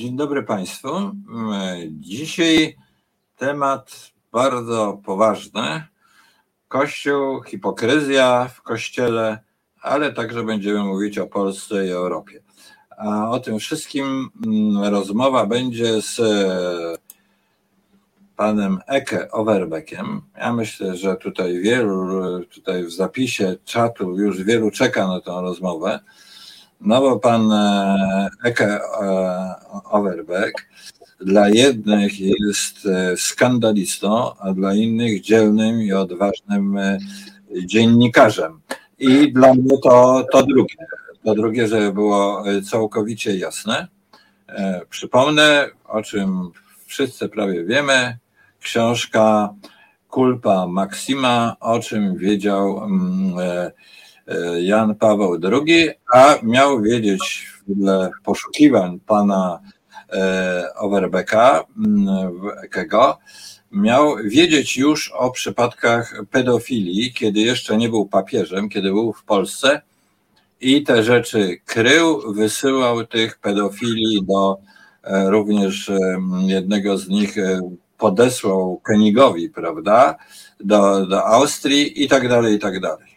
Dzień dobry Państwu. Dzisiaj temat bardzo poważny. Kościół, hipokryzja w Kościele, ale także będziemy mówić o Polsce i Europie. A o tym wszystkim mm, rozmowa będzie z panem Eke Overbeckiem. Ja myślę, że tutaj wielu, tutaj w zapisie czatu już wielu czeka na tę rozmowę. No bo pan e, Eke e, Overbeck dla jednych jest e, skandalistą, a dla innych dzielnym i odważnym dziennikarzem. I dla mnie to, to drugie. To drugie, żeby było całkowicie jasne. Przypomnę, o czym wszyscy prawie wiemy, książka Kulpa Maxima, o czym wiedział E, Jan Paweł II, a miał wiedzieć w poszukiwań pana e, Overbecka, Ekego, miał wiedzieć już o przypadkach pedofilii, kiedy jeszcze nie był papieżem, kiedy był w Polsce i te rzeczy krył, wysyłał tych pedofili do e, również jednego z nich podesłał Kenigowi, prawda, do, do Austrii i tak dalej, i tak dalej.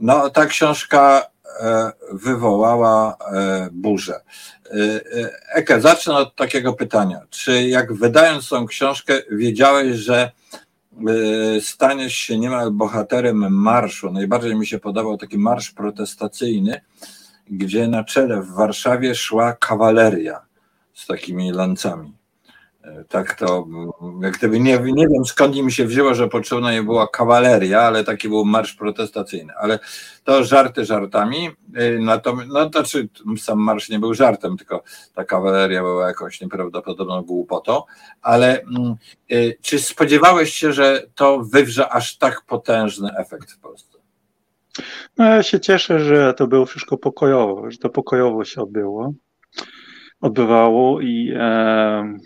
No, ta książka e, wywołała e, burzę. E, Eke, zacznę od takiego pytania. Czy jak wydając tą książkę, wiedziałeś, że staniesz się niemal bohaterem marszu? Najbardziej mi się podobał taki marsz protestacyjny, gdzie na czele w Warszawie szła kawaleria z takimi lancami. Tak to, jak gdyby nie, nie wiem skąd mi się wzięło, że potrzebna nie była kawaleria, ale taki był marsz protestacyjny. Ale to żarty żartami. Y, natomiast, no to znaczy sam marsz nie był żartem, tylko ta kawaleria była jakąś nieprawdopodobną głupotą. Ale mm, y, czy spodziewałeś się, że to wywrze aż tak potężny efekt w Polsce? No ja się cieszę, że to było wszystko pokojowo, że to pokojowo się odbyło, odbywało i e,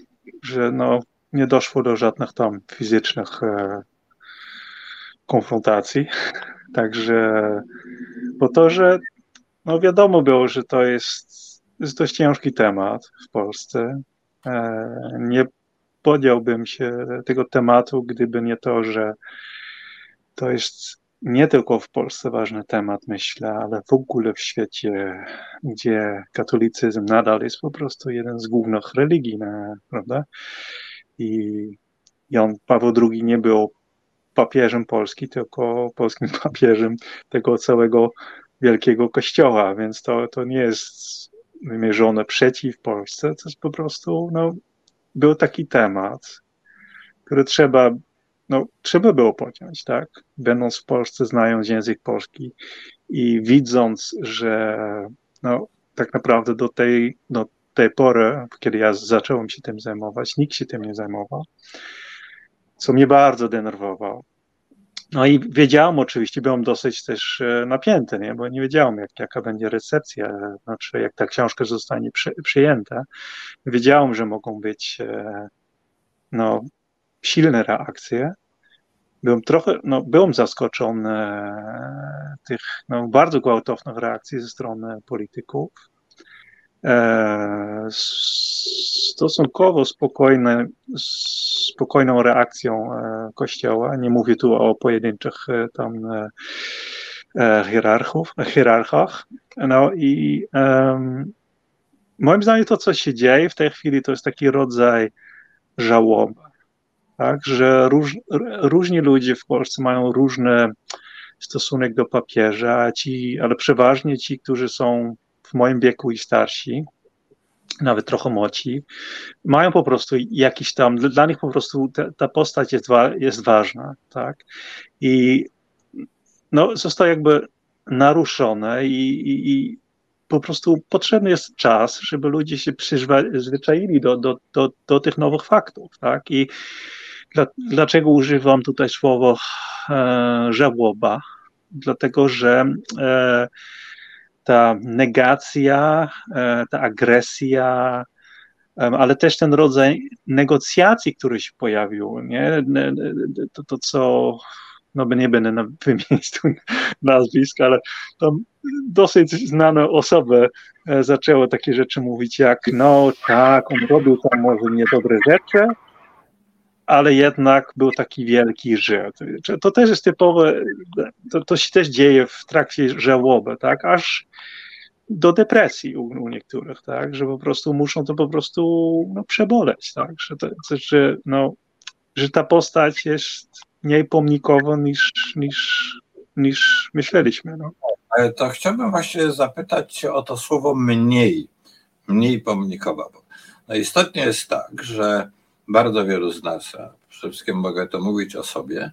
że no, nie doszło do żadnych tam fizycznych e, konfrontacji. Także, bo to, że no wiadomo było, że to jest, jest dość ciężki temat w Polsce. E, nie podjąłbym się tego tematu, gdyby nie to, że to jest nie tylko w Polsce ważny temat, myślę, ale w ogóle w świecie, gdzie katolicyzm nadal jest po prostu jeden z głównych religii, prawda? I Jan Paweł II nie był papieżem Polski, tylko polskim papieżem tego całego wielkiego kościoła, więc to, to nie jest wymierzone przeciw Polsce, to jest po prostu, no, był taki temat, który trzeba no, trzeba było podjąć, tak? Będąc w Polsce, znając język polski i widząc, że no, tak naprawdę do tej, do tej pory, kiedy ja zacząłem się tym zajmować, nikt się tym nie zajmował, co mnie bardzo denerwowało. No i wiedziałem oczywiście, byłem dosyć też e, napięty, nie? bo nie wiedziałem, jak, jaka będzie recepcja, znaczy jak ta książka zostanie przy, przyjęta. Wiedziałem, że mogą być e, no, silne reakcje, byłem trochę, no, byłem zaskoczony tych no, bardzo gwałtownych reakcji ze strony polityków. E, stosunkowo spokojne, spokojną reakcją e, Kościoła. Nie mówię tu o pojedynczych e, tam e, e, hierarchów, hierarchach. No i moim zdaniem to, co się dzieje w tej chwili, to jest taki rodzaj żałoby tak, że róż, różni ludzie w Polsce mają różny stosunek do papieża, ci, ale przeważnie ci, którzy są w moim wieku i starsi, nawet trochę młodsi, mają po prostu jakiś tam, dla nich po prostu ta, ta postać jest, wa, jest ważna, tak, i no, zostało jakby naruszone i, i, i po prostu potrzebny jest czas, żeby ludzie się przyzwyczaili do, do, do, do tych nowych faktów, tak, i Dlaczego używam tutaj słowo e, żałoba? Dlatego, że e, ta negacja, e, ta agresja, ale też ten rodzaj negocjacji, który się pojawił, nie? To, to co no nie będę na, tu nazwisk, ale tam dosyć znane osoby zaczęły takie rzeczy mówić jak, no tak, on robił tam może niedobre rzeczy, ale jednak był taki wielki Żyd. To też jest typowe, to, to się też dzieje w trakcie żałoby, tak, aż do depresji u, u, niektórych, tak, że po prostu muszą to po prostu no, przeboleć, tak, że, to, że, no, że ta postać jest mniej pomnikowa niż, niż, niż myśleliśmy. No. To chciałbym właśnie zapytać Cię o to słowo mniej, mniej pomnikowa. No istotnie jest tak, że bardzo wielu z nas, a przede wszystkim mogę to mówić o sobie,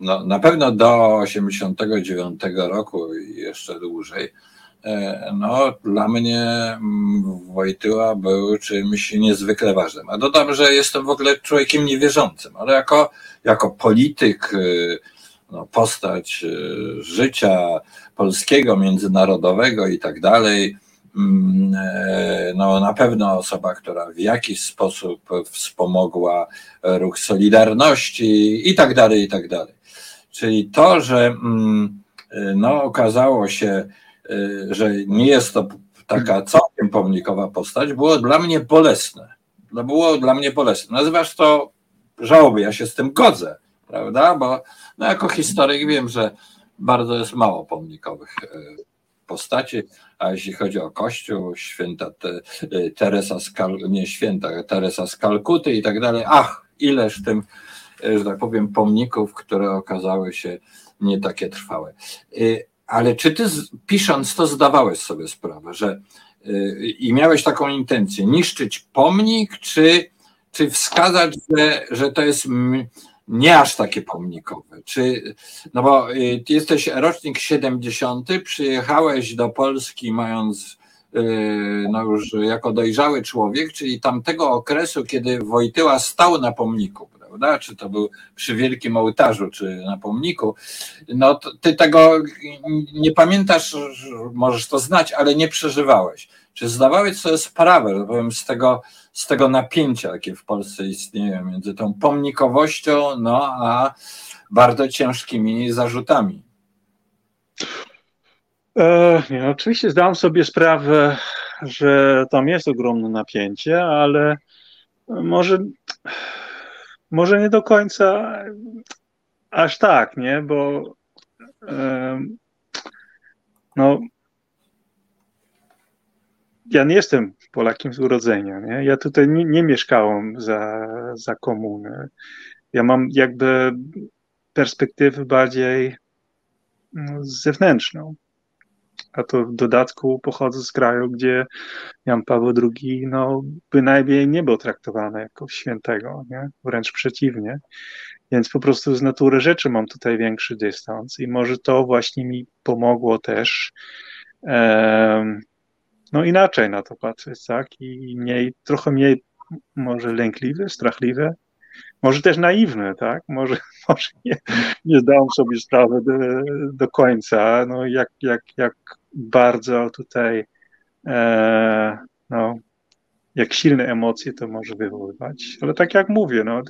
no, na pewno do 89 roku i jeszcze dłużej, e, no, dla mnie mm, Wojtyła był czymś niezwykle ważnym. A dodam, że jestem w ogóle człowiekiem niewierzącym, ale jako, jako polityk, y, no, postać y, życia polskiego, międzynarodowego i tak dalej, e, no na pewno osoba, która w jakiś sposób wspomogła ruch Solidarności i tak dalej, i tak dalej. Czyli to, że mm, no, okazało się, y, że nie jest to taka całkiem pomnikowa postać, było dla mnie bolesne. Było dla mnie bolesne. Nazywasz to żałoby, ja się z tym godzę, prawda? Bo no, jako historyk wiem, że bardzo jest mało pomnikowych e, postaci, a jeśli chodzi o Kościół, święta te, e, Teresa z Kal, nie święta, Teresa z Kalkuty i tak dalej, ach, ileż tym, e, że tak powiem, pomników, które okazały się nie takie trwałe. Ale czy ty pisząc to zdawałeś sobie sprawę, że i miałeś taką intencję, niszczyć pomnik, czy, czy wskazać, że, że to jest nie aż takie pomnikowe. Czy, no bo y, jesteś rocznik 70, przyjechałeś do Polski mając y, no już jako dojrzały człowiek, czyli tamtego okresu, kiedy Wojtyła stał na pomniku, prawda? Czy to był przy wielkim ołtarzu, czy na pomniku. No ty tego nie pamiętasz, możesz to znać, ale nie przeżywałeś. Czy zdawałeś sobie sprawę, powiem, z tego, z tego napięcia, jakie w Polsce istnieje między tą pomnikowością, no a bardzo ciężkimi zarzutami? E, nie, oczywiście zdałem sobie sprawę, że tam jest ogromne napięcie, ale może, może nie do końca aż tak, nie? Bo e, no, ja nie jestem Polakiem z urodzenia. Nie? Ja tutaj nie, nie mieszkałem za, za komuny. Ja mam jakby perspektywę bardziej no, zewnętrzną. A to w dodatku pochodzę z kraju, gdzie Jan Paweł II no, bynajmniej nie był traktowany jako świętego, nie? wręcz przeciwnie. Więc po prostu z natury rzeczy mam tutaj większy dystans i może to właśnie mi pomogło też um, no inaczej na to patrzeć, tak? I mniej, trochę mniej może lękliwe, strachliwe, może też naiwne, tak? Może, może nie, nie zdałem sobie sprawy do, do końca, no jak, jak, jak bardzo tutaj e, no, jak silne emocje to może wywoływać. Ale tak jak mówię, no,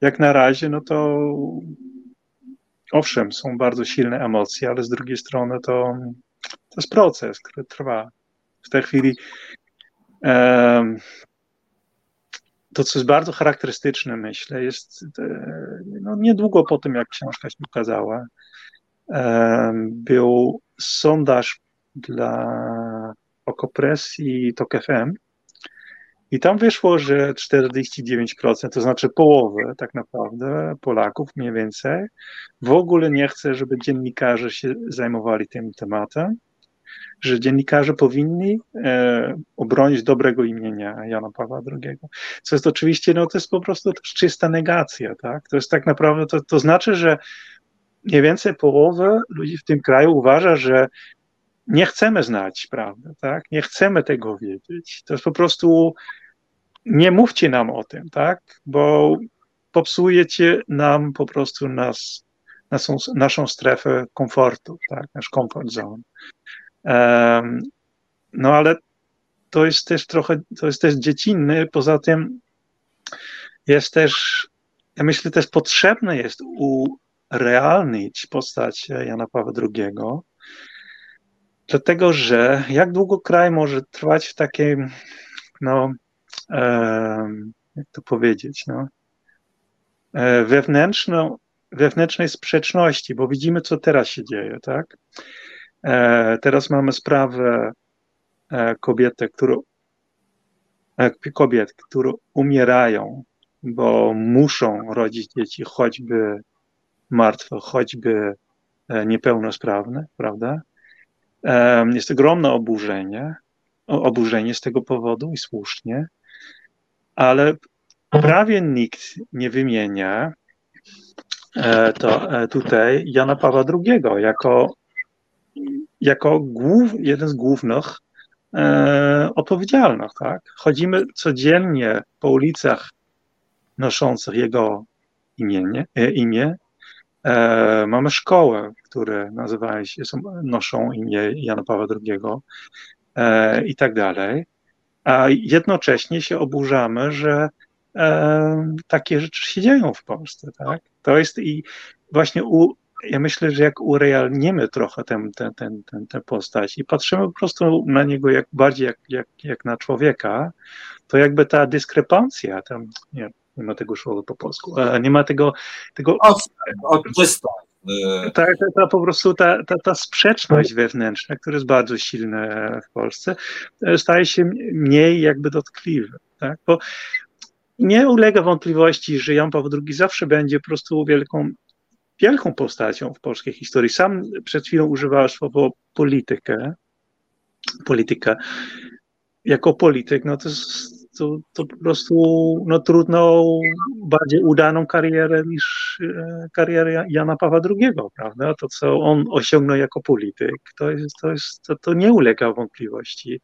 jak na razie, no to owszem, są bardzo silne emocje, ale z drugiej strony to, to jest proces, który trwa w tej chwili to, co jest bardzo charakterystyczne, myślę, jest e, no, niedługo po tym, jak książka się ukazała, był sondaż dla Okopres i TOK FM i tam wyszło, że 49%, to znaczy połowę tak naprawdę Polaków mniej więcej, w ogóle nie chce, żeby dziennikarze się zajmowali tym tematem że dziennikarze powinni e, obronić dobrego imienia Jana Pawła II. Co jest oczywiście, no to jest po prostu czysta negacja, tak? To jest tak naprawdę, to, to znaczy, że mniej więcej połowa ludzi w tym kraju uważa, że nie chcemy znać prawdy, tak? Nie chcemy tego wiedzieć. To jest po prostu, nie mówcie nam o tym, tak? Bo popsujecie nam po prostu nas, naszą, naszą strefę komfortu, tak? Nasz comfort zone. No ale to jest też trochę, to jest też dziecinny, poza tym jest też, ja myślę, też potrzebne jest urealnić postać Jana Pawła II, dlatego że jak długo kraj może trwać w takiej, no, jak to powiedzieć, no, e, wewnętrzną, wewnętrznej sprzeczności, bo widzimy, co teraz się dzieje, tak? E, teraz mamy sprawę e, kobiety, które, e, kobiet, które umierają, bo muszą rodzić dzieci, choćby martwe, choćby niepełnosprawne, prawda? Jest ogromne oburzenie, oburzenie z tego powodu i słusznie, ale prawie nikt nie wymienia to tutaj Jana Pawła II jako jako głów, jeden z głównych e, odpowiedzialnych. Tak? Chodzimy codziennie po ulicach noszących jego imienie, e, imię. E, mamy szkoły, które nazywają się, są, noszą imię Jana Pawła II e, i tak dalej. A jednocześnie się oburzamy, że e, takie rzeczy się dzieją w Polsce. Tak? To jest i właśnie u, ja myślę, że jak urealnimy trochę tę, tę, tę, tę, tę postać i patrzymy po prostu na niego jak bardziej jak, jak, jak na człowieka, to jakby ta dyskrepancja, tam, nie, nie ma tego słowa po polsku, nie ma tego... tego Odczysta. Ta, ta, ta, po prostu ta, ta, ta sprzeczność wewnętrzna, która jest bardzo silna w Polsce, staje się mniej jakby dotkliwy. Tak? Bo nie ulega wątpliwości, że Jan Paweł II zawsze będzie po prostu wielką wielką postacią w polskiej historii. Sam przed chwilą używałeś słowo politykę, polityka. Jako polityk, no to, to, to po prostu no, trudno bardziej udaną karierę niż e, karierę Jana Pawła II, prawda? To, co on osiągnął jako polityk, to, jest, to, jest, to, to nie ulega wątpliwości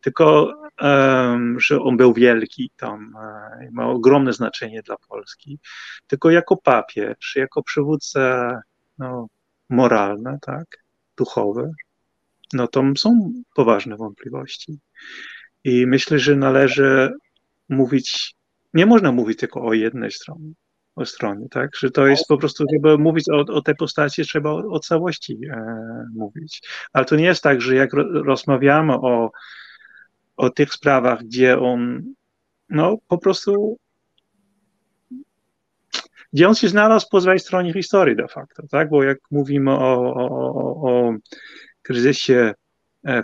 tylko um, że on był wielki, tam e, ma ogromne znaczenie dla Polski, tylko jako papież, jako przywódca no, moralny, tak, duchowy, no to są poważne wątpliwości. I myślę, że należy mówić, nie można mówić tylko o jednej stronie, o stronie, tak? Że to jest po prostu, żeby mówić o, o tej postaci, trzeba o, o całości e, mówić. Ale to nie jest tak, że jak rozmawiamy o o tych sprawach, gdzie on no po prostu gdzie on się znalazł po złej stronie historii de facto, tak? Bo jak mówimy o, o, o kryzysie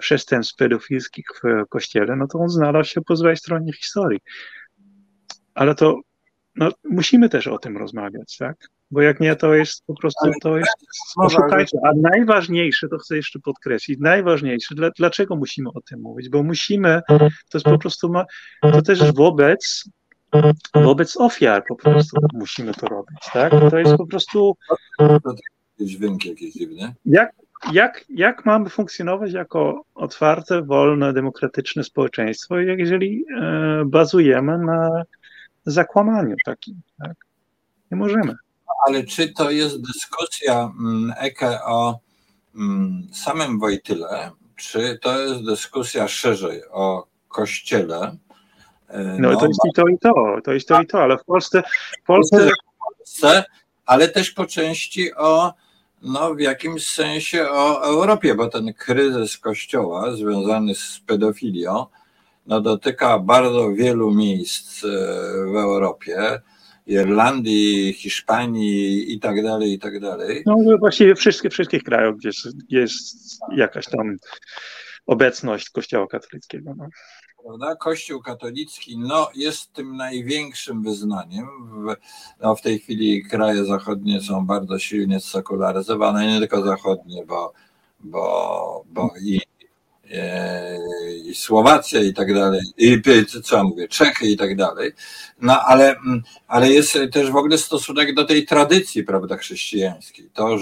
przestępstw pedofilskich w kościele, no to on znalazł się po złej stronie historii. Ale to no, musimy też o tym rozmawiać, tak? Bo jak nie, to jest po prostu, to jest, poszukajcie. A najważniejsze, to chcę jeszcze podkreślić, najważniejsze, dlaczego musimy o tym mówić? Bo musimy, to jest po prostu, ma, to też wobec, wobec ofiar po prostu musimy to robić, tak? To jest po prostu... Dźwięki jakieś dziwne. Jak, jak, jak mamy funkcjonować jako otwarte, wolne, demokratyczne społeczeństwo, jeżeli e, bazujemy na zakłamaniu takim, tak? Nie możemy ale czy to jest dyskusja mm, Eke o mm, samym Wojtyle, czy to jest dyskusja szerzej o Kościele? No, no to jest i to i to, to jest to i to, ale w Polsce, w Polsce... W Polsce ale też po części o no, w jakimś sensie o Europie, bo ten kryzys Kościoła związany z pedofilią no, dotyka bardzo wielu miejsc e, w Europie. Irlandii, Hiszpanii i tak dalej, i tak dalej. No właściwie wszystkie, wszystkich krajów, gdzie jest jakaś tam obecność Kościoła katolickiego. No. Prawda? Kościół katolicki no, jest tym największym wyznaniem. W, no, w tej chwili kraje zachodnie są bardzo silnie sekularyzowane, nie tylko zachodnie, bo, bo, bo i E, i Słowacja i tak dalej, i co ja mówię, Czechy i tak dalej, no ale, mm, ale jest też w ogóle stosunek do tej tradycji, prawda, chrześcijańskiej. To,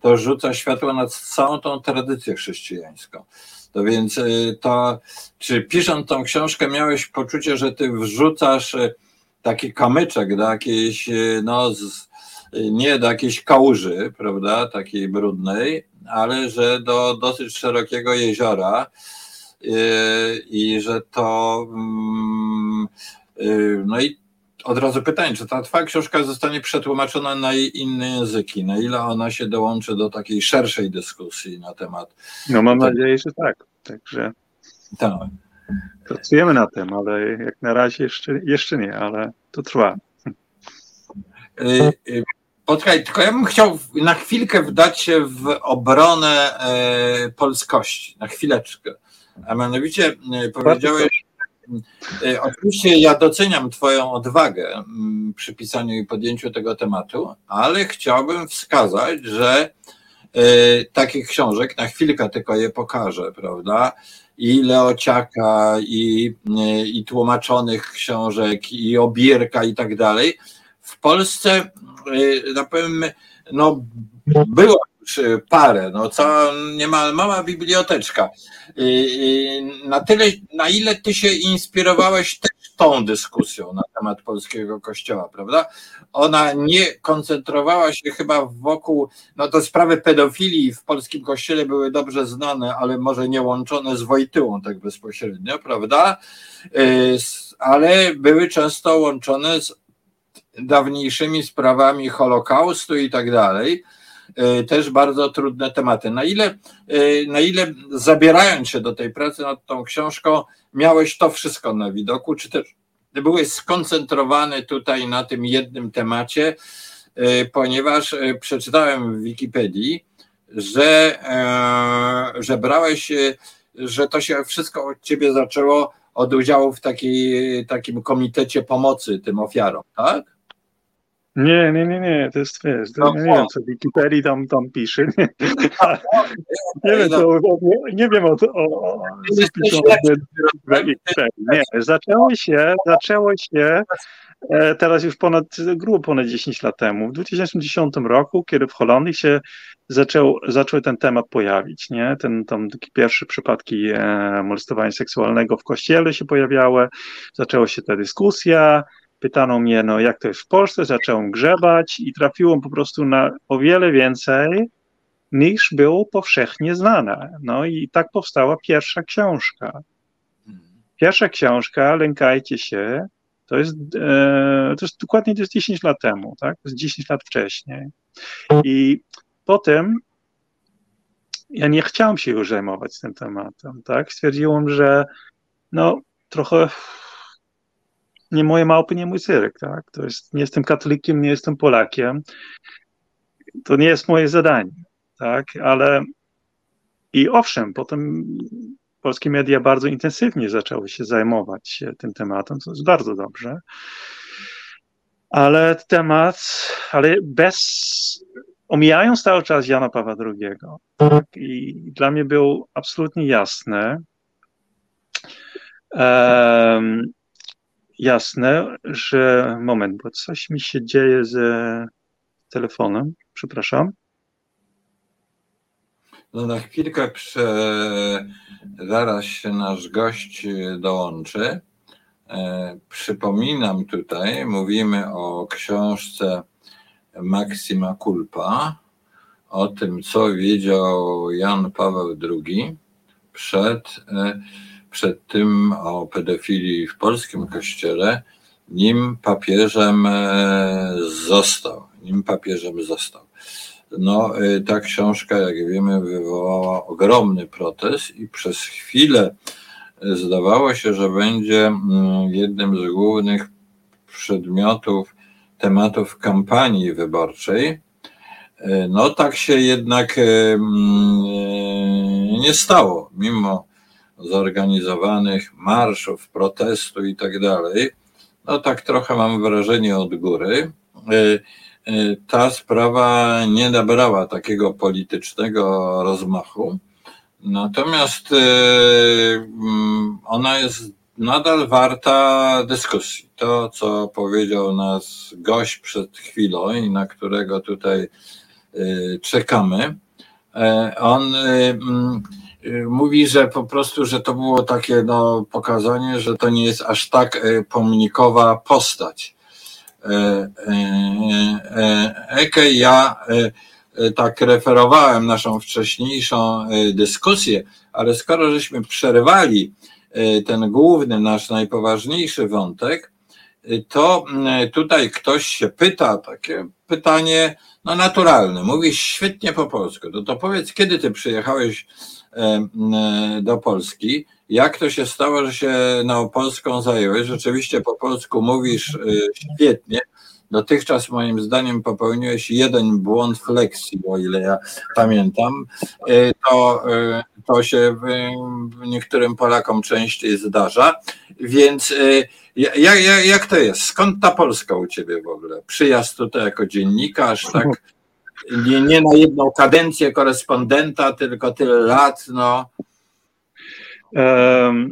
to rzuca światło na całą tą tradycję chrześcijańską. To więc e, to, czy pisząc tą książkę miałeś poczucie, że ty wrzucasz e, taki kamyczek do jakiejś, no, z, nie do jakiejś kałuży, prawda, takiej brudnej, ale że do dosyć szerokiego jeziora y, i że to mm, y, no i od razu pytanie, czy ta twoja książka zostanie przetłumaczona na inne języki? Na ile ona się dołączy do takiej szerszej dyskusji na temat... No mam nadzieję, że tak. Także tak. pracujemy na tym, ale jak na razie jeszcze, jeszcze nie, ale to trwa. Y, y, Poczekaj, tylko ja bym chciał na chwilkę wdać się w obronę e, polskości, na chwileczkę. A mianowicie e, powiedziałeś, oczywiście ja doceniam Twoją odwagę przy pisaniu i podjęciu tego tematu, ale chciałbym wskazać, że takich książek, na chwilkę tylko je pokażę, prawda? I Leociaka, i, i tłumaczonych książek, i Obierka i tak dalej. W Polsce powiem, no było już parę, no co niemal mała biblioteczka. Na tyle, na ile ty się inspirowałeś też tą dyskusją na temat polskiego kościoła, prawda? Ona nie koncentrowała się chyba wokół, no to sprawy pedofilii w polskim kościele były dobrze znane, ale może nie łączone z Wojtyłą tak bezpośrednio, prawda? Ale były często łączone z dawniejszymi sprawami Holokaustu i tak dalej. E, też bardzo trudne tematy. Na ile, e, na ile zabierając się do tej pracy nad tą książką, miałeś to wszystko na widoku, czy też byłeś skoncentrowany tutaj na tym jednym temacie, e, ponieważ przeczytałem w Wikipedii, że, że brałeś, że to się wszystko od ciebie zaczęło od udziału w takiej, takim komitecie pomocy tym ofiarom, tak? Nie, nie, nie, nie, to jest, wiesz, to, nie wiem, co Wikipedii tam, tam pisze. Nie, nie wiem, co, nie, nie wiem o, o, o Nie, zaczęło się, zaczęło się e, teraz już ponad, grubo ponad 10 lat temu, w 2010 roku, kiedy w Holandii się zaczął, zaczął ten temat pojawić, nie? Ten, tam takie pierwsze przypadki e, molestowania seksualnego w kościele się pojawiały, zaczęła się ta dyskusja, pytano mnie, no jak to jest w Polsce, zacząłem grzebać i trafiłem po prostu na o wiele więcej niż było powszechnie znane. No i tak powstała pierwsza książka. Pierwsza książka, lękajcie się, to jest, e, to jest dokładnie to jest 10 lat temu, tak? To jest 10 lat wcześniej. I potem ja nie chciałem się już zajmować tym tematem, tak? Stwierdziłem, że no trochę nie moje małpy, nie mój cyrk, tak? To jest, nie jestem katolikiem, nie jestem Polakiem. To nie jest moje zadanie, tak? Ale i owszem, potem polskie media bardzo intensywnie zaczęły się zajmować tym tematem, co jest bardzo dobrze. Ale temat, ale bez, omijając cały czas Jana Pawła II. Tak? I dla mnie był absolutnie jasne, um, jasne, że moment, bo coś mi się dzieje z telefonem. Przepraszam. No na chwilkę prze... zaraz się nasz gość dołączy. E, przypominam tutaj, mówimy o książce Maxima Culpa, o tym, co wiedział Jan Paweł II przed e, przed tym o pedofilii w polskim kościele, nim papieżem e, został. Nim papieżem został. No, e, ta książka, jak wiemy, wywołała ogromny protest i przez chwilę e, zdawało się, że będzie mm, jednym z głównych przedmiotów, tematów kampanii wyborczej. No, tak się jednak mm, nie stało, mimo zorganizowanych marszów, protestu i tak dalej, no tak trochę mam wrażenie od góry, e, e, ta sprawa nie nabrała takiego politycznego rozmachu. Natomiast e, mm, ona jest nadal warta dyskusji. To, co powiedział nas gość przed chwilą i na którego tutaj czekamy, on mm, Y, mówi, że po prostu, że to było takie no, pokazanie, że to nie jest aż tak y, pomnikowa postać. Eke, y, ja tak referowałem naszą wcześniejszą dyskusję, ale skoro żeśmy przerwali ten główny, nasz najpoważniejszy wątek, to tutaj ktoś się pyta, takie pytanie no naturalne, mówisz świetnie po polsku, no to powiedz, kiedy ty przyjechałeś do Polski, jak to się stało, że się Polską zająłeś? Rzeczywiście po polsku mówisz świetnie, Dotychczas moim zdaniem popełniłeś jeden błąd flexi, o ile ja pamiętam. E, to, e, to się niektórym Polakom częściej zdarza. Więc e, jak, jak, jak to jest? Skąd ta Polska u ciebie w ogóle? Przyjazd tutaj jako dziennikarz, tak? Nie, nie na jedną kadencję korespondenta, tylko tyle lat, no. Um,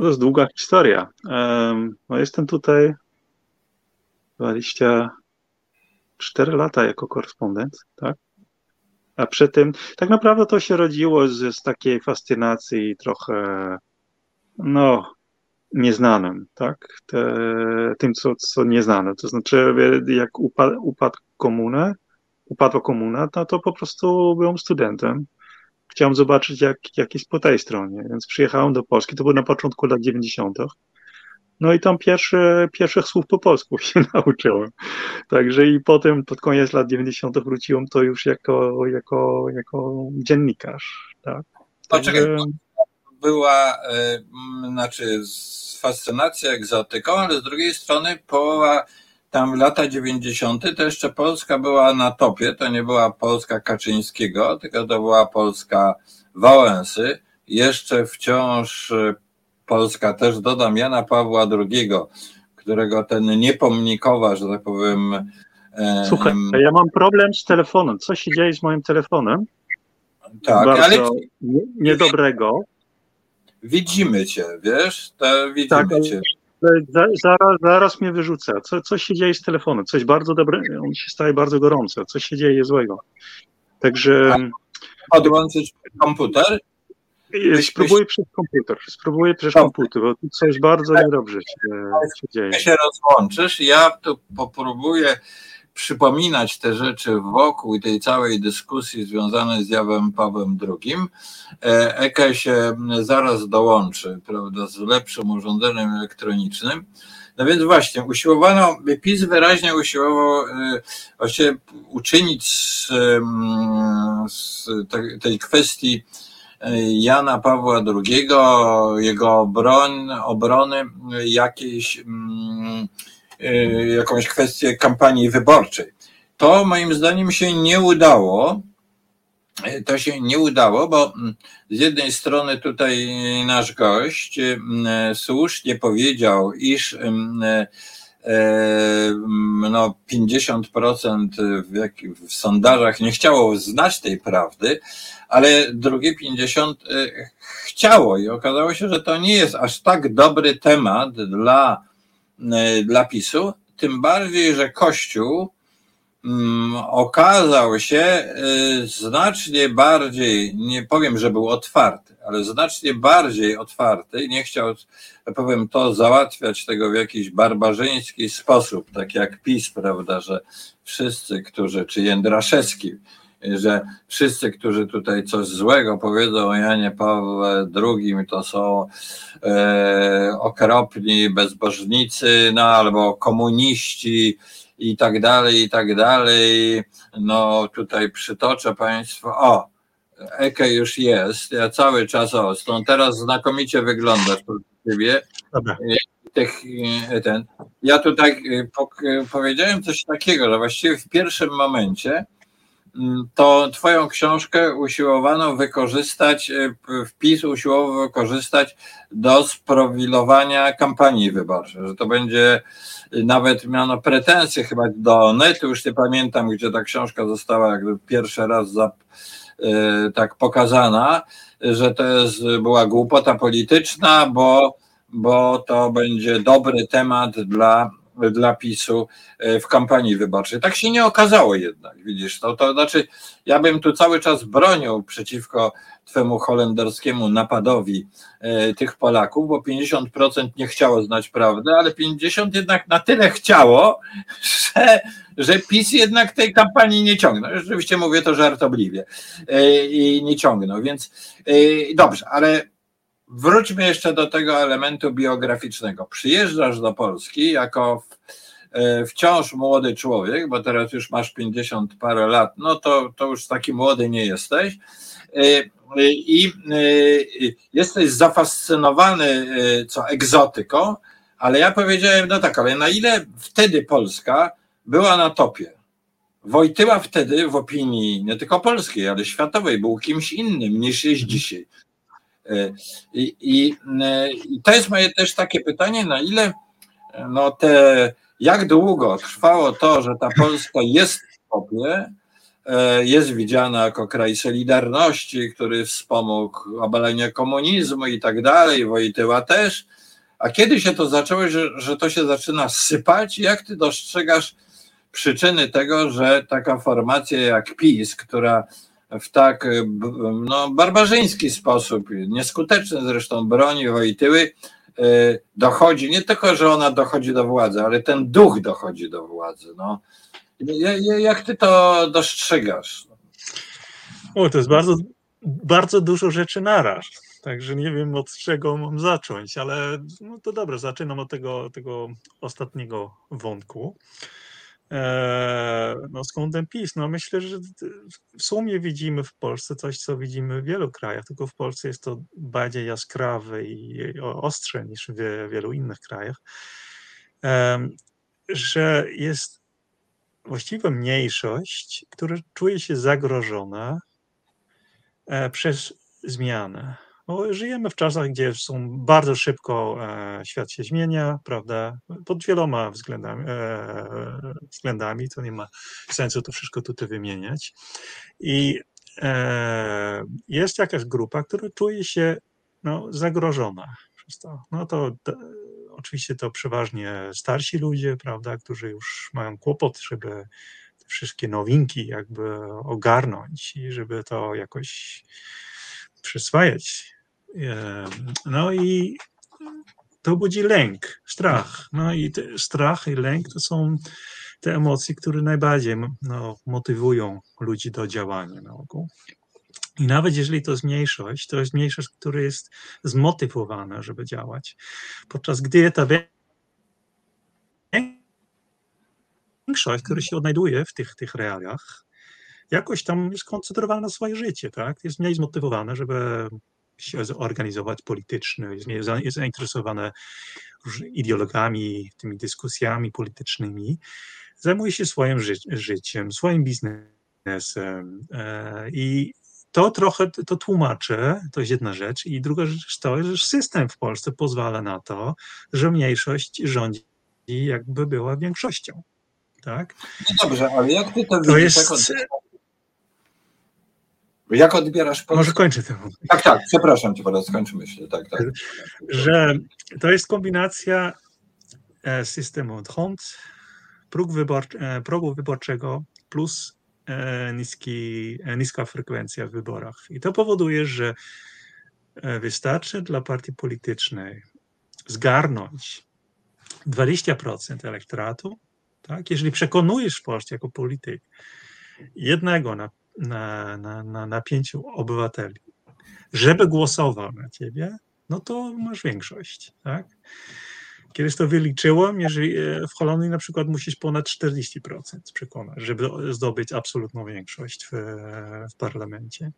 to jest długa historia. Um, no jestem tutaj 24 lata jako korespondent, tak? A przy tym, tak naprawdę to się rodziło z, z takiej fascynacji trochę, no, nieznanym, tak? Te, tym, co, co nieznane. To znaczy, jak upadł, upadł komunę, upadła komuna, no to po prostu byłem studentem. Chciałem zobaczyć, jak, jak jest po tej stronie, więc przyjechałem do Polski, to było na początku lat 90. No i tam pierwsze, pierwszych słów po polsku się nauczyłem. Także i potem pod koniec lat 90. wróciłem to już jako, jako, jako dziennikarz. Tak? Także... Była, y, znaczy fascynacja egzotyką, ale z drugiej strony połowa tam lata 90. to jeszcze Polska była na topie, to nie była Polska Kaczyńskiego, tylko to była Polska Wałęsy, jeszcze wciąż Polska też dodam Jana Pawła II, którego ten niepomnikowa, że tak powiem. Słuchaj, ja mam problem z telefonem. Co się dzieje z moim telefonem? Tak, Bardzo ale niedobrego. Widzimy cię, wiesz? To widzimy tak, cię. Zaraz, zaraz mnie wyrzuca. Co, co się dzieje z telefonem? Coś bardzo dobrego, on się staje bardzo gorący. Co się dzieje złego? Także. Podłączyć komputer? Spróbuję przez komputer, spróbuję przez komputer, bo tu coś bardzo niedobrze się, się dzieje. się rozłączysz, ja tu popróbuję przypominać te rzeczy wokół tej całej dyskusji związanej z Jawem Pawłem II. E, Eke się zaraz dołączy, prawda, z lepszym urządzeniem elektronicznym. No więc właśnie, usiłowano, PiS wyraźnie usiłował e, właśnie uczynić z, z tej kwestii Jana Pawła II, jego obron, obrony jakiejś, jakąś kwestię kampanii wyborczej. To moim zdaniem się nie udało. To się nie udało, bo mm, z jednej strony tutaj nasz gość mm, słusznie powiedział, iż no 50% w, jak, w sondażach nie chciało znać tej prawdy, ale drugie 50 y, chciało i okazało się, że to nie jest aż tak dobry temat dla, y, dla PiSu, tym bardziej, że Kościół mm, okazał się y, znacznie bardziej, nie powiem, że był otwarty, ale znacznie bardziej otwarty, nie chciał, powiem to, załatwiać tego w jakiś barbarzyński sposób, tak jak PiS, prawda, że wszyscy, którzy, czy Jędraszewski, że wszyscy, którzy tutaj coś złego powiedzą o Janie Pawle II, to są e, okropni bezbożnicy, no albo komuniści i tak dalej, i tak dalej. No tutaj przytoczę Państwu, o, Eke już jest, ja cały czas o, stąd teraz znakomicie wyglądasz ciebie. Dobra. Tych, ten. Ja tutaj e, powiedziałem coś takiego, że właściwie w pierwszym momencie to Twoją książkę usiłowano wykorzystać, e, wpis usiłował wykorzystać do sprowilowania kampanii wyborczej, że to będzie nawet miano pretensje chyba do netu, już nie pamiętam, gdzie ta książka została jakby pierwszy raz za, e, tak pokazana, że to jest, była głupota polityczna, bo, bo to będzie dobry temat dla dla PiSu e, w kampanii wyborczej. Tak się nie okazało jednak, widzisz, to, to znaczy ja bym tu cały czas bronił przeciwko twemu holenderskiemu napadowi e, tych Polaków, bo 50% nie chciało znać prawdy, ale 50% jednak na tyle chciało, że, że PiS jednak tej kampanii nie ciągnął. Rzeczywiście mówię to żartobliwie e, i nie ciągnął, więc dobrze, ale wróćmy jeszcze do tego elementu biograficznego. Przyjeżdżasz do Polski jako e, wciąż młody człowiek, bo teraz już masz 50 parę lat, no to, to już taki młody nie jesteś. I jesteś zafascynowany co egzotyką, ale ja powiedziałem, no tak, ale na ile wtedy Polska była na topie? Wojtyła wtedy w opinii nie tylko polskiej, ale światowej był kimś innym niż jest dzisiaj. E, I, i, e, i to jest moje też takie pytanie, na ile no te, jak długo trwało to, że ta Polska jest w topie, e, jest widziana jako kraj Solidarności, który wspomógł obalenie komunizmu i tak dalej, Wojtyła też, a kiedy się to zaczęło, że, że to się zaczyna sypać? Jak ty dostrzegasz przyczyny tego, że taka formacja jak PiS, która w tak no, barbarzyński sposób, nieskuteczny zresztą broni Wojtyły, e, dochodzi, nie tylko, że ona dochodzi do władzy, ale ten duch dochodzi do władzy. No. Jak ty to dostrzegasz? O, to jest bardzo, bardzo dużo rzeczy naraz. Także nie wiem od czego mam zacząć, ale no to dobrze, zaczynam od tego, tego ostatniego wątku. Eee, no skąd ten PiS? No myślę, że w sumie widzimy w Polsce coś, co widzimy w wielu krajach, tylko w Polsce jest to bardziej jaskrawe i ostrze niż w wielu innych krajach, eee, że jest właściwie mniejszość, która czuje się zagrożona e, przez zmianę. Bo żyjemy w czasach, gdzie są bardzo szybko e, świat się zmienia, prawda? Pod wieloma względami, e, względami, to nie ma sensu to wszystko tutaj wymieniać. I e, jest jakaś grupa, która czuje się no, zagrożona przez to. No to oczywiście to przeważnie starsi ludzie, prawda, którzy już mają kłopot, żeby te wszystkie nowinki jakby ogarnąć i żeby to jakoś przyswajać. No i to budzi lęk, strach. No i strach i lęk to są te emocje, które najbardziej no, motywują ludzi do działania na ogół. I nawet jeżeli to jest mniejszość, to jest mniejszość, która jest zmotywowana, żeby działać. Podczas gdy ta większość, która się odnajduje w tych, tych realiach, jakoś tam jest skoncentrowana na swoje życie, tak? Jest mniej zmotywowana, żeby się zorganizować politycznie, jest zainteresowana ideologami, tymi dyskusjami politycznymi, zajmuje się swoim ży życiem, swoim biznesem e, i to trochę to tłumaczę, to jest jedna rzecz. I druga rzecz to, że system w Polsce pozwala na to, że mniejszość rządzi jakby była większością. Tak? No dobrze, ale jak ty to, to widzisz? Jest... Jak odbierasz Polskę? Może kończę to. Tak, tak, przepraszam cię, teraz skończ myśl. Tak, tak. Że to jest kombinacja e, systemu od próg wyborczy, e, progu wyborczego plus e, niski, niska frekwencja w wyborach. I to powoduje, że wystarczy dla partii politycznej zgarnąć 20% elektoratu, tak? jeżeli przekonujesz w Polsce jako polityk jednego na na, na, na, na pięciu obywateli, żeby głosował na ciebie, no to masz większość, tak? Kiedyś to wyliczyłem, jeżeli e, w Holandii na przykład musisz ponad 40% przekonać, żeby zdobyć absolutną większość w, w parlamencie.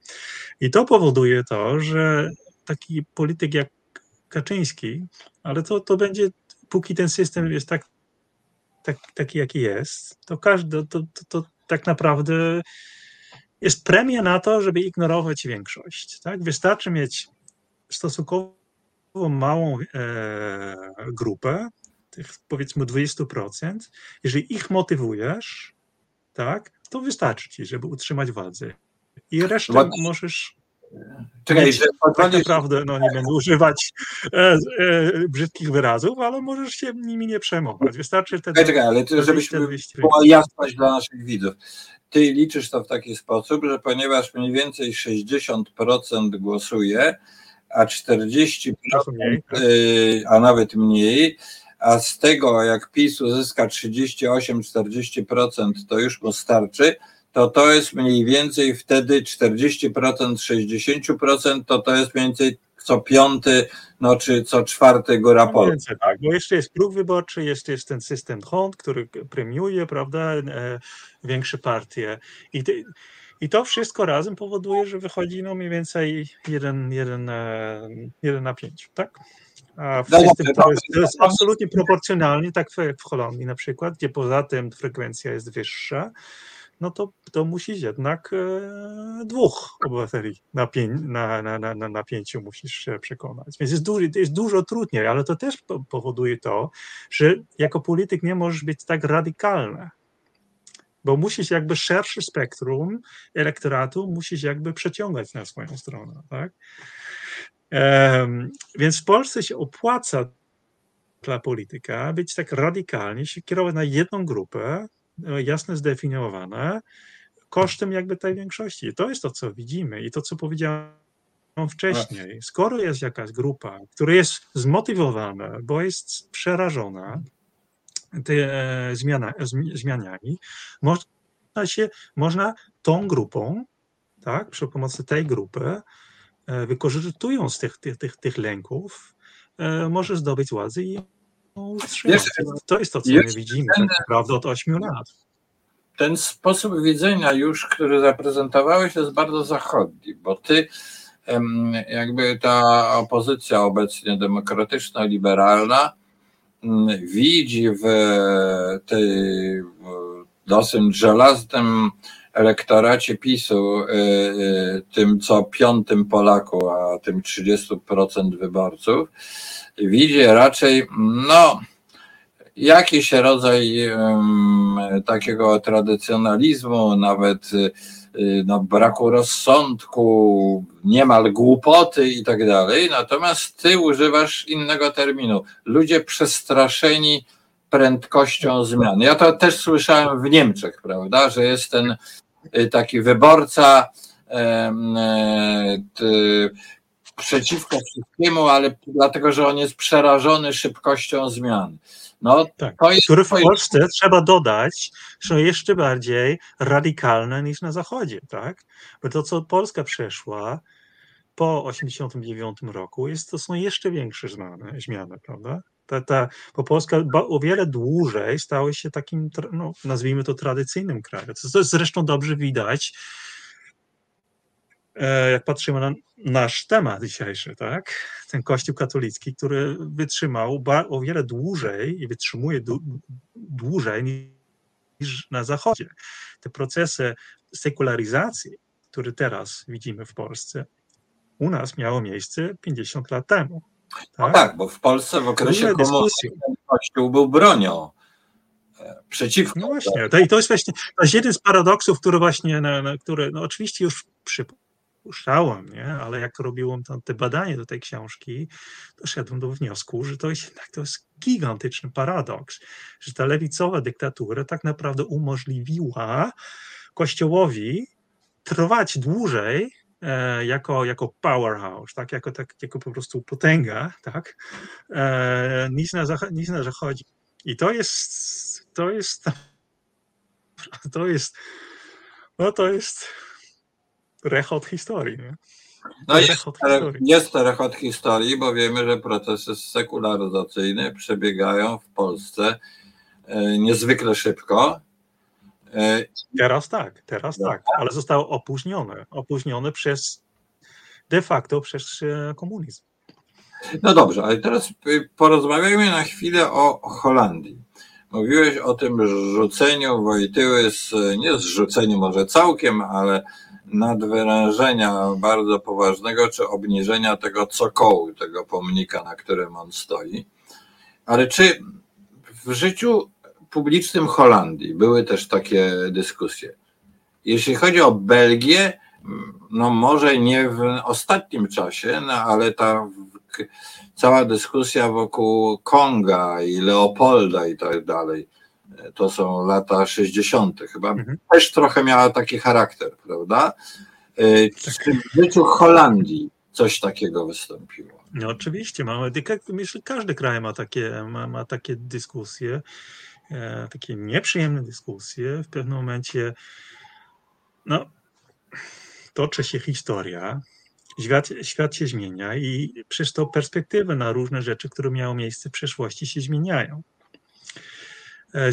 I to powoduje to, że taki polityk jak Kaczyński, ale to, to będzie, póki ten system jest tak, tak, taki, jaki jest, to każdy, to, to, to tak naprawdę jest premia na to, żeby ignorować większość. Tak? Wystarczy mieć stosunkowo małą e, grupę, tych powiedzmy 20%. Jeżeli ich motywujesz, tak, to wystarczy ci, żeby utrzymać władzę. I resztę What? możesz Czekaj, że tak naprawdę no, nie będę używać e, e, brzydkich wyrazów, ale możesz się nimi nie przejmować. Wystarczy wtedy. Czekaj, czekaj ale to, żebyśmy była jasność dla naszych widzów. Ty liczysz to w taki sposób, że ponieważ mniej więcej 60% głosuje, a 40%, tak. y, a nawet mniej, a z tego jak PiS uzyska 38-40%, to już mu starczy, to to jest mniej więcej wtedy 40%, 60%, to to jest mniej więcej co piąty, no czy co czwarty góra no więcej, tak, bo jeszcze jest próg wyborczy, jeszcze jest ten system HONT, który premiuje, prawda, e, większe partie. I, I to wszystko razem powoduje, że wychodzi no mniej więcej 1 jeden, jeden na 5, tak? A w no system, to jest, to jest absolutnie proporcjonalnie, tak jak w Holandii na przykład, gdzie poza tym frekwencja jest wyższa, no to, to musisz jednak e, dwóch obywateli na, pię, na, na, na, na pięciu musisz się przekonać. Więc jest, duży, jest dużo trudniej, ale to też powoduje to, że jako polityk nie możesz być tak radykalny, bo musisz jakby szersze spektrum elektoratu musisz jakby przeciągać na swoją stronę, tak? Więc w Polsce się opłaca dla polityka być tak radykalnie, się kierować na jedną grupę, jasno zdefiniowane, kosztem jakby tej większości. To jest to, co widzimy i to, co powiedziałem wcześniej. Skoro jest jakaś grupa, która jest zmotywowana, bo jest przerażona tymi e, zmiana, zmianami, można się, można tą grupą, tak, przy pomocy tej grupy E, wykorzystując tych, tych, tych, tych lęków, e, może zdobyć władzę i utrzymać. To jest to, co my widzimy ten, tak naprawdę od 8 lat. Ten sposób widzenia już, który zaprezentowałeś, jest bardzo zachodni, bo ty jakby ta opozycja obecnie demokratyczno-liberalna widzi w tej dosyć żelaznym elektoracie PiSu, y, y, tym co piątym Polaku, a tym 30% wyborców, widzi raczej, no, jakiś rodzaj takiego tradycjonalizmu, nawet y, no, braku rozsądku, niemal głupoty i tak dalej. Natomiast ty używasz innego terminu. Ludzie przestraszeni prędkością zmian. Ja to też słyszałem w Niemczech, prawda, że jest ten taki wyborca e, przeciwko wszystkiemu, ale dlatego, że on jest przerażony szybkością zmian. No, tak, to jest, który w Polsce jest... trzeba dodać, są jeszcze bardziej radykalne niż na Zachodzie, tak? Bo to, co Polska przeszła po 1989 roku, jest, to są jeszcze większe zmiany, zmiany prawda? Ta, ta, Polska o wiele dłużej stała się takim, no, nazwijmy to tradycyjnym krajem. Jest zresztą dobrze widać, e, jak patrzymy na nasz temat dzisiejszy, tak? Ten Kościół katolicki, który wytrzymał o wiele dłużej i wytrzymuje dłużej niż na Zachodzie. Te procesy sekularyzacji, które teraz widzimy w Polsce, u nas miało miejsce 50 lat temu. Tak? No tak, bo w Polsce w okresie komunizmu Kościół był bronią e, przeciwko. No właśnie, to, i to jest właśnie to jest jeden z paradoksów, który właśnie, na, na które no oczywiście już przypuszczałem, nie? ale jak robiłem tam te badanie do tej książki, doszedłem do wniosku, że to jest jednak to jest gigantyczny paradoks, że ta lewicowa dyktatura tak naprawdę umożliwiła Kościołowi trwać dłużej jako, jako powerhouse, tak? jako, tak, jako po prostu potęga, tak? E, nic, na, nic na zachodzie. I to jest, to jest, to jest, no to jest rechot historii. Nie? No jest, historii. jest to rechot historii, bo wiemy, że procesy sekularyzacyjne przebiegają w Polsce e, niezwykle szybko E, teraz tak, teraz no. tak, ale zostało opóźnione, opóźnione przez de facto przez e, komunizm. No dobrze, ale teraz y, porozmawiajmy na chwilę o Holandii. Mówiłeś o tym rzuceniu Wojtyły, z, nie zrzuceniu może całkiem, ale nadwyrężenia bardzo poważnego, czy obniżenia tego cokołu, tego pomnika, na którym on stoi. Ale czy w życiu publicznym Holandii były też takie dyskusje. Jeśli chodzi o Belgię, no może nie w ostatnim czasie, no ale ta cała dyskusja wokół Konga i Leopolda i tak dalej, to są lata 60. chyba, mhm. też trochę miała taki charakter, prawda? E, czy w życiu Holandii coś takiego wystąpiło? No oczywiście, mamy, myślę, każdy kraj ma takie, ma, ma takie dyskusje. E, takie nieprzyjemne dyskusje. W pewnym momencie no, toczy się historia, świat, świat się zmienia i przez to perspektywy na różne rzeczy, które miały miejsce w przeszłości, się zmieniają. E,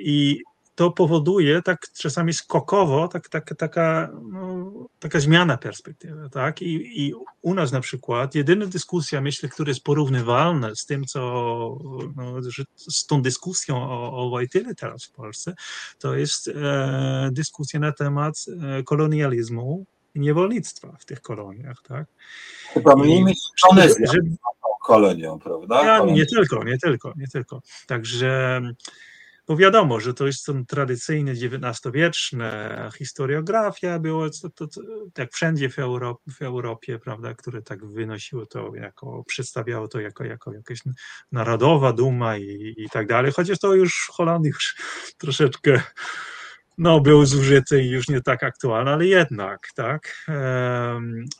I to powoduje tak czasami skokowo tak, tak, taka, no, taka zmiana perspektywy. Tak? I, I u nas na przykład jedyna dyskusja, myślę, która jest porównywalna z tym, co no, z tą dyskusją o, o Wojtyle teraz w Polsce, to jest e, dyskusja na temat e, kolonializmu i niewolnictwa w tych koloniach. Tak? Chyba mniej mieszane z kolonią, prawda? Ja, nie tylko, nie tylko, nie tylko. Także bo wiadomo, że to jest to tradycyjne XIX-wieczne historiografia, było to, to, to, jak wszędzie w, Europie, w Europie, prawda, które tak wynosiło to jako, przedstawiało to jako, jako jakaś narodowa duma i, i tak dalej, chociaż to już w Holandii już troszeczkę no, był zużyty i już nie tak aktualny, ale jednak, tak.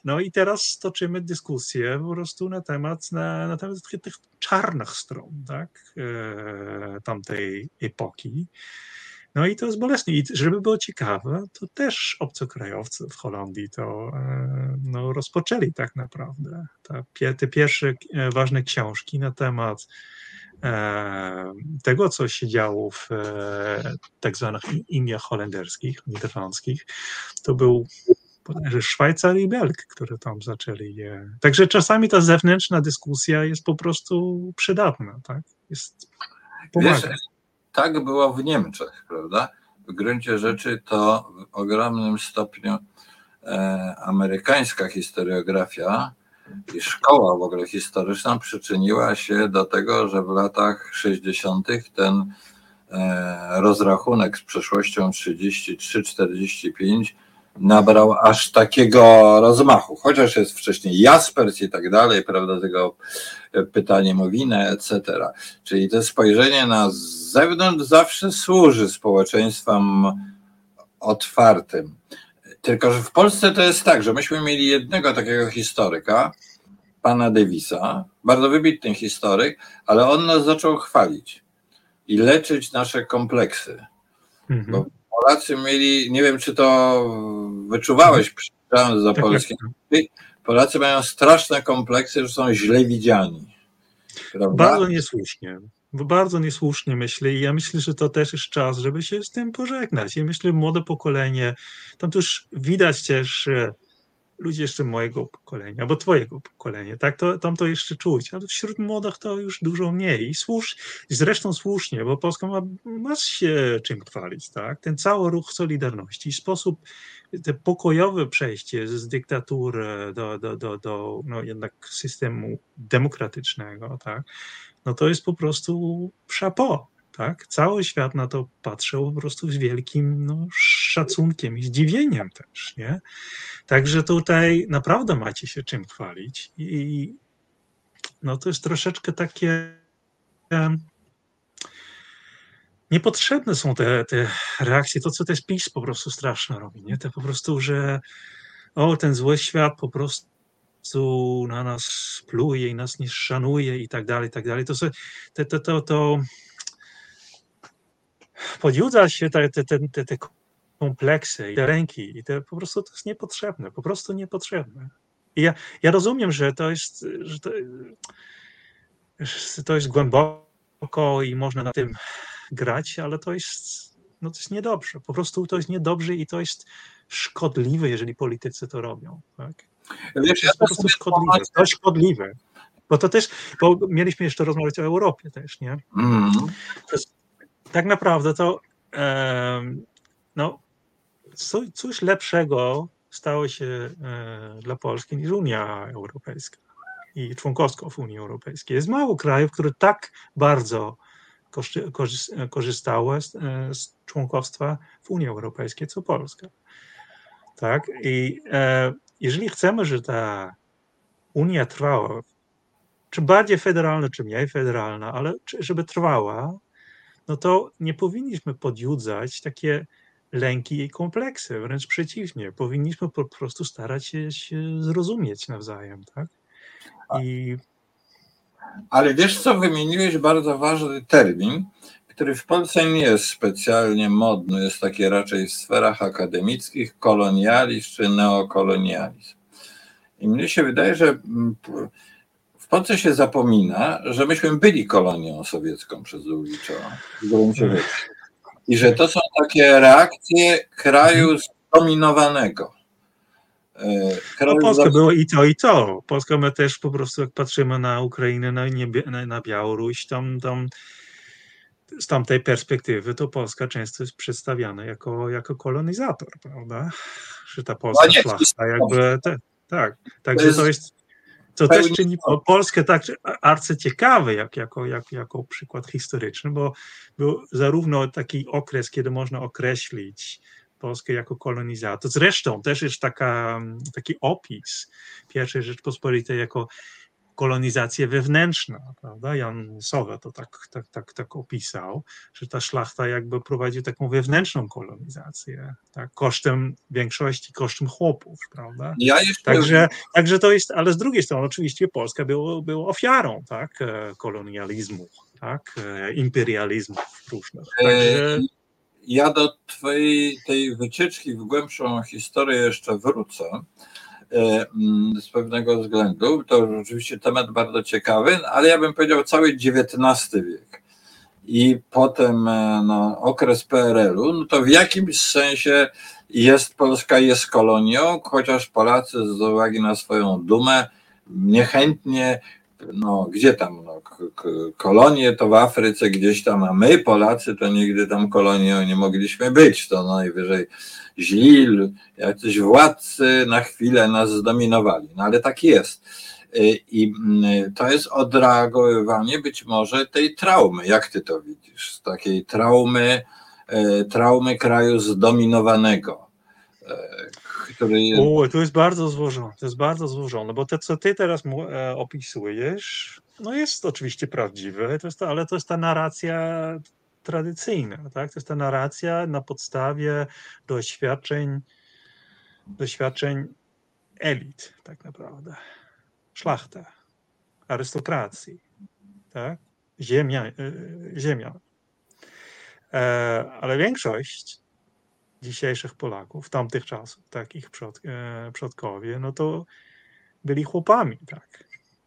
No i teraz toczymy dyskusję po prostu na temat, na, na temat tych, tych czarnych stron, tak, e, tamtej epoki. No i to jest bolesne. I żeby było ciekawe, to też obcokrajowcy w Holandii to e, no, rozpoczęli tak naprawdę. Te, te pierwsze e, ważne książki na temat tego, co się działo w e, tak zwanych Indiach holenderskich, niderlandzkich, to był Szwajcar i Belg, które tam zaczęli. Także czasami ta zewnętrzna dyskusja jest po prostu przydatna, tak? Jest, Wiesz, tak było w Niemczech, prawda? W gruncie rzeczy to w ogromnym stopniu e, amerykańska historiografia i szkoła w ogóle historyczna przyczyniła się do tego, że w latach 60. ten e, rozrachunek z przeszłością 33-45 nabrał aż takiego rozmachu, chociaż jest wcześniej Jaspers i tak dalej, prawda, tego pytanie Mowinę, etc. Czyli to spojrzenie na zewnątrz zawsze służy społeczeństwom otwartym. Tylko, że w Polsce to jest tak, że myśmy mieli jednego takiego historyka, pana Davisa, bardzo wybitny historyk, ale on nas zaczął chwalić i leczyć nasze kompleksy. Mhm. Bo Polacy mieli, nie wiem czy to wyczuwałeś przyjeżdżając do Polski, Polacy mają straszne kompleksy, że są źle widziani. Prawda? Bardzo niesłusznie bardzo niesłusznie myślę i ja myślę, że to też jest czas, żeby się z tym pożegnać. I myślę, młode pokolenie, tam też widać też ludzie jeszcze mojego pokolenia, albo twojego pokolenia, tak, to, tam to jeszcze czuć, ale wśród młodych to już dużo mniej. I słusz, zresztą słusznie, bo Polska ma, ma się czym chwalić, tak, ten cały ruch Solidarności, sposób, te pokojowe przejście z dyktatury do, do, do, do no jednak systemu demokratycznego, tak, no to jest po prostu chapeau, tak? Cały świat na to patrzył po prostu z wielkim no, szacunkiem i zdziwieniem też, nie? Także tutaj naprawdę macie się czym chwalić i no to jest troszeczkę takie niepotrzebne są te, te reakcje, to co te PiS po prostu straszne robi, nie? Te po prostu, że o, ten zły świat po prostu na nas pluje i nas nie szanuje i tak dalej, i tak dalej. To, to, to, to, to podjudza się te, te, te, te kompleksy i te ręki i te po prostu to jest niepotrzebne, po prostu niepotrzebne. I ja, ja rozumiem, że to jest, że to, że to jest głęboko i można na tym grać, ale to jest, no to jest niedobrze. Po prostu to jest niedobrze i to jest szkodliwe, jeżeli politycy to robią. Tak? Wiesz, jest po prostu szkodliwe. To szkodliwe. Bo to też, bo mieliśmy jeszcze rozmawiać o Europie też, nie? Mm. Jest, tak naprawdę to no, coś lepszego stało się e, dla Polski niż Unia Europejska i członkowstwo w Unii Europejskiej. Jest mało krajów, które tak bardzo korzystały z, e, z członkostwa w Unii Europejskiej, co Polska. Tak? I e, jeżeli chcemy, że ta Unia trwała, czy bardziej federalna, czy mniej federalna, ale żeby trwała, no to nie powinniśmy podjudzać takie lęki i kompleksy, wręcz przeciwnie. Powinniśmy po prostu starać się, się zrozumieć nawzajem, tak? I... Ale wiesz co, wymieniłeś bardzo ważny termin, który w Polsce nie jest specjalnie modny, jest taki raczej w sferach akademickich, kolonializm czy neokolonializm. I mnie się wydaje, że mm, w Polsce się zapomina, że myśmy byli kolonią sowiecką przez długi czas. I że to są takie reakcje kraju zdominowanego. E, no, Polska było i to, i to. Polska my też po prostu, jak patrzymy na Ukrainę, na, na, na Białoruś, tam, tam z tamtej perspektywy to Polska często jest przedstawiana jako, jako kolonizator, prawda? Że ta polska no szlachta jakby, te, tak, także to jest, to też czyni Polskę tak arcyciekawe jak, jako, jak, jako przykład historyczny, bo był zarówno taki okres, kiedy można określić Polskę jako kolonizator. Zresztą też jest taka, taki opis pierwszej Rzeczpospolitej jako kolonizacja wewnętrzna, prawda? Jan Sowa to tak, tak, tak, tak opisał, że ta szlachta jakby prowadzi taką wewnętrzną kolonizację, tak? kosztem większości, kosztem chłopów, prawda? Ja jeszcze... także, także to jest, ale z drugiej strony oczywiście Polska była, była ofiarą tak? E, kolonializmu, tak? E, imperializmu różnych. E, także... Ja do twojej tej wycieczki w głębszą historię jeszcze wrócę. E, mm, z pewnego względu. To rzeczywiście temat bardzo ciekawy, ale ja bym powiedział cały XIX wiek i potem e, no, okres PRL-u, no to w jakimś sensie jest Polska jest kolonią, chociaż Polacy z uwagi na swoją dumę niechętnie no gdzie tam, no, kolonie to w Afryce gdzieś tam, a my Polacy to nigdy tam kolonią nie mogliśmy być, to najwyżej źli, jacyś władcy na chwilę nas zdominowali, no ale tak jest. Y, I mm, to jest odreagowywanie być może tej traumy, jak ty to widzisz, takiej traumy, y, traumy kraju zdominowanego, y, który to jest bardzo złożone, to jest bardzo złożone, bo to, co ty teraz e, opisujesz, no jest oczywiście prawdziwe, to jest ale to jest ta narracja tradycyjna, tak? To jest ta narracja na podstawie doświadczeń, doświadczeń elit, tak naprawdę. Szlachta, arystokracji, tak? Ziemia, e, ziemia. E, ale większość dzisiejszych Polaków, tamtych czasów, takich przod, e, przodkowie, no to byli chłopami, tak.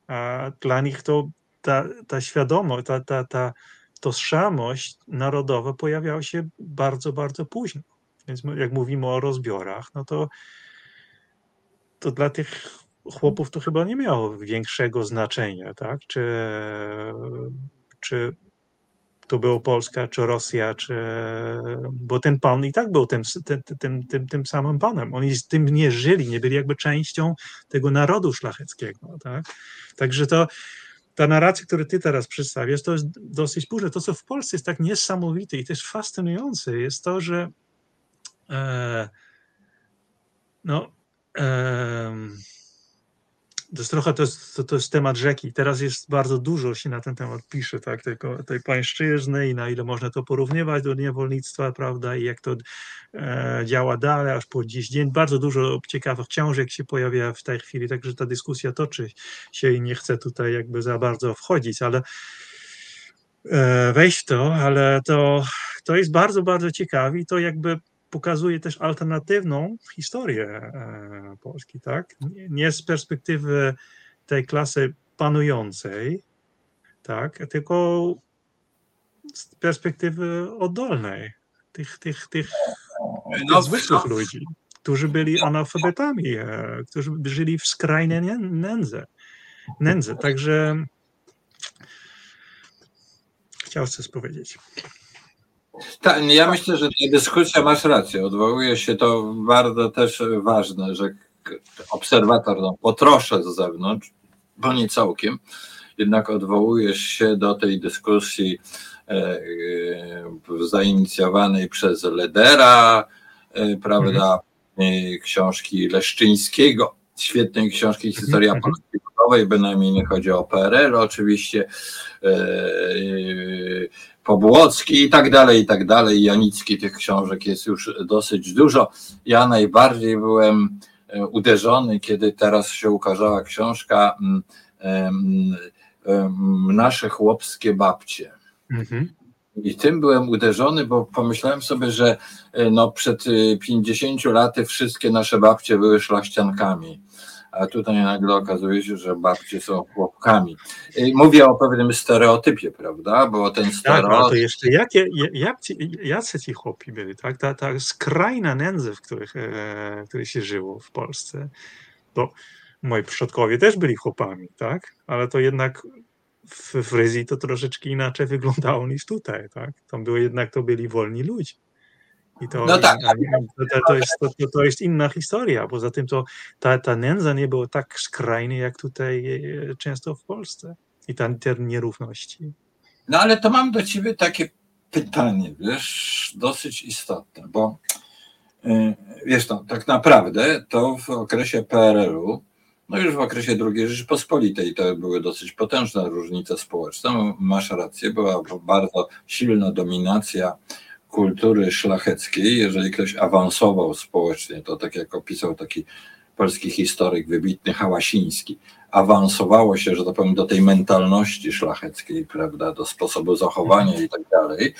A dla nich to ta, ta świadomość, ta, ta, ta tożsamość narodowa pojawiała się bardzo, bardzo późno. Więc jak mówimy o rozbiorach, no to, to dla tych chłopów to chyba nie miało większego znaczenia, tak? Czy, czy to było Polska, czy Rosja, czy... bo ten pan i tak był tym, tym, tym, tym, tym samym panem. Oni z tym nie żyli, nie byli jakby częścią tego narodu szlacheckiego. Tak? Także to ta narracja, którą ty teraz przedstawiasz, to jest dosyć późne. To, co w Polsce jest tak niesamowite i też fascynujące, jest to, że e, no, e, to jest trochę to jest, to, to jest temat rzeki. Teraz jest bardzo dużo się na ten temat pisze, tak, tego, tej pańszczyzny i na ile można to porównywać do niewolnictwa, prawda, i jak to e, działa dalej, aż po dziś dzień. Bardzo dużo ciekawych książek się pojawia w tej chwili, także ta dyskusja toczy się i nie chcę tutaj jakby za bardzo wchodzić, ale e, wejść w to, ale to, to jest bardzo, bardzo ciekawe i to jakby pokazuje też alternatywną historię e, Polski, tak? Nie z perspektywy tej klasy panującej, tak, tylko z perspektywy oddolnej, tych, tych, tych, no, zwykłych no. ludzi, którzy byli analfabetami, e, którzy żyli w skrajnej nędzy. nędzy. Także chciałbym coś powiedzieć. Tak, ja myślę, że ta dyskusja masz rację. Odwołuje się to bardzo też ważne, że obserwator no, po trosze z zewnątrz, bo nie całkiem, jednak odwołujesz się do tej dyskusji e, e, zainicjowanej przez Ledera, e, prawda, mhm. książki Leszczyńskiego, świetnej książki mhm, Historia mhm. Polski Ludowej, bynajmniej nie chodzi o PRL oczywiście, Pobłocki i tak dalej, i tak dalej. Janicki tych książek jest już dosyć dużo. Ja najbardziej byłem e, uderzony, kiedy teraz się ukazała książka Nasze chłopskie babcie. Mhm. I tym byłem uderzony, bo pomyślałem sobie, że no przed 50 e, laty wszystkie nasze babcie były szlachciankami a tutaj nagle okazuje się, że babcie są chłopkami. Mówię o pewnym stereotypie, prawda? Bo ten stereotyp... Tak, to jeszcze jakie, jak ci, jacy ci chłopi byli, tak? Ta, ta skrajna nędza, w których, e, w której się żyło w Polsce. To moi przodkowie też byli chłopami, tak? Ale to jednak w Fryzji to troszeczkę inaczej wyglądało niż tutaj, tak? Tam było jednak, to byli wolni ludzie. I to, no tak. to, to, jest, to, to jest inna historia. Poza tym to ta, ta nędza nie była tak skrajna, jak tutaj e, często w Polsce. I ta, te nierówności. No ale to mam do ciebie takie pytanie, wiesz, dosyć istotne, bo e, wiesz, no, tak naprawdę to w okresie PRL-u, no już w okresie II Rzeczypospolitej to były dosyć potężne różnice społeczne. Masz rację, była bardzo silna dominacja kultury szlacheckiej, jeżeli ktoś awansował społecznie, to tak jak opisał taki polski historyk wybitny Hałasiński, awansowało się, że to powiem, do tej mentalności szlacheckiej, prawda, do sposobu zachowania i tak dalej.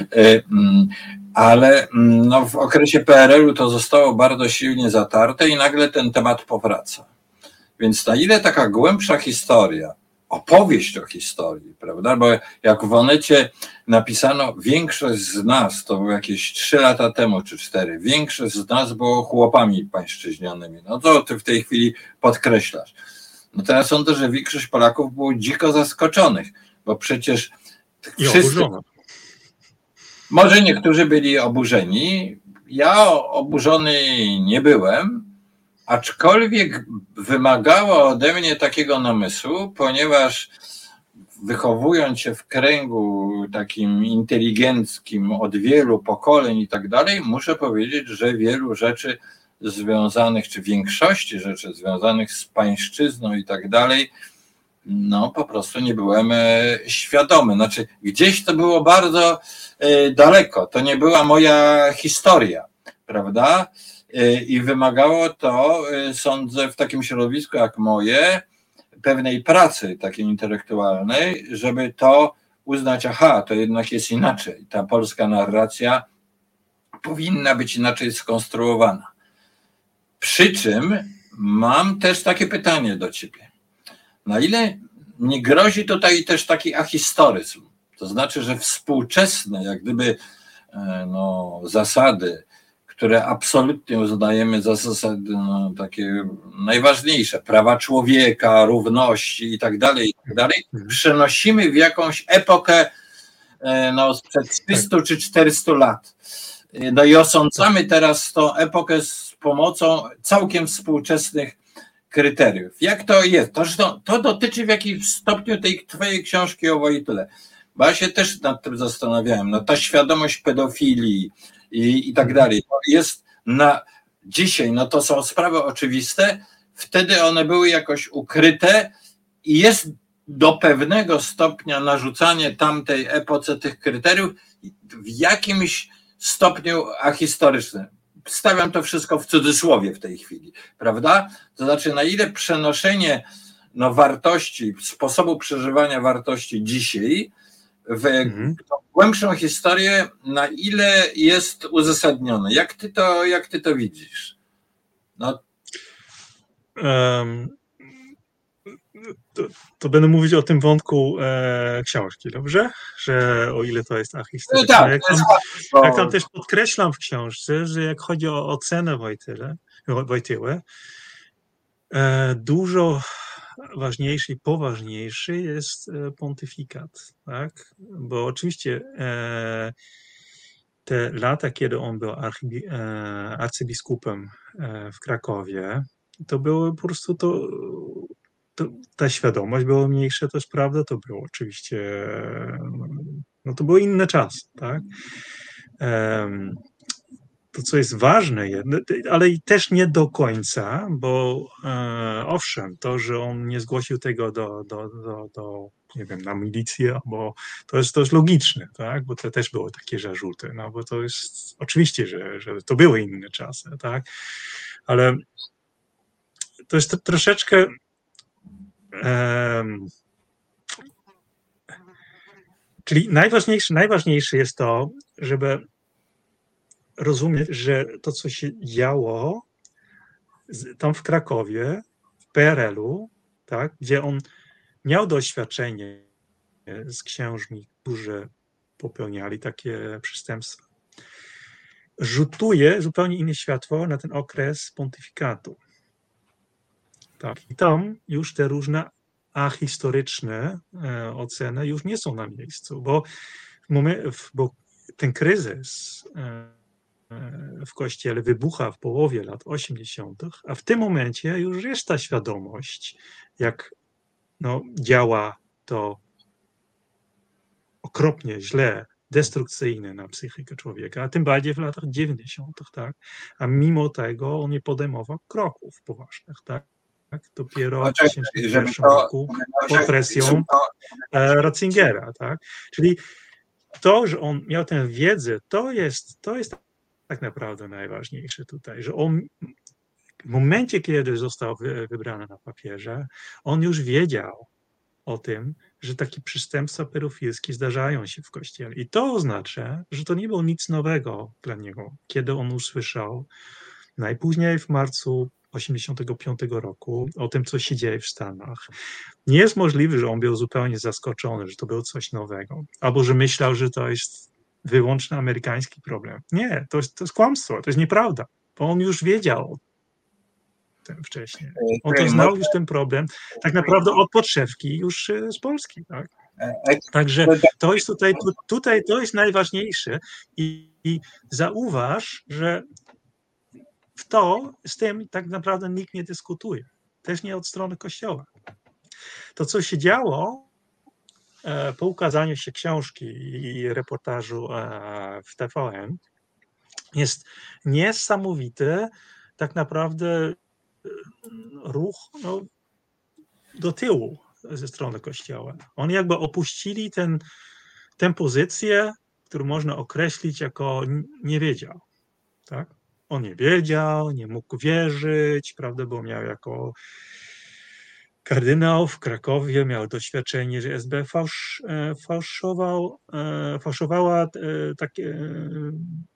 E, mm, ale mm, no, w okresie PRL-u to zostało bardzo silnie zatarte i nagle ten temat powraca. Więc na ile taka głębsza historia, opowieść o historii, prawda? Bo jak w Onecie napisano, większość z nas, to było jakieś trzy lata temu czy cztery, większość z nas było chłopami pańszczyźnionymi. No to ty w tej chwili podkreślasz. No teraz sądzę, że większość Polaków było dziko zaskoczonych, bo przecież I wszyscy... Może niektórzy byli oburzeni. Ja oburzony nie byłem, aczkolwiek wymagało ode mnie takiego namysłu, ponieważ wychowując się w kręgu takim inteligenckim od wielu pokoleń i tak dalej, muszę powiedzieć, że wielu rzeczy związanych, czy większości rzeczy związanych z pańszczyzną i tak dalej, no po prostu nie byłem e, świadomy. Znaczy, gdzieś to było bardzo e, daleko, to nie była moja historia, prawda? E, I wymagało to, sądzę, w takim środowisku jak moje, pewnej pracy takiej intelektualnej, żeby to uznać, aha, to jednak jest inaczej. Ta polska narracja powinna być inaczej skonstruowana. Przy czym mam też takie pytanie do ciebie. Na ile nie grozi tutaj też taki ahistoryzm? To znaczy, że współczesne, jak gdyby e, no, zasady które absolutnie uznajemy za zasady no, takie najważniejsze, prawa człowieka, równości i tak dalej, i tak dalej, przenosimy w jakąś epokę e, no, sprzed 300 czy 400 lat. No i osądzamy teraz tą epokę z pomocą całkiem współczesnych kryteriów. Jak to jest? To, to, to dotyczy w jakimś stopniu tej twojej książki o Wojtyle. Bo ja się też nad tym zastanawiałem. No, ta świadomość pedofilii, i, i tak dalej. Jest na dzisiaj, no to są sprawy oczywiste, wtedy one były jakoś ukryte i jest do pewnego stopnia narzucanie tamtej epoce tych kryteriów w jakimś stopniu ahistorycznym. Stawiam to wszystko w cudzysłowie w tej chwili, prawda? To znaczy, na ile przenoszenie no, wartości, sposobu przeżywania wartości dzisiaj w mhm. głębszą historię, na ile jest uzasadnione. Jak ty to, jak ty to widzisz? No. Um, to, to, będę mówić o tym wątku e, książki, dobrze? Że o ile to jest ahistoryczne. No tak, jak, tam, jak tam też podkreślam w książce, że jak chodzi o ocenę Wojtyle, Wojtyłę, e, dużo ważniejszy i poważniejszy jest e, pontyfikat, tak? Bo oczywiście e, te lata, kiedy on był e, arcybiskupem w Krakowie, to było po prostu to, to, ta świadomość była mniejsza, jest prawda, to było oczywiście, no to był inny czas, tak? To, co jest ważne, ale i też nie do końca, bo e, owszem, to, że on nie zgłosił tego do, do, do, do nie wiem, na milicję, bo to jest, jest logiczne, tak? bo to też były takie zarzuty, no bo to jest oczywiście, że, że to były inne czasy, tak? Ale to jest to troszeczkę um, czyli najważniejsze, najważniejsze jest to, żeby rozumieć, że to, co się działo tam w Krakowie, PRL-u, tak, gdzie on miał doświadczenie z księżmi, którzy popełniali takie przestępstwa, rzutuje zupełnie inne światło na ten okres pontyfikatu. Tak, i tam już te różne ahistoryczne e, oceny już nie są na miejscu, bo, bo ten kryzys e, w kościele wybucha w połowie lat 80., a w tym momencie już jest ta świadomość, jak no, działa to okropnie źle, destrukcyjne na psychikę człowieka, a tym bardziej w latach 90., tak? A mimo tego on nie podejmował kroków poważnych, tak? tak? Dopiero w 2001 roku pod presją e, Ratzingera, tak? Czyli to, że on miał tę wiedzę, to jest, to jest tak naprawdę najważniejsze tutaj, że on w momencie, kiedy został wybrany na papierze, on już wiedział o tym, że takie przestępstwa pedofilskie zdarzają się w kościele. I to oznacza, że to nie było nic nowego dla niego, kiedy on usłyszał najpóźniej w marcu 85 roku o tym, co się dzieje w Stanach. Nie jest możliwe, że on był zupełnie zaskoczony, że to było coś nowego, albo że myślał, że to jest wyłącznie amerykański problem. Nie, to jest, to jest kłamstwo, to jest nieprawda, bo on już wiedział tym wcześniej. On to znał już ten problem, tak naprawdę od podszewki już e, z Polski. Tak? E, e, Także to jest tutaj, tutaj to jest najważniejsze i, i zauważ, że w to z tym tak naprawdę nikt nie dyskutuje. Też nie od strony Kościoła. To, co się działo po ukazaniu się książki i reportażu w TVN, jest niesamowite tak naprawdę ruch no, do tyłu ze strony Kościoła. Oni jakby opuścili ten, tę pozycję, którą można określić jako nie wiedział. Tak? On nie wiedział, nie mógł wierzyć, prawda, bo miał jako kardynał w Krakowie, miał doświadczenie, że SB fałsz, e, fałszował, e, fałszowała e, takie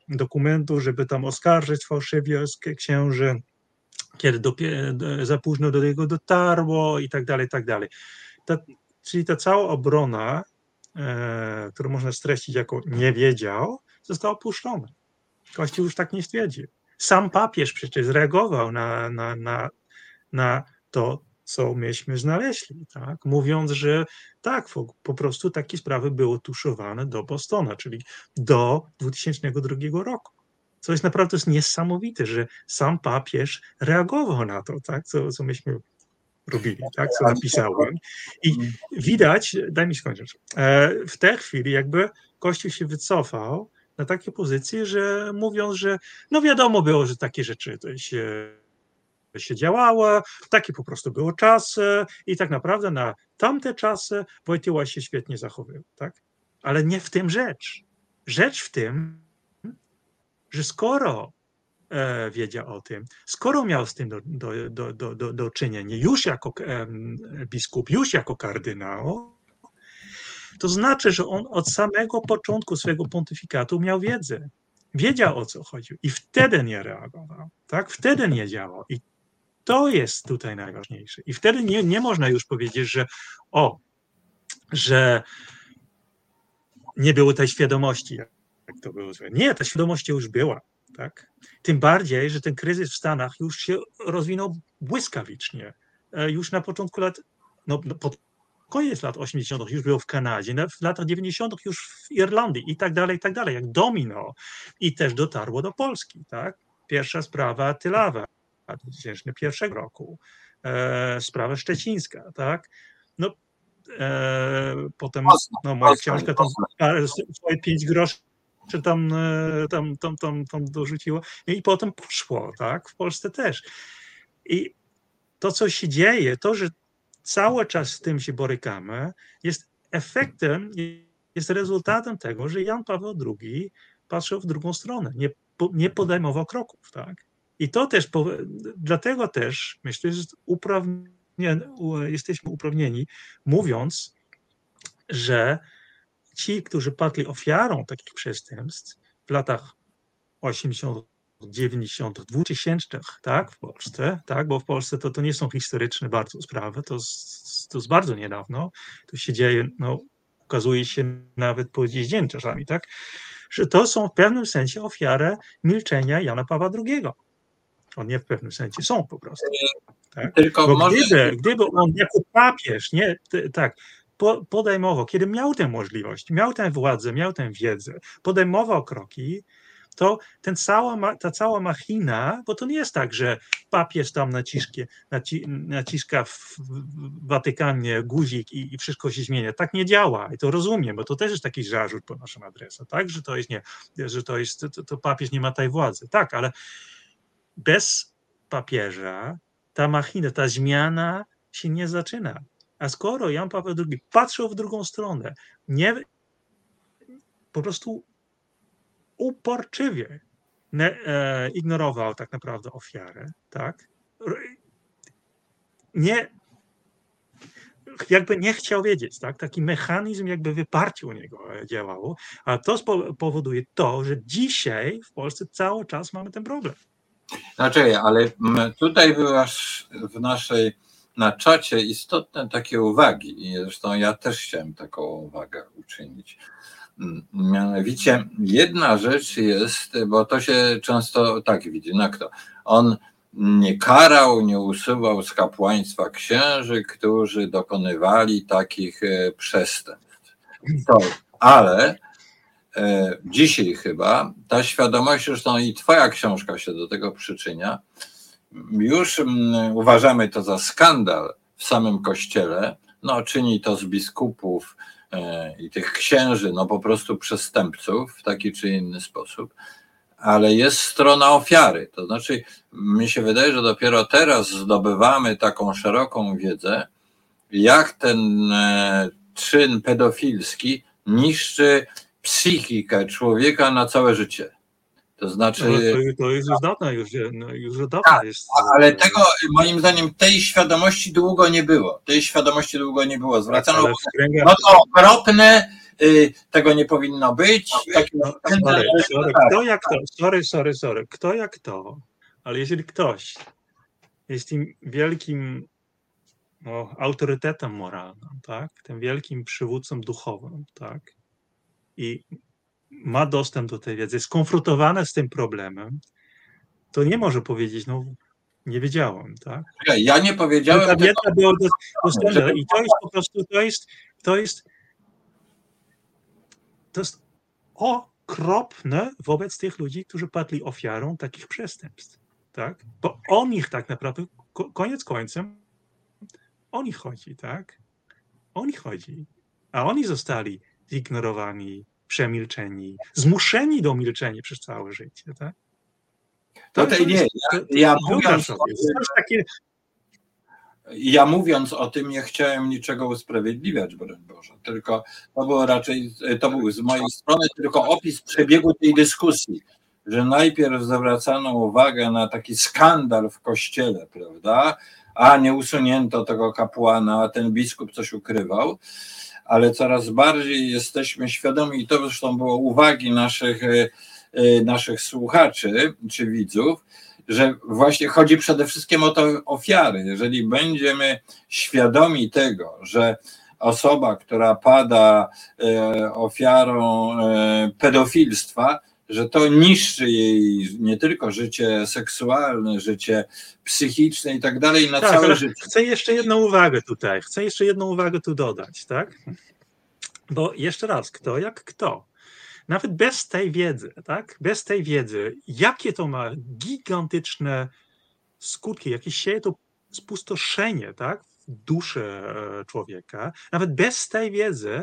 dokumentu, żeby tam oskarżyć fałszywie księży kiedy do, za późno do niego dotarło i tak dalej, i tak dalej. Ta, czyli ta cała obrona, którą można streścić jako nie wiedział, została opuszczona. Kościół już tak nie stwierdził. Sam papież przecież reagował na, na, na, na to, co myśmy znaleźli, tak? mówiąc, że tak, po prostu takie sprawy były tuszowane do Bostona, czyli do 2002 roku co jest naprawdę niesamowite, że sam papież reagował na to, tak, co, co myśmy robili, tak, co napisałem. I widać, daj mi skończyć, e, w tej chwili jakby Kościół się wycofał na takie pozycje, że mówiąc, że no wiadomo było, że takie rzeczy się, się działało, takie po prostu były czasy i tak naprawdę na tamte czasy Wojtyła się świetnie zachowywał, tak? Ale nie w tym rzecz. Rzecz w tym, że skoro e, wiedział o tym, skoro miał z tym do, do, do, do, do, czynienia już jako biskup, już jako kardynał, to znaczy, że on od samego początku swojego pontyfikatu miał wiedzę. Wiedział o co chodziło i wtedy nie reagował, tak? Wtedy nie działał. I to jest tutaj najważniejsze. I wtedy nie, nie można już powiedzieć, że o, że nie było tej świadomości, jak to było złe. Nie, ta świadomość już była. Tak? Tym bardziej, że ten kryzys w Stanach już się rozwinął błyskawicznie. E, już na początku lat, no, no pod koniec lat 80. już było w Kanadzie, w latach 90. już w Irlandii i tak dalej, i tak dalej, jak domino. I też dotarło do Polski. Tak? Pierwsza sprawa Tylawa 2001 roku, e, sprawa szczecińska. Tak? No, e, potem no, moja książka to swoje pięć groszy czy tam, e, tam, tam, tam, tam dorzuciło. I potem poszło, tak? W Polsce też. I to, co się dzieje, to, że cały czas z tym się borykamy, jest efektem, jest rezultatem tego, że Jan Paweł II patrzył w drugą stronę, nie, nie podejmował kroków, tak? I to też, dlatego też myślę, że jesteśmy uprawnieni, mówiąc, że ci, którzy padli ofiarą takich przestępstw w latach 80., 90., 2000, tak, w Polsce, tak, bo w Polsce to, to nie są historyczne bardzo sprawy, to, to jest bardzo niedawno, to się dzieje, no, okazuje się nawet po dziś dzień czasami, tak, że to są w pewnym sensie ofiary milczenia Jana Pawła II. On nie w pewnym sensie są po prostu. Tak? Tylko Bo może... gdyby, gdyby on jako papież, nie, tak, podejmował, kiedy miał tę możliwość, miał tę władzę, miał tę wiedzę, podejmował kroki, to ten cała, ta cała machina, bo to nie jest tak, że papież tam naciski, naci, naciska w Watykanie guzik i, i, wszystko się zmienia. Tak nie działa i to rozumiem, bo to też jest taki zarzut po naszym adresie, tak, że to jest nie, że to jest, to, to papież nie ma tej władzy. Tak, ale bez papieża ta machina, ta zmiana się nie zaczyna. A skoro Jan Paweł II patrzył w drugą stronę, nie, po prostu uporczywie ne, e, ignorował tak naprawdę ofiarę, tak? Nie, jakby nie chciał wiedzieć, tak? Taki mechanizm jakby wyparcie u niego działał, a to powoduje to, że dzisiaj w Polsce cały czas mamy ten problem. Znaczy, ale tutaj byłaś w naszej na czacie istotne takie uwagi i zresztą ja też chciałem taką uwagę uczynić. Mianowicie jedna rzecz jest, bo to się często tak widzi, no kto? On nie karał, nie usuwał z kapłaństwa księży, którzy dokonywali takich e, przestępstw. To, ale dzisiaj chyba ta świadomość, zresztą i Twoja książka się do tego przyczynia, już mm, uważamy to za skandal w samym kościele, no czyni to z biskupów e, i tych księży, no po prostu przestępców w taki czy inny sposób, ale jest strona ofiary. To znaczy, mi się wydaje, że dopiero teraz zdobywamy taką szeroką wiedzę, jak ten e, czyn pedofilski niszczy psychikę człowieka na całe życie. To znaczy. No, to, to jest już dawno, już, no, już dawno tak, jest. Ale tego, moim zdaniem, tej świadomości długo nie było. Tej świadomości długo nie było. Zwracano uwagę. No to okropne, y, tego nie powinno być. Tak, no, sorry, sorry, kto jak to? Sorry, sorry, sorry. Kto jak to? Ale jeżeli ktoś jest tym wielkim no, autorytetem moralnym, tak? Tym wielkim przywódcą duchowym, tak? I ma dostęp do tej wiedzy, jest skonfrontowane z tym problemem, to nie może powiedzieć, no nie wiedziałem, tak? Ja nie powiedziałem. Ta wiedza była dostępna i to jest po prostu, to jest, to jest, to jest okropne wobec tych ludzi, którzy padli ofiarą takich przestępstw, tak? Bo o nich tak naprawdę, koniec końcem, o nich chodzi, tak? O nich chodzi. A oni zostali zignorowani, przemilczeni, zmuszeni do milczenia przez całe życie. Tak? To, to, nie, ja, ja mówiąc, o takie... ja mówiąc o tym nie chciałem niczego usprawiedliwiać, broń Boże, tylko to było raczej, to był z mojej strony tylko opis przebiegu tej dyskusji, że najpierw zwracano uwagę na taki skandal w kościele, prawda, a nie usunięto tego kapłana, a ten biskup coś ukrywał, ale coraz bardziej jesteśmy świadomi, i to zresztą było uwagi naszych, e, e, naszych słuchaczy czy widzów, że właśnie chodzi przede wszystkim o to ofiary. Jeżeli będziemy świadomi tego, że osoba, która pada e, ofiarą pedofilstwa, że to niszczy jej nie tylko życie seksualne, życie psychiczne i tak dalej na tak, całe życie. Chcę jeszcze jedną uwagę tutaj, chcę jeszcze jedną uwagę tu dodać, tak? Bo jeszcze raz, kto jak kto. Nawet bez tej wiedzy, tak? Bez tej wiedzy, jakie to ma gigantyczne skutki, jakie się to spustoszenie, tak? W duszy e, człowieka, nawet bez tej wiedzy,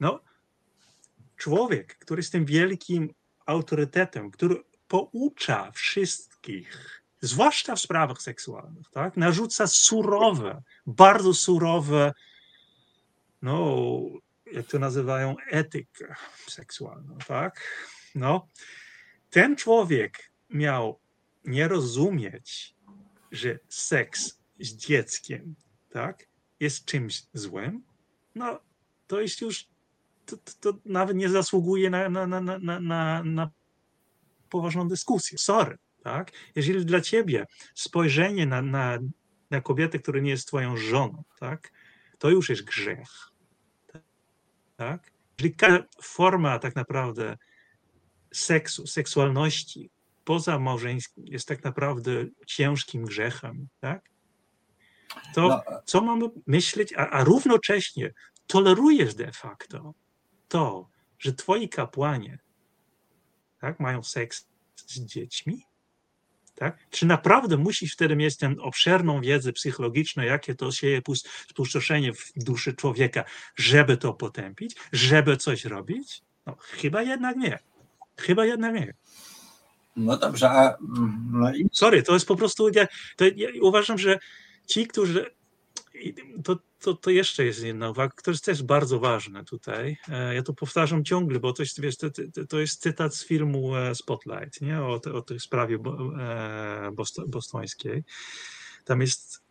no, człowiek, który jest tym wielkim autorytetem, który poucza wszystkich, zwłaszcza w sprawach seksualnych, tak? narzuca surowe, bardzo surowe, no, jak to nazywają, etykę seksualną, tak? No, ten człowiek miał nie rozumieć, że seks z dzieckiem, tak, jest czymś złym, no, to jest już to, to, nawet nie zasługuje na, na, na, na, na poważną dyskusję. Sorry, tak? Jeżeli dla ciebie spojrzenie na, na, na kobietę, która nie jest twoją żoną, tak? To już jest grzech. Tak? Jeżeli każda forma tak naprawdę seksu, seksualności poza małżeńskim jest tak naprawdę ciężkim grzechem, tak? To no. co mamy myśleć, a, a równocześnie tolerujesz de facto to, że twoi kapłanie tak, mają seks z dziećmi? Tak? Czy naprawdę musisz wtedy mieć tę obszerną wiedzę psychologiczną, jakie to sieje spustoszenie w duszy człowieka, żeby to potępić, żeby coś robić? No, chyba jednak nie. Chyba jednak nie. No dobrze, a. No i... Sorry, to jest po prostu. Ja, to ja uważam, że ci, którzy. To, to, to jeszcze jest jedna uwaga, która jest też bardzo ważna tutaj. E, ja to powtarzam ciągle, bo to jest, wiesz, to, to jest cytat z filmu e, Spotlight, nie? O, o tej sprawie e, bostońskiej. Tam jest,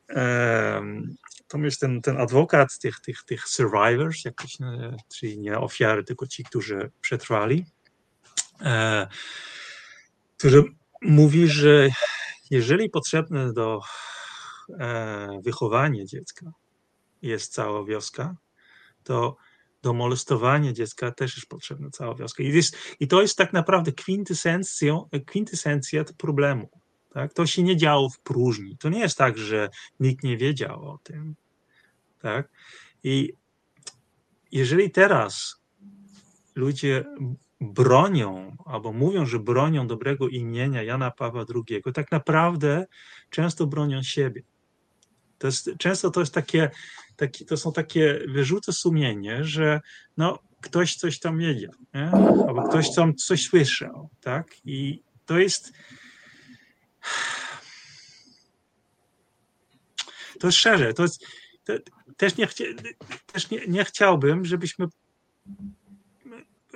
tam jest ten, ten adwokat tych, tych, tych survivors, jakiś, czyli nie ofiary, tylko ci, którzy przetrwali, który mówi, że jeżeli potrzebne do wychowania dziecka jest cała wioska, to do molestowania dziecka też jest potrzebna cała wioska. I, jest, i to jest tak naprawdę kwintesencja problemu. Tak? To się nie działo w próżni. To nie jest tak, że nikt nie wiedział o tym. Tak? I jeżeli teraz ludzie bronią albo mówią, że bronią dobrego imienia Jana Pawła II, tak naprawdę często bronią siebie. To jest, często to jest takie, to są takie wyrzuty sumienie, że no, ktoś coś tam wiedział, nie? albo ktoś tam coś słyszał, tak? I to jest to jest szczerze, to jest, to, też, nie, chcia, też nie, nie chciałbym, żebyśmy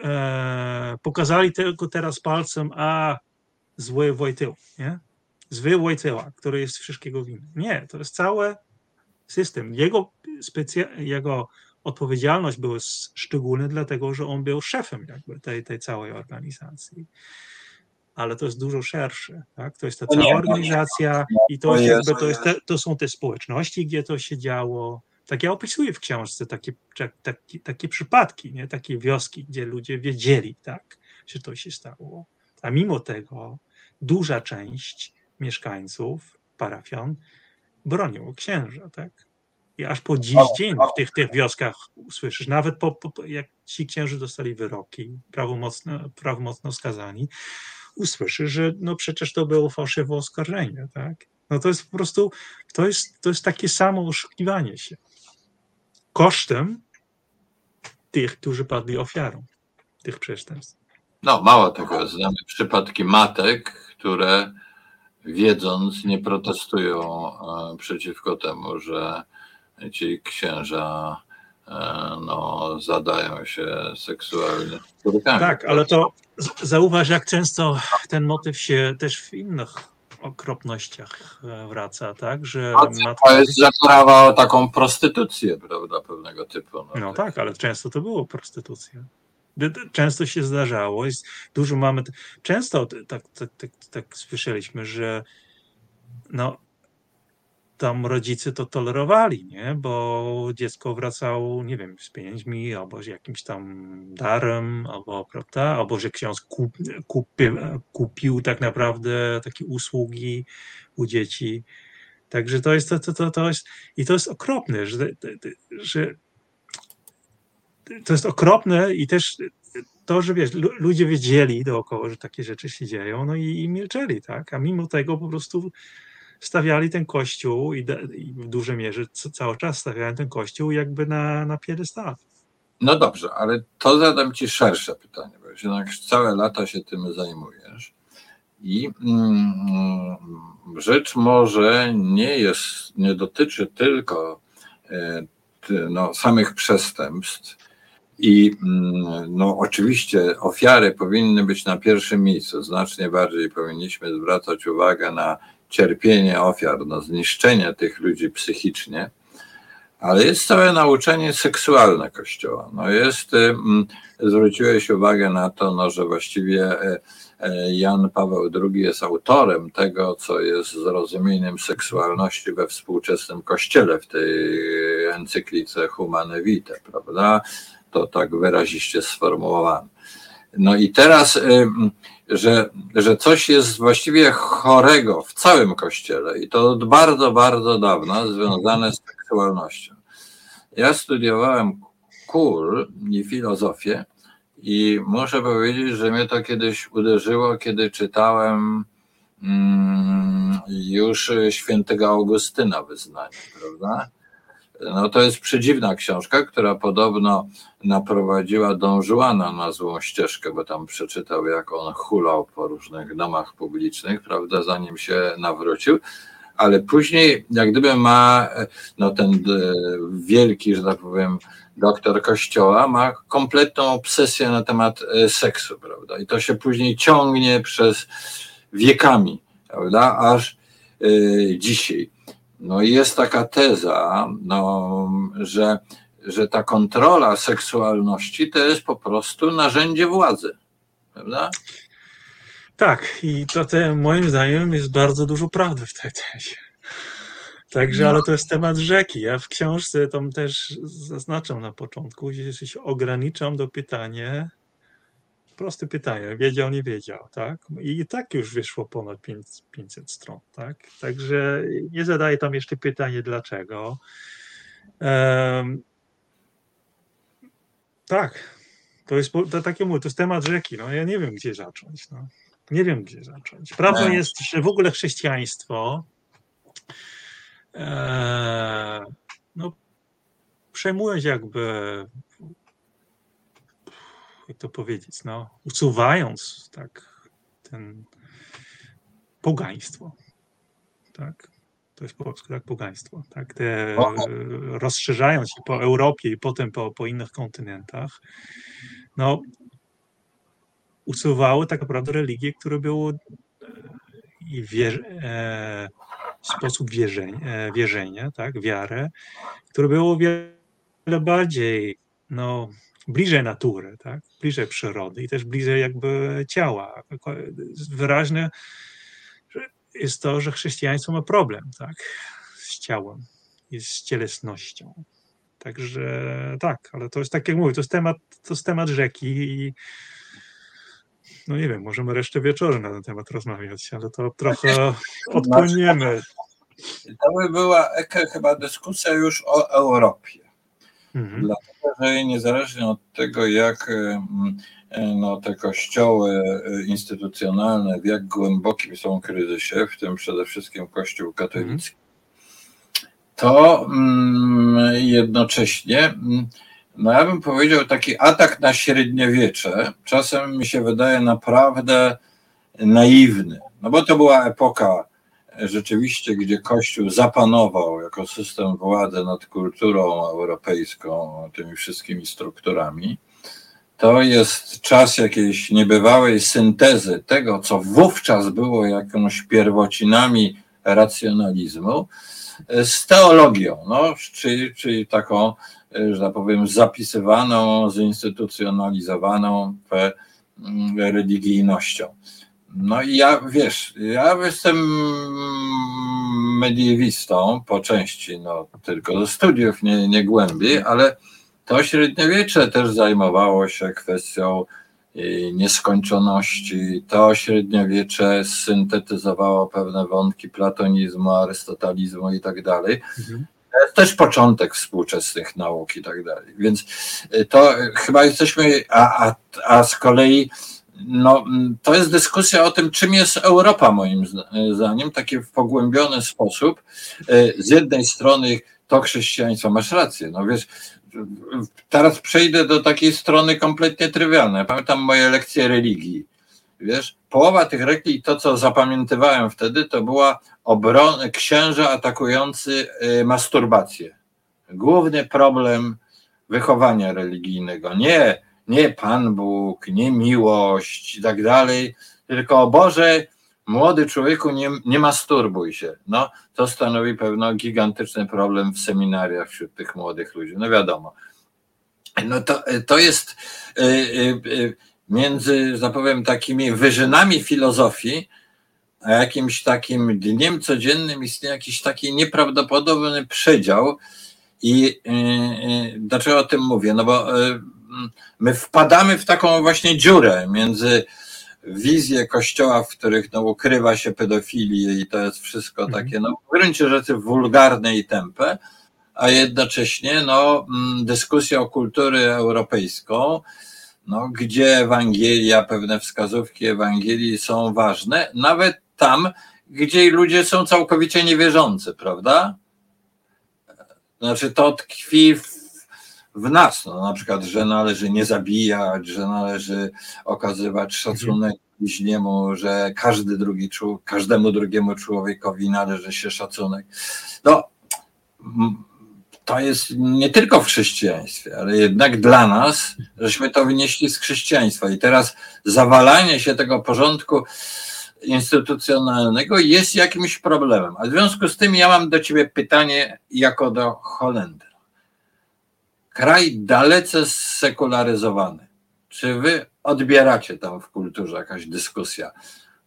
e, pokazali tylko teraz palcem, a zły Wojtył, nie? Zły Wojtyła, który jest wszystkiego winny. Nie, to jest cały system. Jego, specja- jego odpowiedzialność była szczególna, dlatego że on był szefem jakby tej, tej całej organizacji. Ale to jest dużo szersze. Tak? To jest ta cała organizacja i to, jest jakby, to, jest te, to są te społeczności, gdzie to się działo. Tak ja opisuję w książce takie, takie, takie przypadki, nie? takie wioski, gdzie ludzie wiedzieli, tak, że to się stało. A mimo tego duża część mieszkańców, parafian, bronią księża, tak? I aż po dziś dzień w tych, tych wioskach słyszysz, nawet po, po, jak ci księży dostali wyroki, prawomocno, prawomocno skazani, usłyszysz, że no przecież to było fałszywe oskarżenie, tak? No to jest po prostu, to jest, to jest takie samo oszukiwanie się kosztem tych, którzy padli ofiarą tych przestępstw. No, mało tego, znamy przypadki matek, które wiedząc nie protestują e, przeciwko temu, że ci księża e, no, zadają się seksualnie z córkami. Tak, ale to zauważ, jak często ten motyw się też w innych okropnościach e, wraca, tak? Że matka... To jest zaprawa o taką prostytucję, prawda, pewnego typu. No, no tak, ale często to było prostytucja. Często się zdarzało, jest dużo mamy, często tak, tak, tak, tak słyszeliśmy, że no, tam rodzice to tolerowali, nie? bo dziecko wracało, nie wiem, z pieniędzmi, albo z jakimś tam darem, albo, prawda? albo że ksiądz kup, kupił tak naprawdę takie usługi u dzieci. Także to jest, to, to, to jest i to jest okropne, że, że to jest okropne i też to, że wiesz, ludzie wiedzieli dookoła, że takie rzeczy się dzieją, no i, i milczeli, tak? A mimo tego po prostu stawiali ten kościół i, i w dużej mierze cały czas stawiałem ten kościół jakby na, na. No dobrze, ale to zadam ci szersze pytanie, bo jednak całe lata się tym zajmujesz. I mm, rzecz może nie jest, nie dotyczy tylko e, no, samych przestępstw. I mm, no, oczywiście ofiary powinny być na pierwszym miejscu. Znacznie bardziej powinniśmy zwracać uwagę na cierpienie ofiar, no, zniszczenie tych ludzi psychicznie, Ale jest całe nauczenie seksualne Kościoła. No jest, zwróciłeś uwagę na to, no, że właściwie Jan Paweł II jest autorem tego, co jest zrozumieniem seksualności we współczesnym kościele w tej encyklice Humane Vitae, prawda? To tak wyraziście sformułowane. No i teraz, że, że coś jest właściwie chorego w całym kościele i to od bardzo, bardzo dawna związane z seksualnością. Ja studiowałem kul i filozofię i muszę powiedzieć, że mnie to kiedyś uderzyło, kiedy czytałem mm, już świętego Augustyna wyznanie, prawda? No to jest przedziwna książka, która podobno naprowadziła Don Juana na złą ścieżkę, bo tam przeczytał, jak on hulał po różnych domach publicznych, prawda, zanim się nawrócił. Ale później, jak gdyby ma no ten e, wielki, że tak powiem, doktor kościoła, ma kompletną obsesję na temat e, seksu, prawda? I to się później ciągnie przez wiekami, prawda? Aż yy, dzisiaj. No i jest taka teza, no, że, że ta kontrola seksualności to jest po prostu narzędzie władzy, prawda? Tak, i to te, moim zdaniem jest bardzo dużo prawdy w tej tezie. Także, no. ale to jest temat rzeki. Ja w książce tam też zaznaczam na początku, że się ograniczam do pytania, proste pytanie, wiedział, nie wiedział, tak? I tak już wyszło ponad 500 stron, tak? Także nie zadaję tam jeszcze pytanie, dlaczego. Um, tak, to jest, to, takie mówię, to jest temat rzeki, no ja nie wiem, gdzie zacząć, no. Nie wiem, gdzie zacząć. Prawdą no. jest, że w ogóle chrześcijaństwo e, no, przejmując jakby jak to powiedzieć, no, usuwając tak ten pogaństwo, tak, to jest po polsku, tak, pogaństwo, tak, te, rozszerzając się po Europie i potem po, po innych kontynentach, no, usuwały tak naprawdę religie, które były i wierzy, e, sposób wierzenia, e, wierzenia, tak, wiarę, które było wiele bardziej, no, bliżej natury, tak? bliżej przyrody i też bliżej jakby ciała. Wyraźne jest to, że chrześcijaństwo ma problem tak? z ciałem i z cielesnością. Także tak, ale to jest tak jak mówię, to jest temat, to jest temat rzeki i no nie wiem, możemy resztę wieczoru na ten temat rozmawiać, ale to trochę odpłyniemy. To by była chyba dyskusja już o Europie. Mhm. Że niezależnie od tego, jak e, no, te kościoły e, instytucjonalne, w jak głębokim są kryzysie, w tym przede wszystkim Kościół katolicki, to mm, jednocześnie, mm, no ja bym powiedział, taki atak na średniowiecze czasem mi się wydaje naprawdę naiwny. No bo to była epoka rzeczywiście, gdzie Kościół zapanował jako system władzy nad kulturą europejską, tymi wszystkimi strukturami, to jest czas jakiejś niebywałej syntezy tego, co wówczas było jakąś pierwocinami racjonalizmu, z teologią, no, czyli, czyli taką, że tak powiem, zapisywaną, zinstytucjonalizowaną religijnością. No i ja, wiesz, ja jestem mediewistą po części, no tylko ze studiów, nie, nie głębiej, ale to średniowiecze też zajmowało się kwestią nieskończoności. To średniowiecze syntetyzowało pewne wątki platonizmu, arystotalizmu i tak dalej. Mhm. To jest też początek współczesnych nauk i tak dalej. Więc to chyba jesteśmy, a, a, a z kolei no, mm, to jest dyskusja o tym, czym jest Europa, moim zdaniem, taki w pogłębiony sposób. E, z jednej strony to chrześcijaństwo, masz rację, no wiesz, teraz przejdę do takiej strony kompletnie trywialnej. Pamiętam moje lekcje religii. Wiesz, połowa tych religii, to co zapamiętywałem wtedy, to była obrona księża atakujący e, masturbację. Główny problem wychowania religijnego. Nie nie Pan Bóg, nie miłość i tak dalej, tylko o Boże, młody człowieku, nie, nie masturbuj się. No, to stanowi pewno gigantyczny problem w seminariach wśród tych młodych ludzi. No wiadomo. No to, to jest y, y, y, między, że tak powiem, takimi wyżynami filozofii, a jakimś takim dniem codziennym istnieje jakiś taki nieprawdopodobny przedział. I dlaczego o tym mówię? No bo my wpadamy w taką właśnie dziurę między wizję kościoła, w których no, ukrywa się pedofilię i to jest wszystko mhm. takie, no, w gruncie rzeczy wulgarne i tępe, a jednocześnie no, mm, dyskusja o kulturę europejską, no, gdzie Ewangelia, pewne wskazówki Ewangelii są ważne, nawet tam, gdzie ludzie są całkowicie niewierzący, prawda? Znaczy to tkwi w w nas, no, na przykład, że należy nie zabijać, że należy okazywać szacunek bliźniemu, że każdy drugi, każdemu drugiemu człowiekowi należy się szacunek. No, to jest nie tylko w chrześcijaństwie, ale jednak dla nas, żeśmy to wynieśli z chrześcijaństwa i teraz zawalanie się tego porządku instytucjonalnego jest jakimś problemem. A w związku z tym ja mam do ciebie pytanie jako do Holendra kraj dalece sekularyzowany. Czy wy odbieracie tam w kulturze jakaś dyskusja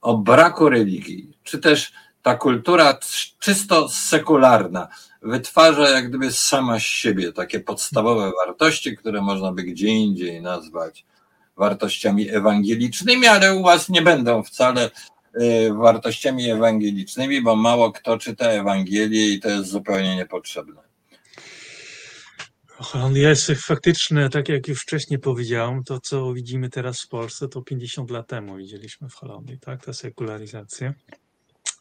o braku religii, czy też ta kultura czysto sekularna wytwarza jak gdyby sama z siebie takie podstawowe wartości, które można by gdzie indziej nazwać wartościami ewangelicznymi, ale u was nie będą wcale y, wartościami ewangelicznymi, bo mało kto czyta Ewangelię i to jest zupełnie niepotrzebne. Holandia jest faktycznie, tak jak już wcześniej powiedziałem, to co widzimy teraz w Polsce, to 50 lat temu widzieliśmy w Holandii, tak, ta sekularyzacja.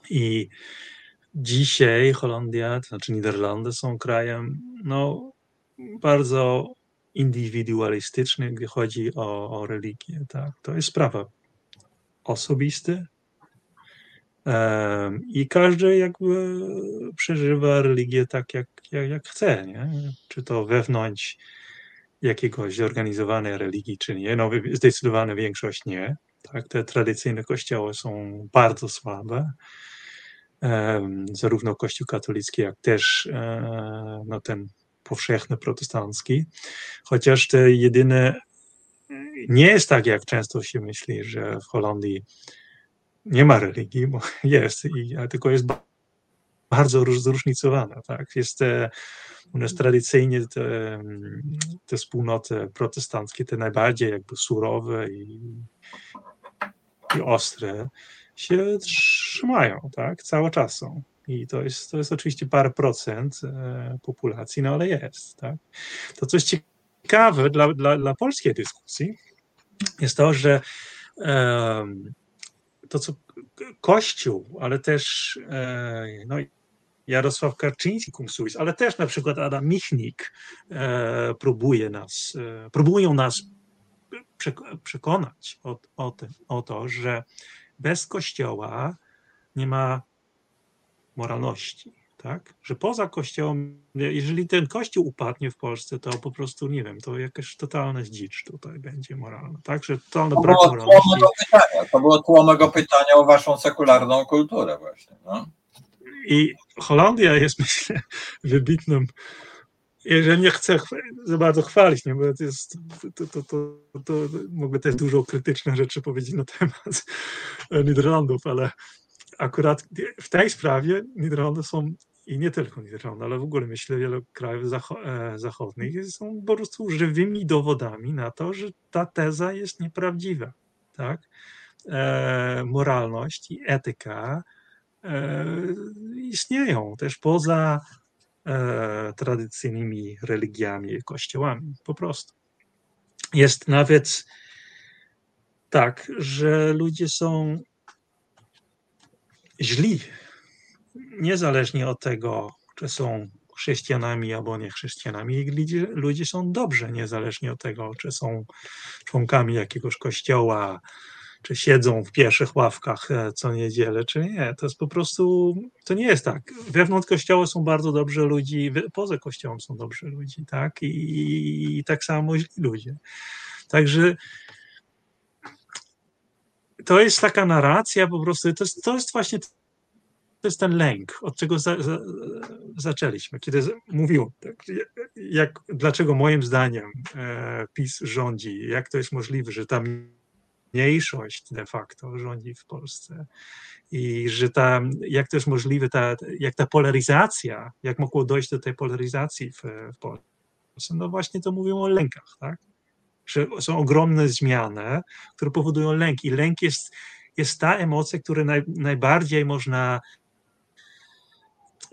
I dzisiaj Holandia, to znaczy Niderlandy są krajem, no, bardzo indywidualistyczny, gdy chodzi o, o religię, tak. To jest sprawa osobista, i każdy jakby przeżywa religię tak, jak, jak, jak chce, nie? Czy to wewnątrz jakiegoś zorganizowanej religii, czy nie. No, zdecydowana większość nie. Tak, te tradycyjne kościoły są bardzo słabe. Zarówno Kościół katolicki, jak też um, no, ten powszechny protestancki. Chociaż te jedyne nie jest tak, jak często się myśli, że w Holandii nie ma religii, bo jest, i, tylko jest bardzo zróżnicowana. Tak? Jest u nas tradycyjnie te, te wspólnoty protestanckie, te najbardziej jakby surowe i, i ostre, się trzymają, tak? Cały czas są. I to jest, to jest oczywiście parę procent e, populacji, no ale jest, tak? To coś ciekawe dla, dla, dla polskiej dyskusji jest to, że um, to, co Kościół, ale też e, no, Jarosław Karczyński, Kumsuis, ale też na przykład Adam Michnik e, próbuje nas, e, próbują nas przekonać o, o, tym, o to, że bez Kościoła nie ma moralności tak? Że poza kościołem, jeżeli ten kościół upadnie w Polsce, to po prostu, nie wiem, to jakaś totalna dzicz tutaj będzie moralna, tak? Że totalny to brak było moralności. Tło pytania. To było tło mego pytania o waszą sekularną kulturę właśnie, no. I Holandia jest, myślę, wybitnym jeżeli nie chcę za bardzo chwalić, nie, bo to jest, to, to, to, to mogę też dużo krytycznych rzeczy powiedzieć na temat Niderlandów, ale akurat w tej sprawie Niderlandy są i nie tylko Niderlandy, ale w ogóle myślę wiele krajów e, zachodnich są po prostu żywymi dowodami na to, że ta teza jest nieprawdziwa. Tak? E, moralność i etyka e, istnieją też poza e, tradycyjnymi religiami i kościołami, po prostu. Jest nawet tak, że ludzie są źli niezależnie od tego, czy są chrześcijanami albo nie chrześcijanami, ludzie, ludzie są dobrze, niezależnie od tego, czy są członkami jakiegoś kościoła, czy siedzą w pierwszych ławkach e, co niedzielę, czy nie. To jest po prostu, to nie jest tak. Wewnątrz kościoła są bardzo dobrzy ludzie, poza kościołem są dobrzy ludzie, tak? I, i tak samo źli ludzie. Także to jest taka narracja po prostu, to jest, to jest właśnie to jest ten lęk, od czego za, za, zaczęliśmy, kiedy mówiłem, tak, jak, dlaczego moim zdaniem e, PiS rządzi, jak to jest możliwe, że ta mniejszość de facto rządzi w Polsce i że ta, jak to jest możliwe, ta, jak ta polaryzacja, jak mogło dojść do tej polaryzacji w, w Polsce. No właśnie to mówią o lękach, tak? Że są ogromne zmiany, które powodują lęk i lęk jest, jest ta emocja, która naj, najbardziej można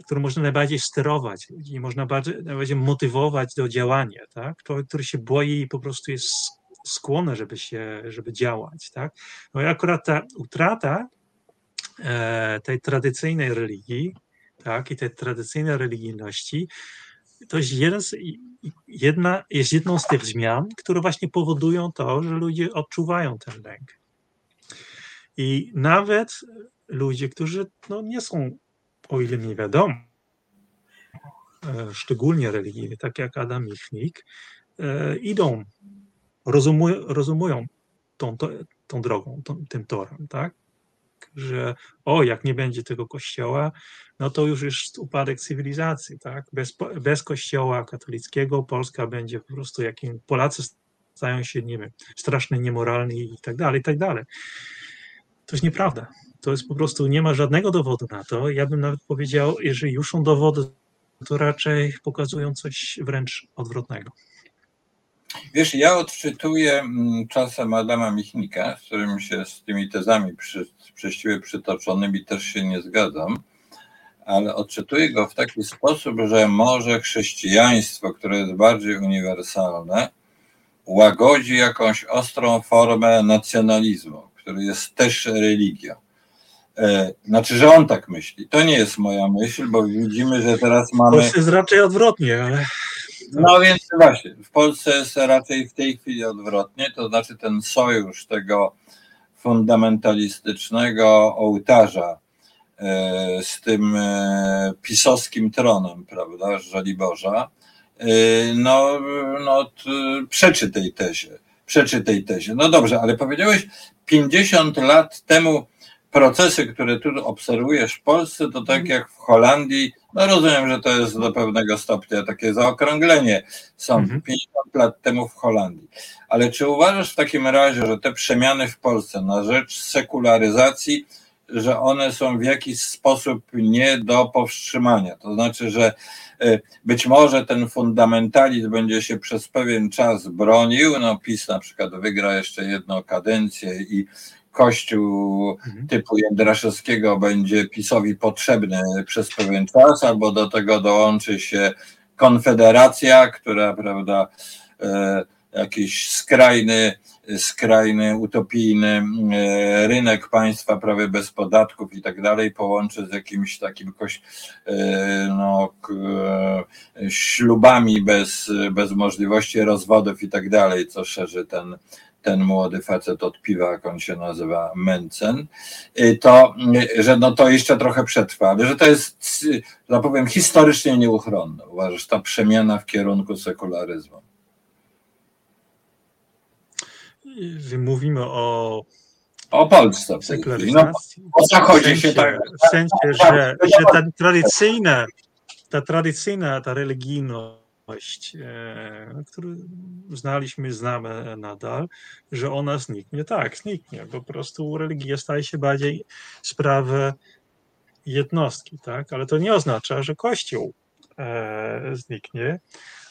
którą można najbardziej sterować i można bardziej, najbardziej motywować do działania, tak? Człowiek, który się boi i po prostu jest skłonny, żeby się, żeby działać, tak? No i akurat ta utrata e, tej tradycyjnej religii, tak, i tej tradycyjnej religijności, to jest, jeden z, jedna, jest jedną z tych zmian, które właśnie powodują to, że ludzie odczuwają ten lęk. I nawet ludzie, którzy no, nie są o ile mi wiadomo, e, szczególnie religijny, tak jak Adam Michnik, e, idą, rozumują, rozumują tą, tą drogą, tą, tym torem, tak? Że o, jak nie będzie tego kościoła, no to już jest upadek cywilizacji, tak? Bez, bez kościoła katolickiego Polska będzie po prostu jakim Polacy stają się, nie wiem, strasznie niemoralni i tak dalej, i tak dalej. To jest nieprawda. To jest po prostu, nie ma żadnego dowodu na to. Ja bym nawet powiedział, jeżeli już są dowody, to raczej pokazują coś wręcz odwrotnego. Wiesz, ja odczytuję mm, czasem Adama Michnika, z którym się z tymi tezami przy, przytoczonymi też się nie zgadzam, ale odczytuję go w taki sposób, że może chrześcijaństwo, które jest bardziej uniwersalne, łagodzi jakąś ostrą formę nacjonalizmu, który jest też religią. E, znaczy, że on tak myśli. To nie jest moja myśl, bo widzimy, że teraz mamy. W Polsce jest raczej odwrotnie, ale. No więc właśnie, w Polsce jest raczej w tej chwili odwrotnie, to znaczy ten sojusz tego fundamentalistycznego ołtarza e, z tym e, pisowskim tronem, prawda, Żoliborza, no, no przeczy tej tezie, przeczy tej tezie. No dobrze, ale powiedziałeś 50 lat temu procesy, które tu obserwujesz w Polsce, to tak jak w Holandii, no rozumiem, że to jest do pewnego stopnia takie zaokrąglenie są mhm. 50 lat temu w Holandii. Ale czy uważasz w takim razie, że te przemiany w Polsce na rzecz sekularyzacji, że one są w jakiś sposób nie do powstrzymania? To znaczy, że e, być może ten fundamentalizm będzie się przez pewien czas bronił, no PiS na przykład wygra jeszcze jedną kadencję i kościół mhm. typu Jędraszewskiego będzie PiSowi potrzebny przez pewien czas, albo do tego dołączy się Konfederacja, która, prawda, e, jakiś skrajny, skrajny, utopijny e, rynek państwa prawie bez podatków i tak dalej połączy z jakimś takim koś, e, no, ślubami bez, bez możliwości rozwodów i tak dalej, co szerzy ten, ten młody facet od piwa, jak on się nazywa, Mencen, y, to, y, że no to jeszcze trochę przetrwa, ale że to jest, że powiem, historycznie nieuchronne. Uważasz, ta przemiana w kierunku sekularyzmu? Mówimy o o Polsce w tej. No, o zachodzie się tak. W sensie, że, że ta tradycyjna, ta tradycyjna, ta religijność E, który znaliśmy, znamy nadal, że ona zniknie. Tak, zniknie. Po prostu religia staje się bardziej sprawą jednostki, tak? Ale to nie oznacza, że Kościół e, zniknie,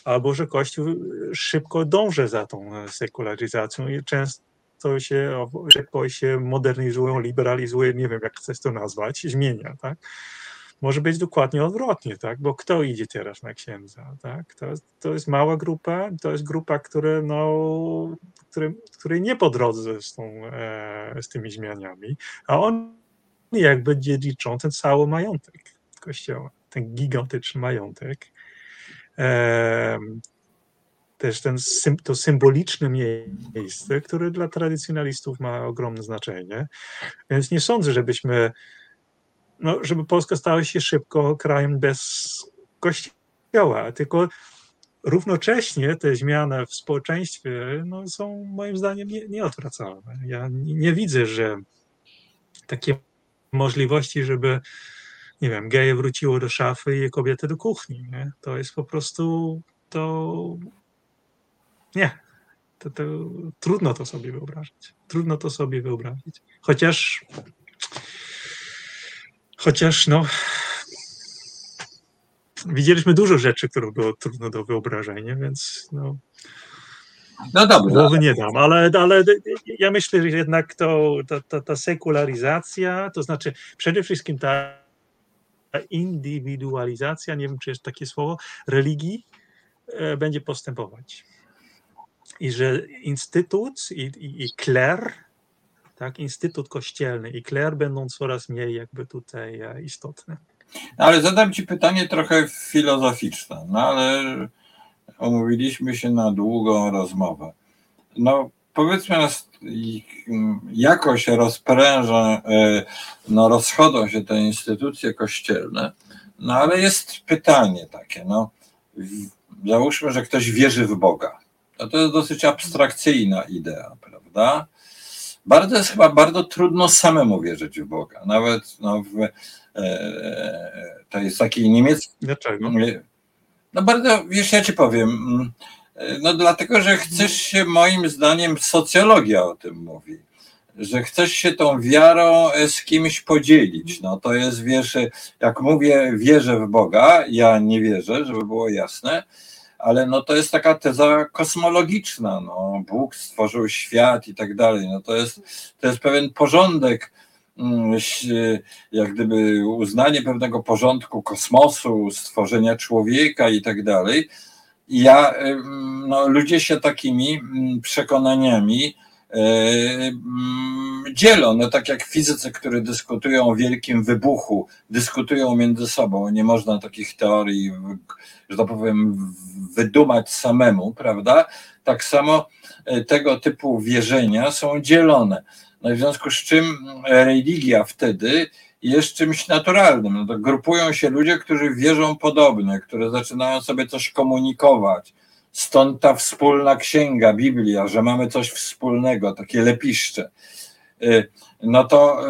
albo że Kościół szybko dąży za tą sekularyzacją i często się szybko się modernizuje, liberalizuje, nie wiem jak chcesz to nazwać, zmienia, tak? Może być dokładnie odwrotnie, tak? Bo kto idzie teraz na księdza, tak? To, to jest mała grupa, to jest grupa, które, no, które, której nie po drodze z, tą, e, z tymi zmianami, a on jakby dziedziczą ten cały majątek kościoła, ten gigantyczny majątek. E, też ten, to symboliczne miejsce, które dla tradycjonalistów ma ogromne znaczenie. Więc nie sądzę, żebyśmy no, żeby Polska stała się szybko krajem bez kościoła, tylko równocześnie te zmiany w społeczeństwie no, są moim zdaniem nie, nieodwracalne. Ja nie, widzę, że takie możliwości, żeby nie wiem, geje wróciło do szafy i kobiety do kuchni. Nie? To jest po prostu to nie. To, to, trudno to sobie wyobrazić. Trudno to sobie wyobrazić. Chociaż chociaż no widzieliśmy dużo rzeczy, które było trudno do wyobrażenia, więc no, no dobrze. Głowy nie dam, ale, ale ja myślę, że jednak to, ta, ta, ta sekularyzacja, to znaczy przede wszystkim ta indywidualizacja, nie wiem czy jest takie słowo, religii e, będzie postępować. I że instytut i, i, i kler, tak, instytut kościelny i kler będą coraz mniej jakby tutaj e, istotne. Ale zadam Ci pytanie trochę filozoficzne, no ale omówiliśmy się na długą rozmowę. No powiedzmy, jakoś rozpręża, e, no rozchodzą się te instytucje kościelne, no ale jest pytanie takie, no załóżmy, że ktoś wierzy w Boga. No to jest dosyć abstrakcyjna idea, prawda? Bardzo jest chyba bardzo trudno samemu wierzyć w Boga. Nawet no, w, e, e to jest taki niemiecki. Dlaczego? No bardzo, wiesz, ja ci powiem. Mm, no dlatego, że chcesz się, moim zdaniem, socjologia o tym mówi, że chcesz się tą wiarą z kimś podzielić. No to jest, wiesz, jak mówię, wierzę w Boga, ja nie wierzę, żeby było jasne, ale no to jest taka teza kosmologiczna, no. Bóg stworzył świat i tak dalej, no to jest, to jest pewien porządek, mm, jak gdyby uznanie pewnego porządku kosmosu, stworzenia człowieka i tak dalej, ja, no, ludzie się takimi mm, przekonaniami dzielą. No tak jak fizycy, którzy dyskutują o wielkim wybuchu, dyskutują między sobą. Nie można takich teorii, że tak powiem, wydumać samemu, prawda? Tak samo e, tego typu wierzenia są dzielone. No w związku z czym religia wtedy jest czymś naturalnym. No to grupują się ludzie, którzy wierzą podobnie, które zaczynają sobie coś komunikować. Stąd ta wspólna księga, Biblia, że mamy coś wspólnego, takie lepiszcze. Y, no to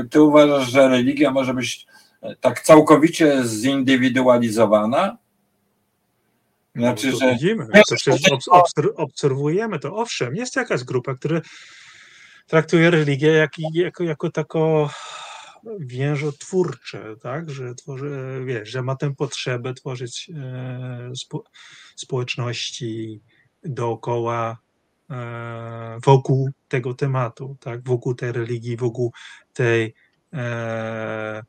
y, ty uważasz, że religia może być tak całkowicie zindywidualizowana? Znaczy, no, że. Widzimy, to przecież obserwujemy to. Owszem, jest jakaś grupa, która traktuje religię jak, jako, jako taką więżotwórcze, tak, że tworzy, wiesz, że ma tę potrzebę tworzyć e, spo, społeczności dookoła, e, wokół tego tematu, tak, wokół tej religii, wokół tej e,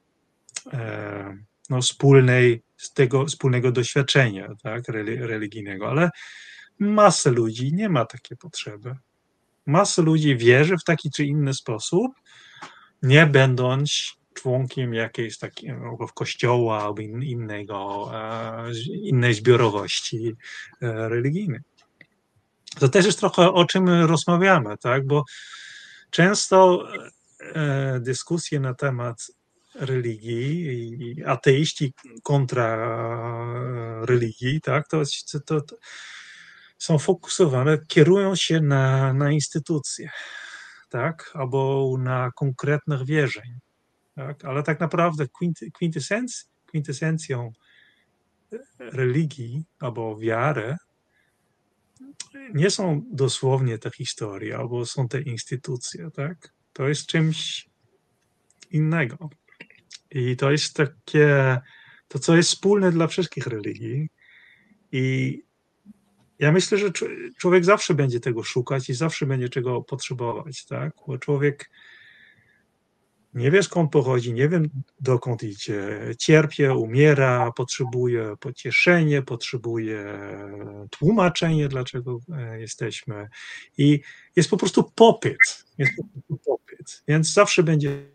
e no, wspólnej, tego wspólnego doświadczenia, tak, religijnego, ale masę ludzi nie ma takiej potrzeby. Masa ludzi wierzy w taki czy inny sposób, nie będąc członkiem jakiejś takiego kościoła albo innego, e, innej zbiorowości e, religijnej. To też jest trochę o czym rozmawiamy, tak? bo często e, dyskusje na temat religii i ateiści kontra religii, tak, to, to, to są fokusowane, kierują się na, na instytucje tak, albo na konkretnych wierzeń. Tak? Ale tak naprawdę kwintesenc, kwintesencją religii albo wiary nie są dosłownie te historie, albo są te instytucje, tak? To jest czymś innego. I to jest takie, to co jest wspólne dla wszystkich religii. I ja myślę, że człowiek zawsze będzie tego szukać i zawsze będzie czego potrzebować, tak? Bo człowiek nie wie skąd pochodzi, nie wiem dokąd idzie, cierpie, umiera, potrzebuje pocieszenie, potrzebuje tłumaczenie, dlaczego e, jesteśmy. I jest po prostu popyt. Jest po prostu popyt. Więc zawsze będzie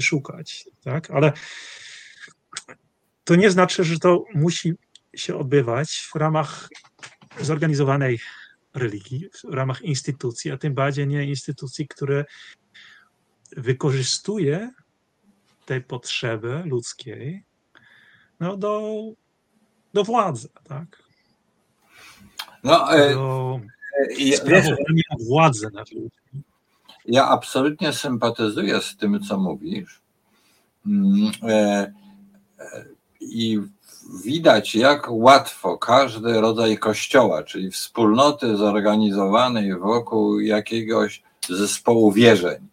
szukać, tak? Ale to nie znaczy, że to musi się odbywać w ramach zorganizowanej religii, w ramach instytucji, a tym bardziej nie instytucji, które wykorzystuje tej potrzeby ludzkiej no, do, do władzy, tak? No, e, do e, sprawowania władzy nad ludźmi. ja absolutnie sympatyzuję z tym, co mówisz. Mm, e, I widać, jak łatwo każdy rodzaj kościoła, czyli wspólnoty zorganizowanej wokół jakiegoś zespołu wierzeń,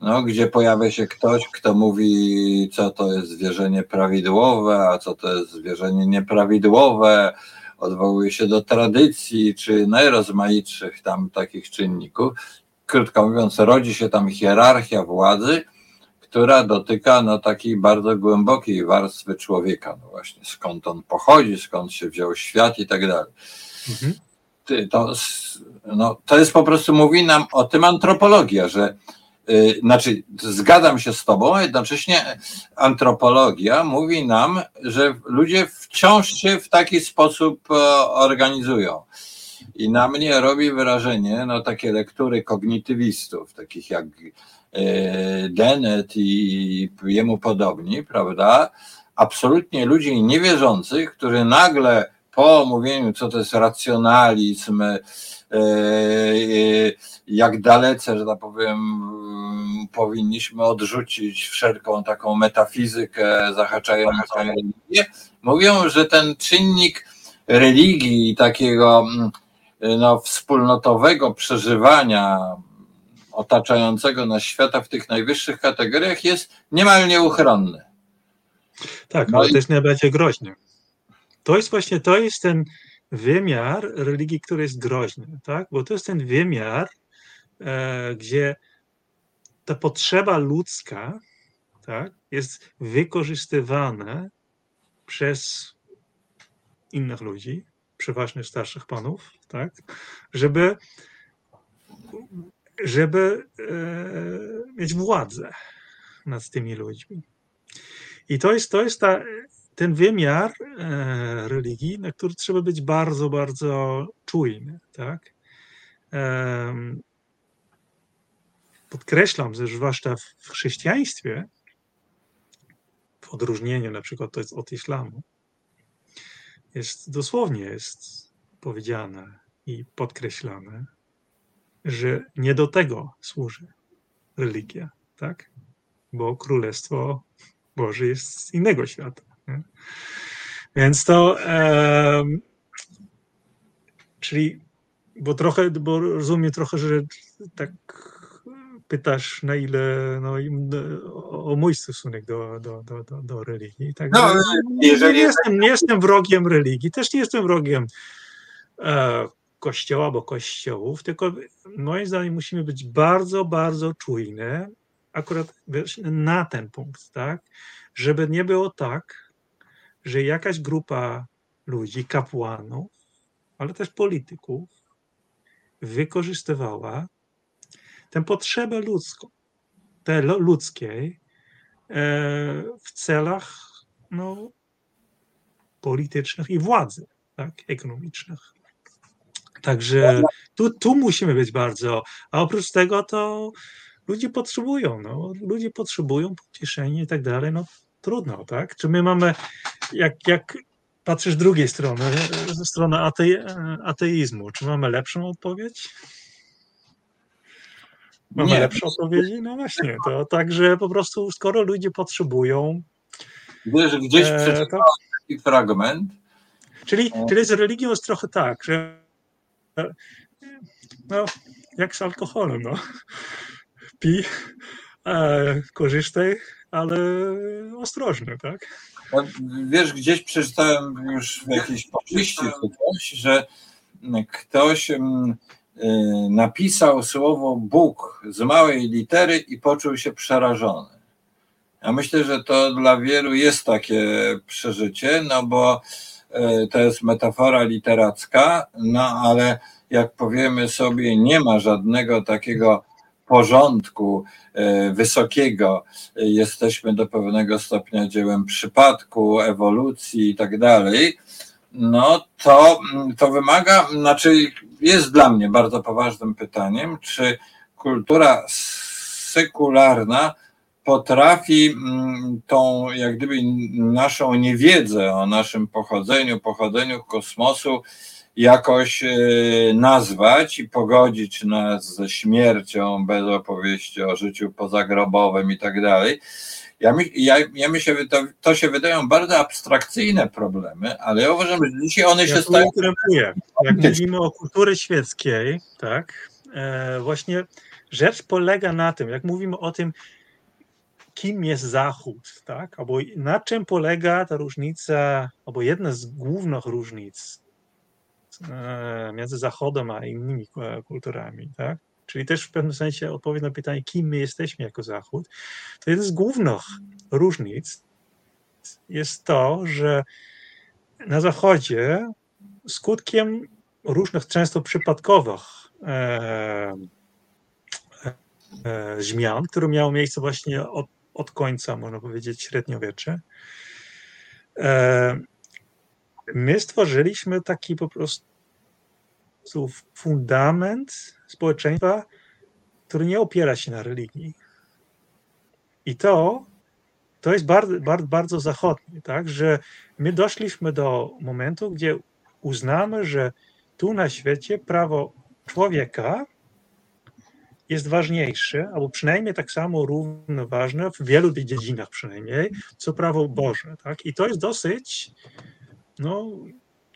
no, gdzie pojawia się ktoś, kto mówi, co to jest wierzenie prawidłowe, a co to jest wierzenie nieprawidłowe, odwołuje się do tradycji czy najrozmaitszych tam takich czynników. Krótko mówiąc, rodzi się tam hierarchia władzy, która dotyka no, takiej bardzo głębokiej warstwy człowieka. No właśnie, skąd on pochodzi, skąd się wziął świat i tak dalej. Mhm. To, no, to jest po prostu, mówi nam o tym antropologia, że yy, znaczy zgadzam się z tobą, a jednocześnie antropologia mówi nam, że ludzie wciąż się w taki sposób e, organizują. I na mnie robi wrażenie no, takie lektury kognitywistów, takich jak Dennett i jemu podobni, prawda? Absolutnie ludzi niewierzących, którzy nagle po mówieniu, co to jest racjonalizm, e, e, jak dalece, że tak powiem, powinniśmy odrzucić wszelką taką metafizykę zahaczającą religię, mówią, że ten czynnik religii takiego no, wspólnotowego przeżywania otaczającego nas świata w tych najwyższych kategoriach jest niemal nieuchronny. Tak, no ale i... też najbardziej groźny. To jest właśnie, to jest ten wymiar religii, który jest groźny, tak? Bo to jest ten wymiar, e, gdzie ta potrzeba ludzka tak, jest wykorzystywana przez innych ludzi, przeważnie starszych panów, tak, żeby żeby e, mieć władzę nad tymi ludźmi. I to jest, to jest ta, ten wymiar e, religii, na który trzeba być bardzo, bardzo czujny. Tak? Podkreślam, że zwłaszcza w chrześcijaństwie, w odróżnieniu na przykład od islamu, jest dosłownie jest powiedziane i podkreślane, że nie do tego służy religia, tak? Bo Królestwo Boże jest z innego świata. Nie? Więc to, czyli, bo trochę, bo rozumiem trochę, że tak pytasz, na ile no, o mój stosunek do, do, do, do, do religii. Tak? No, jeżeli... nie, jestem, nie jestem wrogiem religii, też nie jestem wrogiem e, kościoła albo kościołów, tylko moim zdaniem musimy być bardzo, bardzo czujne akurat na ten punkt, tak? Żeby nie było tak, że jakaś grupa ludzi, kapłanów, ale też polityków, wykorzystywała tę potrzebę ludzką, te ludzkiej e, w celach no, politycznych i władzy tak, ekonomicznych. Także tu, tu musimy być bardzo. A oprócz tego to ludzie potrzebują, no, ludzie potrzebują pocieszenia i tak dalej. No trudno, tak? Czy my mamy, jak, jak patrzysz z drugiej strony, ze strony atei, ateizmu, czy mamy lepszą odpowiedź? Mamy Nie. lepsze odpowiedzi? No właśnie, to także po prostu skoro ludzie potrzebują. Wiesz, gdzieś e, przeczytałem taki fragment. Czyli, czyli z religią jest trochę tak, że no, jak z alkoholem, no. Pij, e, korzystaj, ale ostrożnie, tak? No, wiesz, gdzieś przeczytałem już w jakiejś powieści że ktoś mm, y, napisał słowo Bóg z małej litery i poczuł się przerażony. Ja myślę, że to dla wielu jest takie przeżycie, no bo E, to jest metafora literacka, no ale jak powiemy sobie, nie ma żadnego takiego porządku e, wysokiego, jesteśmy do pewnego stopnia dziełem przypadku, ewolucji i tak dalej, no to, to wymaga, znaczy jest dla mnie bardzo poważnym pytaniem, czy kultura sekularna potrafi mm, tą, jak gdyby, naszą niewiedzę o naszym pochodzeniu, pochodzeniu kosmosu jakoś e, nazwać i pogodzić nas ze śmiercią bez opowieści o życiu pozagrobowym i tak dalej. Ja, mi, ja, ja myślę, że to, to się wydają bardzo abstrakcyjne problemy, ale ja uważam, że dzisiaj one ja się stają. Jak mówimy o kulturze świeckiej, tak, e, właśnie rzecz polega na tym, jak mówimy o tym, kim jest Zachód, tak, albo na czym polega ta różnica, albo jedna z głównych różnic e, między Zachodem a innymi e, kulturami, tak, czyli też w pewnym sensie odpowiedź na pytanie, kim my jesteśmy jako Zachód, to jeden z głównych różnic jest to, że na Zachodzie skutkiem różnych, często przypadkowych e, e, zmian, które miały miejsce właśnie od, od końca, można powiedzieć, średniowiecza, e, my stworzyliśmy taki po prostu fundament społeczeństwa, który nie opiera się na religii. I to, to jest bardzo, bardzo, bardzo zachodnie, tak? że my doszliśmy do momentu, gdzie uznamy, że tu na świecie prawo człowieka jest ważniejsze, albo przynajmniej tak samo równoważne w wielu dziedzinach przynajmniej, co prawo Boże. Tak? I to jest dosyć no,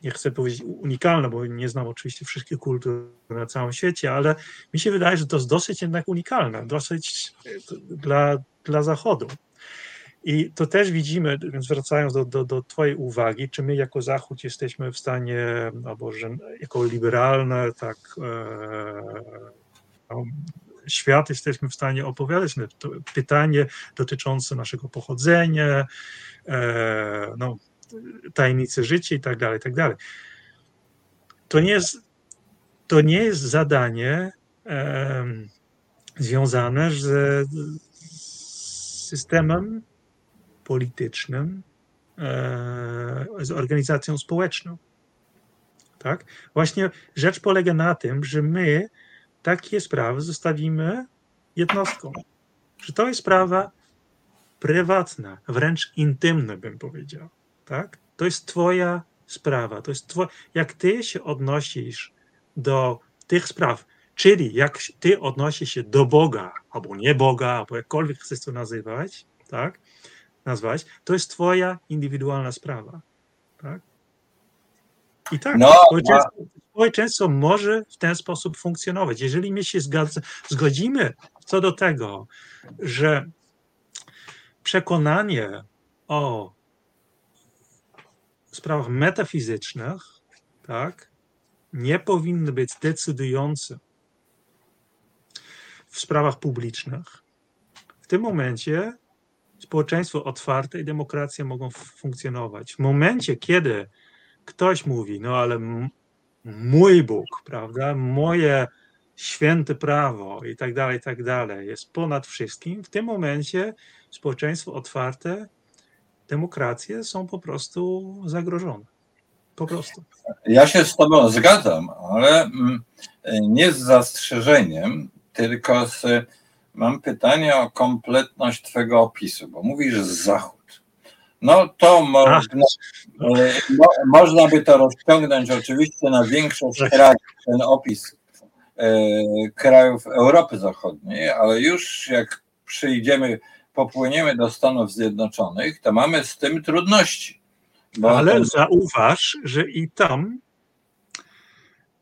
nie chcę powiedzieć unikalne, bo nie znam oczywiście wszystkich kultur na całym świecie, ale mi się wydaje, że to jest dosyć jednak unikalne, dosyć dla, dla Zachodu. I to też widzimy, więc wracając do, do, do Twojej uwagi, czy my jako Zachód jesteśmy w stanie, albo że jako liberalne, tak, e, świat jesteśmy w stanie opowiadać na to pytanie dotyczące naszego pochodzenia, e, no, tajemnicy życia i tak dalej, tak dalej. To nie jest, to nie jest zadanie e, związane z, systemem politycznym, e, z organizacją społeczną. Tak? Właśnie rzecz polega na tym, że my takie sprawy zostawimy jednostkom. Że to jest sprawa prywatna, wręcz intymna, bym powiedział tak? To jest Twoja sprawa. To jest twoja, jak Ty się odnosisz do tych spraw, czyli jak Ty odnosisz się do Boga, albo nie Boga, albo jakkolwiek chcesz to nazywać, tak? Nazwać, to jest Twoja indywidualna sprawa, tak? I tak, no, społeczeństwo, społeczeństwo może w ten sposób funkcjonować. Jeżeli my się zgodzimy co do tego, że przekonanie o sprawach metafizycznych, tak, nie powinny być decydujące w sprawach publicznych. W tym momencie społeczeństwo otwarte i demokracja mogą funkcjonować. W momencie, kiedy ktoś mówi, no ale mój Bóg, prawda, moje święte prawo i tak dalej, i tak dalej, jest ponad wszystkim, w tym momencie społeczeństwo otwarte demokracje są po prostu zagrożone. Po prostu. Ja się z Tobą zgadzam, ale mm, nie z zastrzeżeniem, tylko z, mam pytanie o kompletność Twojego opisu, bo mówisz zachód. No to można, no, można by to rozciągnąć oczywiście na większość krajów, ten opis e, krajów Europy Zachodniej, ale już jak przyjdziemy popłyniemy do Stanów Zjednoczonych, to mamy z tym trudności. Ale to... zauważ, że i tam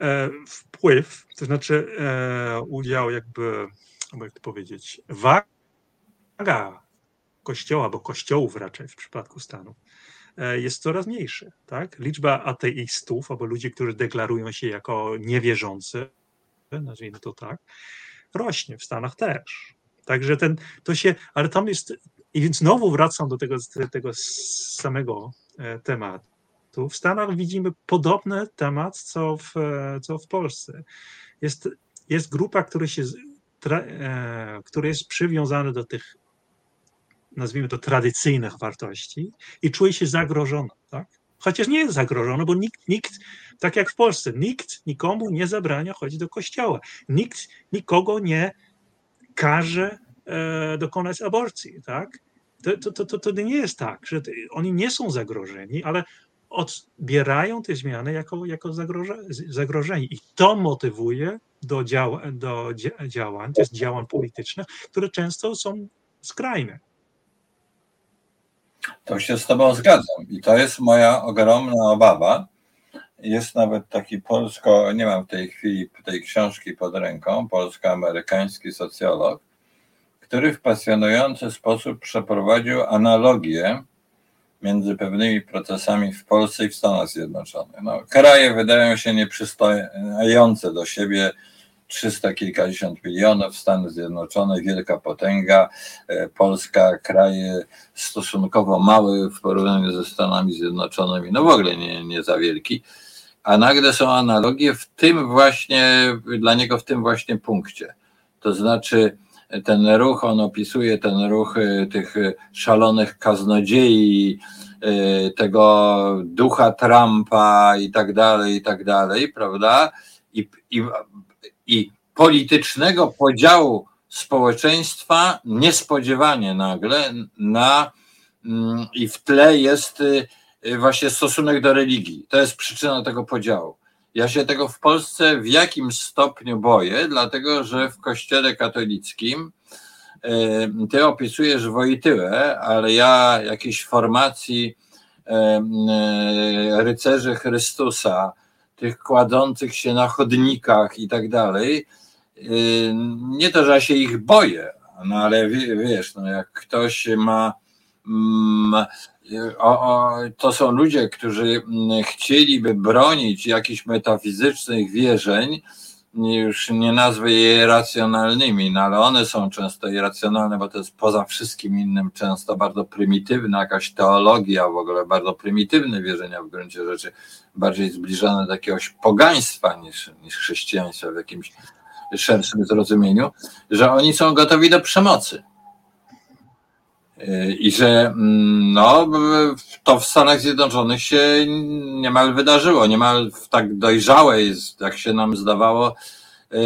e, wpływ, to znaczy e, udział jakby, jak to powiedzieć, waga kościoła, bo kościołów raczej w przypadku Stanów, e, jest coraz mniejszy. Tak? Liczba ateistów albo ludzi, którzy deklarują się jako niewierzący, nazwijmy to tak, rośnie w Stanach też. Także ten, to się, ale tam jest, i więc znowu wracam do tego, tego samego e, tematu. Tu w Stanach widzimy podobny temat, co w, e, co w Polsce. Jest, jest grupa, która, się, która jest przywiązana do tych, nazwijmy to, tradycyjnych wartości i czuje się zagrożona. Tak? Chociaż nie jest zagrożona, bo nikt, nikt, tak jak w Polsce, nikt nikomu nie zabrania chodzić do kościoła. Nikt nikogo nie każe e, dokonać aborcji, tak? To, to, to, to nie jest tak, że oni nie są zagrożeni, ale odbierają te zmiany jako, jako zagrożenie. I to motywuje do, dział, do działań, to jest działań politycznych, które często są skrajne. To się z Tobą zgadzam. I to jest moja ogromna obawa. Jest nawet taki polsko, nie mam w tej chwili tej książki pod ręką, polsko-amerykański socjolog, który w pasjonujący sposób przeprowadził analogię między pewnymi procesami w Polsce i w Stanach Zjednoczonych. No, kraje wydają się nieprzystające do siebie, trzysta kilkadziesiąt milionów, Stany Zjednoczone, wielka potęga, e, Polska, kraje stosunkowo małe w porównaniu ze Stanami Zjednoczonymi, no w ogóle nie, nie za wielki, a nagle są analogie w tym właśnie, dla niego w tym właśnie punkcie. To znaczy, ten ruch, on opisuje ten ruch e, tych szalonych kaznodziei, e, tego ducha Trumpa i tak dalej, i tak dalej, prawda? I, i, i politycznego podziału społeczeństwa niespodziewanie nagle na mm, i w tle jest e, właśnie stosunek do religii. To jest przyczyna tego podziału. Ja się tego w Polsce w jakim stopniu boję, dlatego że w Kościele katolickim ty opisujesz Wojtyłę, ale ja jakiejś formacji rycerzy Chrystusa, tych kładących się na chodnikach i tak dalej, nie to, że ja się ich boję, no ale wiesz, no jak ktoś ma mm, to są ludzie, którzy chcieliby bronić jakichś metafizycznych wierzeń, już nie nazwę je racjonalnymi, no ale one są często irracjonalne, bo to jest poza wszystkim innym często bardzo prymitywna jakaś teologia, w ogóle bardzo prymitywne wierzenia w gruncie rzeczy, bardziej zbliżone do jakiegoś pogaństwa niż, niż chrześcijaństwa w jakimś szerszym zrozumieniu, że oni są gotowi do przemocy. I że mm, no, to w Stanach Zjednoczonych się niemal wydarzyło, niemal w tak dojrzałej, jak się nam zdawało, y,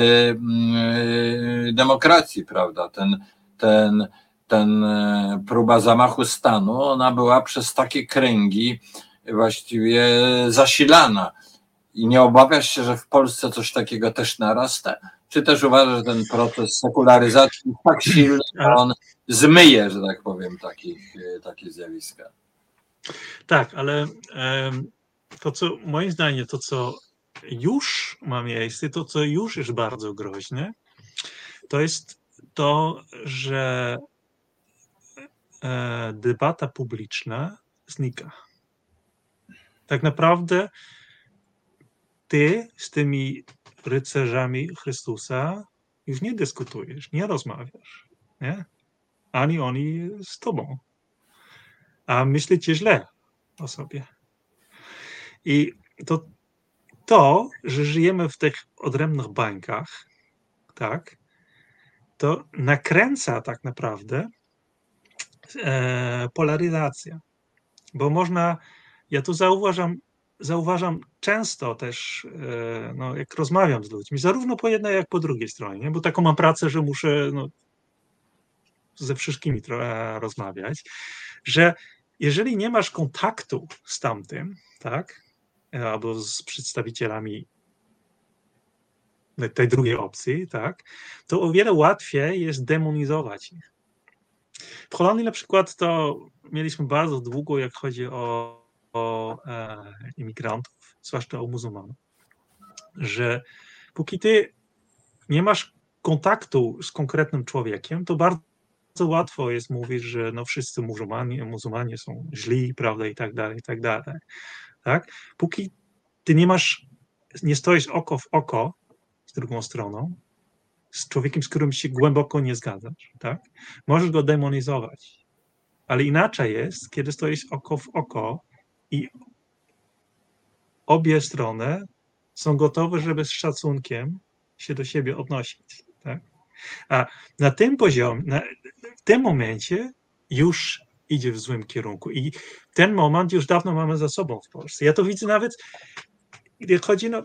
y, demokracji, prawda? Ten, ten, ten e, próba zamachu stanu, ona była przez takie kręgi właściwie zasilana. I nie obawiasz się, że w Polsce coś takiego też narasta? Czy też uważasz, że ten proces sekularyzacji jest tak silny, że on zmyje, że tak powiem, takich, e, takie zjawiska? Tak, ale to, co moim zdaniem, to, co już ma miejsce, to, co już jest bardzo groźne, to jest to, że e, debata publiczna znika. Tak naprawdę ty z tymi rycerzami Chrystusa już nie dyskutujesz, nie rozmawiasz, nie? ani oni z tobą. A myślicie źle o sobie. I to, to, że żyjemy w tych odrębnych bańkach, tak, to nakręca tak naprawdę e. Bo można, ja tu zauważam zauważam często też, e, no, jak rozmawiam z ludźmi, zarówno po jednej, jak po drugiej stronie, nie? bo taką mam pracę, że muszę no, ze wszystkimi rozmawiać, że jeżeli nie masz kontaktu z tamtym, tak, e, albo z przedstawicielami tej drugiej opcji, tak, to o wiele łatwiej jest demonizować ich. W Holandii na przykład to mieliśmy bardzo długo, jak chodzi o e, imigrantów, zwłaszcza o muzułmanów, że póki ty nie masz kontaktu z konkretnym człowiekiem, to bardzo łatwo jest mówić, że no wszyscy muzułmanie, muzułmanie są źli, prawda, i tak dalej, i tak dalej. Tak? Póki ty nie masz, nie stoisz oko w oko z drugą stroną, z człowiekiem, z którym się głęboko nie zgadzasz, tak? Możesz go demonizować. Ale inaczej jest, kiedy stoisz oko w oko i obie strony są gotowe, żeby z szacunkiem się do siebie odnosić. Tak? A na tym poziomie, na, w tym momencie już idzie w złym kierunku. I ten moment już dawno mamy za sobą w Polsce. Ja to widzę nawet, gdy chodzi no.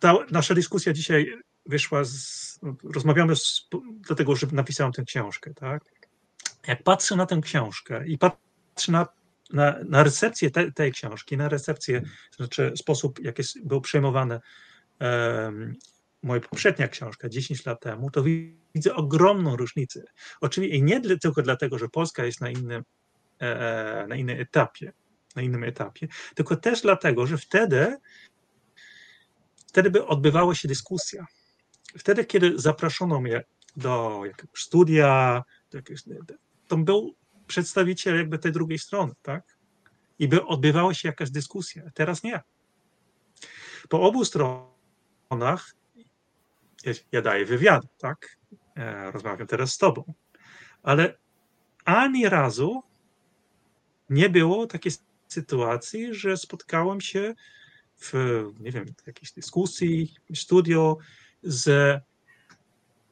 Ta nasza dyskusja dzisiaj wyszła z. Rozmawiamy z, dlatego, że napisałem tę książkę, tak? Jak patrzę na tę książkę i patrzę patrzy na na, na recepcję te, tej książki, na recepcję, znaczy sposób, jak jest, był przejmowane um, moja poprzednia książka 10 lat temu, to widzę ogromną różnicę. Oczywiście nie tylko dlatego, że Polska jest na innym, e, na innym etapie, na innym etapie, tylko też dlatego, że wtedy wtedy by odbywała się dyskusja. Wtedy, kiedy zaproszono mnie do jakiegoś studia, to był przedstawiciel jakby tej drugiej strony, tak? I by odbywała się jakaś dyskusja. Teraz nie. Po obu stronach ja daję wywiad, tak? E, rozmawiam teraz z tobą. Ale ani razu nie było takiej sytuacji, że spotkałem się w, nie wiem, jakiejś dyskusji, studio z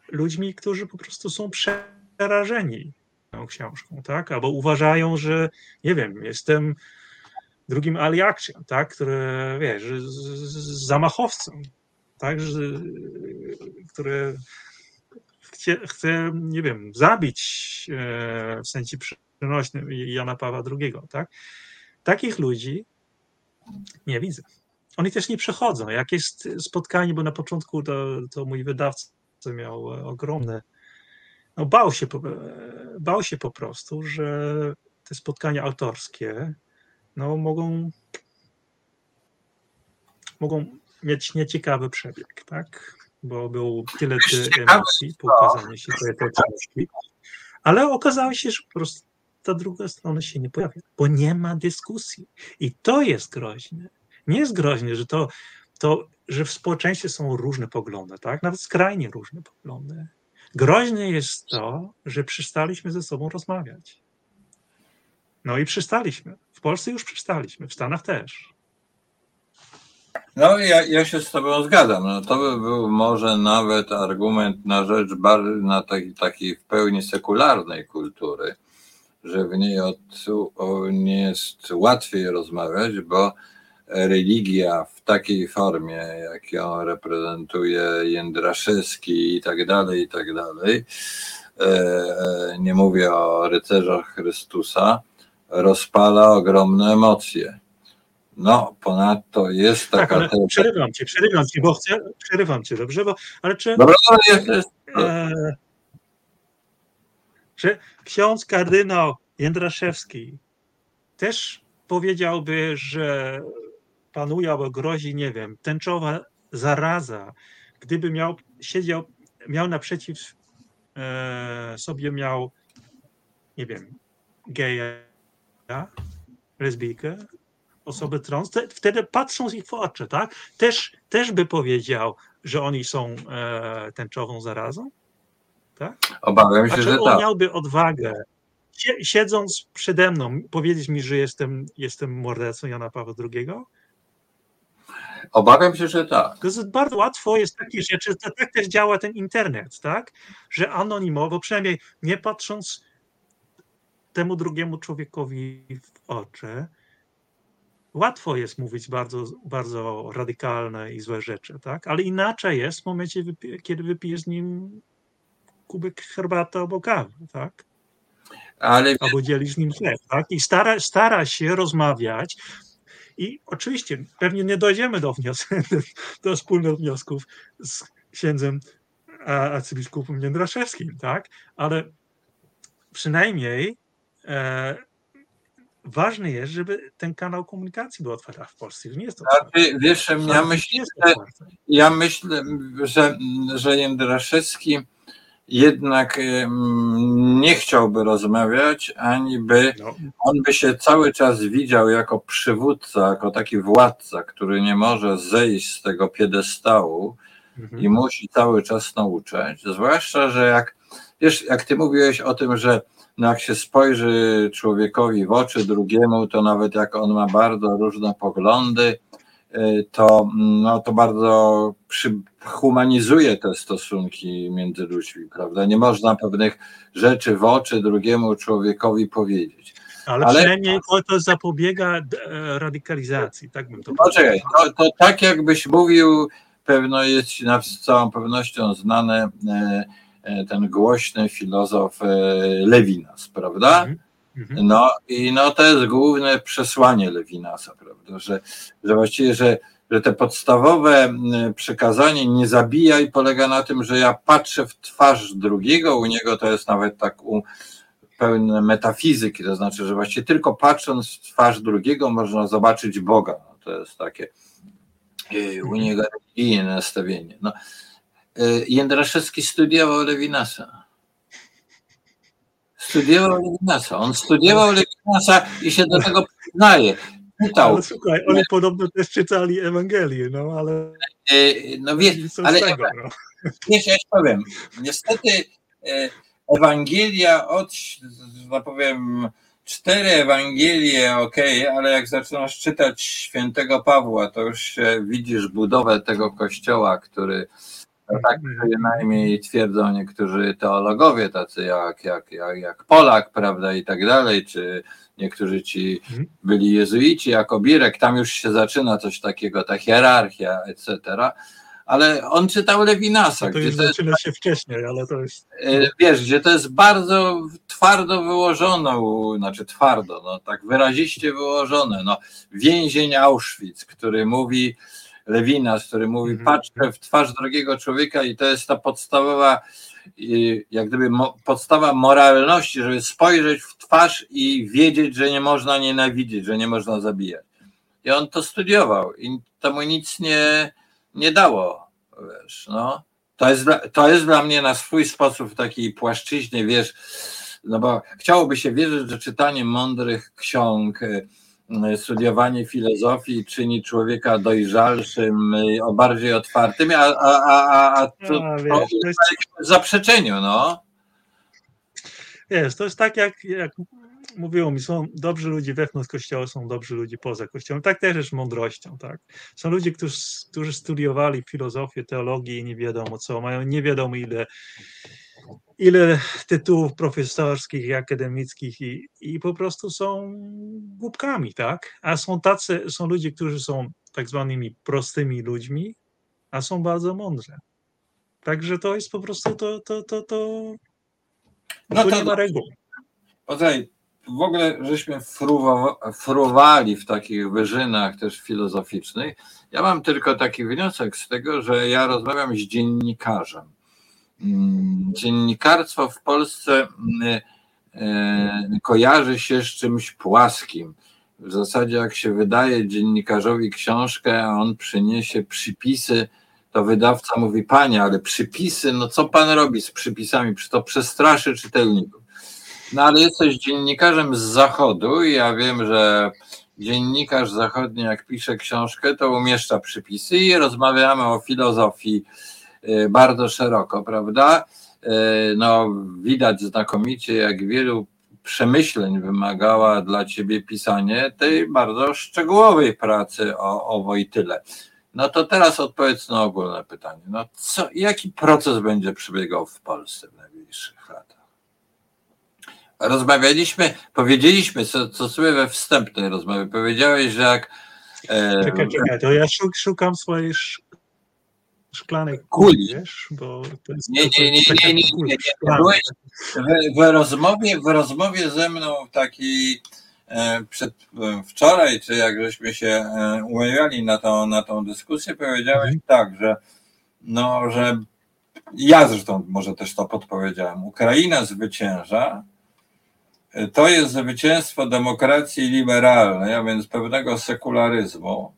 ludźmi, którzy po prostu są przerażeni książką, tak? Albo uważają, że, nie wiem, jestem drugim aliakiem, tak? Który, wiesz, zamachowcem, tak? Że, który chce, chce, nie wiem, zabić e, w sensie przenośnym Jana Pawła II, tak? Takich ludzi nie widzę. Oni też nie przechodzą. Jak jest spotkanie, bo na początku to, to mój wydawca miał ogromne. No bał się, bał się po prostu, że te spotkania autorskie no, mogą, mogą mieć nieciekawy przebieg, tak? Bo był tyle emocji po ukazaniu się tej książki. Ale okazało się, że po prostu ta druga strona się nie pojawia, bo nie ma dyskusji. I to jest groźne nie jest groźne, że to, to że w społeczeństwie są różne poglądy, tak? Nawet skrajnie różne poglądy. Groźne jest to, że przestaliśmy ze sobą rozmawiać. No i przestaliśmy. W Polsce już przestaliśmy, w Stanach też. No, ja, ja się z Tobą zgadzam. No, to by był może nawet argument na rzecz bardziej na takiej, takiej w pełni sekularnej kultury, że w niej od, o, nie jest łatwiej rozmawiać, bo religia w takiej formie, jak ją reprezentuje Jędraszewski i tak dalej, i tak dalej, e, e, nie mówię o rycerzach Chrystusa, rozpala ogromne emocje. No, ponadto jest tak, taka. Tak, ale przerywam cię, przerywam cię, bo chcę, przerywam cię, dobrze? Bo, ale czy. Dobra, jest, jest. E, czy ksiądz kardynał Jędraszewski też powiedziałby, że panuje albo grozi, nie wiem, tęczowa zaraza, gdyby miał, siedział, miał naprzeciw e, sobie miał, nie wiem, geja, lesbijkę, osobę trans, wtedy patrzą ich w oczy, tak? Też, też by powiedział, że oni są e, tęczową zarazą? Tak? Obawiam się, że on tak. miałby odwagę, siedząc przede mną, powiedzieć mi, że jestem, jestem mordercą Jana Pawła II? Obawiam się, że tak. To jest bardzo łatwo jest takie rzeczy, to tak też działa ten internet, tak? Że anonimowo, przynajmniej nie patrząc temu drugiemu człowiekowi w oczy, łatwo jest mówić bardzo, bardzo radykalne i złe rzeczy, tak? Ale inaczej jest w momencie, kiedy wypijesz z nim kubek herbaty albo kawy, tak? Ale... Albo dzielisz z nim chleb, tak? I stara, stara się rozmawiać i oczywiście pewnie nie dojdziemy do, do wspólnych wniosków z księdzem arcybiskupem Jędraszewskim, tak? Ale przynajmniej e, ważne jest, żeby ten kanał komunikacji był otwarty w Polsce. Nie jest to znaczy, Wiesz, ja myślę, ja myślę, że, że Jędraszewski jednak nie chciałby rozmawiać, ani by no. on by się cały czas widział jako przywódca, jako taki władca, który nie może zejść z tego piedestału mhm. i musi cały czas nauczać. Zwłaszcza, że jak wiesz, jak ty mówiłeś o tym, że no jak się spojrzy człowiekowi w oczy drugiemu, to nawet jak on ma bardzo różne poglądy, to, no, to bardzo przy, humanizuje te stosunki między ludźmi, prawda? Nie można pewnych rzeczy w oczy drugiemu człowiekowi powiedzieć. Ale, Ale przynajmniej to zapobiega e, radykalizacji, tak bym to powiedział. Poczekaj, to, to tak jakbyś mówił, pewno jest z całą pewnością znany e, e, ten głośny filozof Lewinas, prawda? Mhm. Mhm. No i no to jest główne przesłanie Lewinasa, prawda, że, że właściwie, że, że te podstawowe przekazanie nie zabijaj polega na tym, że ja patrzę w twarz drugiego, u niego to jest nawet tak u, pełne metafizyki, to znaczy, że właściwie tylko patrząc w twarz drugiego można zobaczyć Boga. No, to jest takie e, u niego religijne nastawienie. No, e, Jędraszewski studiował Lewinasa. Studiował Lewinasa. On studiował Lewinasa i się do tego przyznaje. Czytał. Ale słuchaj, oni podobno też czytali Ewangelię, no ale. E, no wiesz, ale tego, no. wiesz, ja ci powiem, niestety Ewangelia od, że powiem, cztery Ewangelie, ok, ale jak zaczynasz czytać świętego Pawła, to już widzisz budowę tego kościoła, który no tak przynajmniej twierdzą niektórzy teologowie, tacy jak, jak, jak, jak Polak, prawda, i tak dalej, czy niektórzy ci mhm. byli jezuici, jako Birek, tam już się zaczyna coś takiego, ta hierarchia, etc ale on czytał Lewinasa. To już zaczyna jest, się wcześniej, ale to jest... Wiesz, gdzie to jest bardzo twardo wyłożone, znaczy twardo, no tak wyraziście wyłożone, no więzień Auschwitz, który mówi, Lewinas, który mówi, mhm. patrzę w twarz drugiego człowieka i to jest ta podstawowa, jak gdyby podstawa moralności, żeby spojrzeć w twarz i wiedzieć, że nie można nienawidzieć, że nie można zabijać. I on to studiował i to mu nic nie, nie dało, wiesz, no. To jest, to jest dla mnie na swój sposób w takiej płaszczyźnie, wiesz, no bo chciałoby się wierzyć, że czytanie mądrych ksiąg, studiowanie filozofii czyni człowieka dojrzalszym, y, o bardziej otwartym, a, a, a, a to, a, wiesz, to jest w zaprzeczeniu, no. Wiesz, to jest tak jak, jak mówiło mi, są dobrzy ludzie wewnątrz kościoła, są dobrzy ludzie poza kościołem. Tak też jest mądrością, tak. Są ludzie, którzy, którzy studiowali filozofię, teologię i nie wiadomo co, mają nie wiadomo ile, ile tytułów profesorskich i akademickich i, i po prostu są głupkami, tak. A są tacy, są ludzie, którzy są tak zwanymi prostymi ludźmi, a są bardzo mądrzy. Także to jest po prostu to, to, to, to, no to nie ma reguł. Poczekaj, w ogóle żeśmy fruwali w takich wyżynach też filozoficznych. Ja mam tylko taki wniosek z tego, że ja rozmawiam z dziennikarzem. Mm, dziennikarstwo w Polsce mm, e, kojarzy się z czymś płaskim. W zasadzie, jak się wydaje dziennikarzowi książkę, a on przyniesie przypisy, to wydawca mówi: Panie, ale przypisy, no co pan robi z przypisami? To przestraszy czytelników. No ale jesteś dziennikarzem z zachodu i ja wiem, że dziennikarz zachodni, jak pisze książkę, to umieszcza przypisy i rozmawiamy o filozofii bardzo szeroko, prawda? Y, no, widać znakomicie, jak wielu przemyśleń wymagała dla ciebie pisanie tej bardzo szczegółowej pracy o, o Wojtyle. No to teraz odpowiedz na ogólne pytanie. No co, jaki proces będzie przebiegał w Polsce w najbliższych latach? rozmawialiśmy, powiedzieliśmy, co, co sobie we wstępnej rozmowie powiedziałeś, że jak. E, czekaj, czekaj, to ja szukam swojej szklanej kuli, wiesz, bo to jest. Nie, nie, nie, nie, nie, nie. Byłeś w, rozmowie, w rozmowie ze mną taki e, przed e, wczoraj, czy jak żeśmy się e, umawiali na tą, na tą dyskusję, powiedziałeś mhm. tak, że no, że ja zresztą może też to podpowiedziałem. Ukraina zwycięża, to jest zwycięstwo demokracji liberalnej, a więc pewnego sekularyzmu.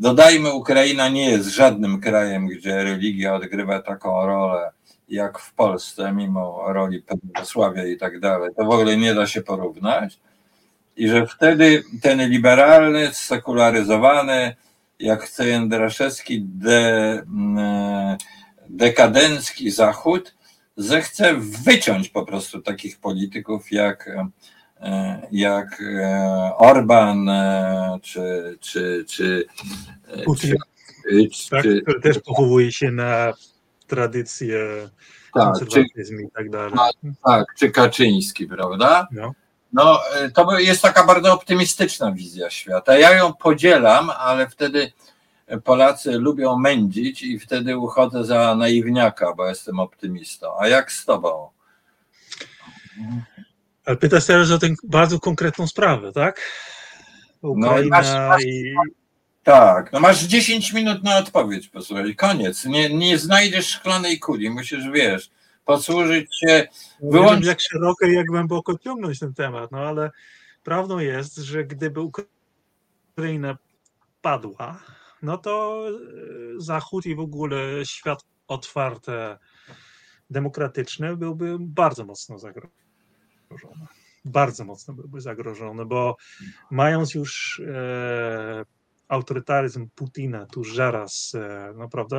Dodajmy, Ukraina nie jest żadnym krajem, gdzie religia odgrywa taką rolę jak w Polsce, mimo roli prawosławia i tak dalej. To w ogóle nie da się porównać. I że wtedy ten liberalny, sekularyzowany, jak chce Jędraszewski, de, dekadencki Zachód zechce wyciąć po prostu takich polityków jak, jak e, Orban e, czy, czy, czy, Putin, czy, tak, czy, też powołuje się na tradycję tak, konserwatyzm czy, i tak dalej. Tak, czy Kaczyński, prawda? No. No, to jest taka bardzo optymistyczna wizja świata. Ja ją podzielam, ale wtedy Polacy lubią mędzić i wtedy uchodzę za naiwniaka, bo jestem optymistą. A jak z tobą? Ale pytasz teraz o tę bardzo konkretną sprawę, tak? Ukraina no, masz, i... Tak, no masz 10 minut na odpowiedź, posłuchaj, koniec. Nie, nie znajdziesz szklanej kuli, musisz, wiesz, posłużyć się... Wyłącz... Nie wiem, jak szeroko i jak głęboko ciągnąć ten temat, no ale prawdą jest, że gdyby Ukraina padła, no to e, Zachód i w ogóle świat otwarte, demokratyczny byłby bardzo mocno zagrożony. Bardzo mocno byłby zagrożony, bo mając już e, autorytaryzm Putina tuż zaraz, e, no prawda,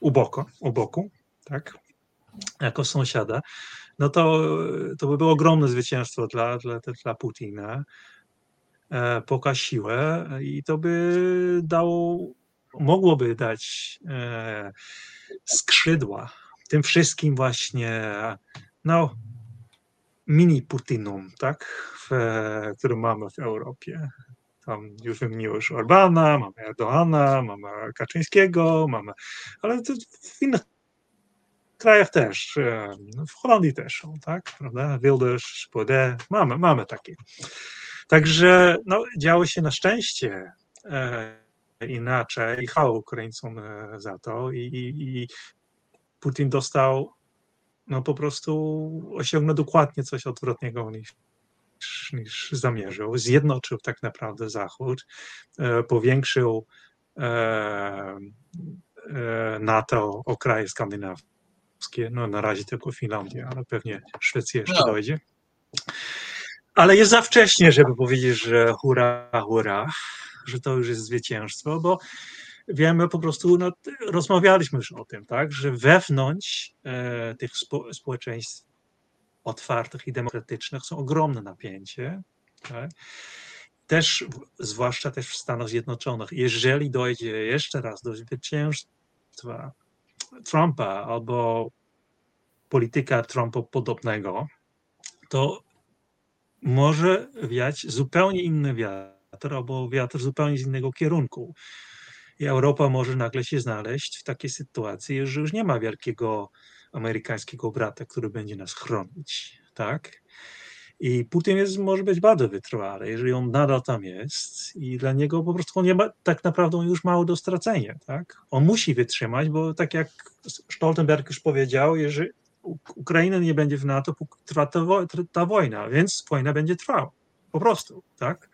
u boku, u boku, tak, jako sąsiada, no to, to by było ogromne zwycięstwo dla, dla, dla Putina, e, poka siłę i to by dało, mogłoby dać e, skrzydła tym wszystkim właśnie, no, mini Putinom, tak, w, które mamy w Europie. Tam już wymieniło już Orbana, mamy Erdoana, mamy Kaczyńskiego, mamy, ale w innych krajach też, w Holandii też są, tak, prawda, Wilders, Baudet, mamy, mamy takie. Także no, działo się na szczęście e, inaczej i chwała Ukraińcom e, za to i, i, i Putin dostał, no po prostu osiągnął dokładnie coś odwrotnego niż, niż zamierzył. Zjednoczył tak naprawdę Zachód, e, powiększył e, NATO o kraje skandynawskie, no na razie tylko Finlandia, ale pewnie Szwecja jeszcze no. dojdzie. Ale jest za wcześnie, żeby powiedzieć, że hurra, hurra, że to już jest zwycięstwo, bo wiemy po prostu, no, rozmawialiśmy już o tym, tak, że wewnątrz e, tych spo, społeczeństw otwartych i demokratycznych są ogromne napięcie. Tak? Też, zwłaszcza też w Stanach Zjednoczonych, jeżeli dojdzie jeszcze raz do zwycięstwa Trumpa albo polityka Trumpa podobnego, to może wiać zupełnie inny wiatr albo wiatr zupełnie z innego kierunku. I Europa może nagle się znaleźć w takiej sytuacji, że już nie ma wielkiego amerykańskiego brata, który będzie nas chronić, tak? I Putin jest, może być bardzo wytrwały, jeżeli on nadal tam jest i dla niego po prostu nie ma, tak naprawdę on już mało do stracenia, tak? On musi wytrzymać, bo tak jak Stoltenberg już powiedział, jeżeli Ukraina nie będzie w NATO, trwa ta, ta wojna, więc wojna będzie trwała, po prostu, tak?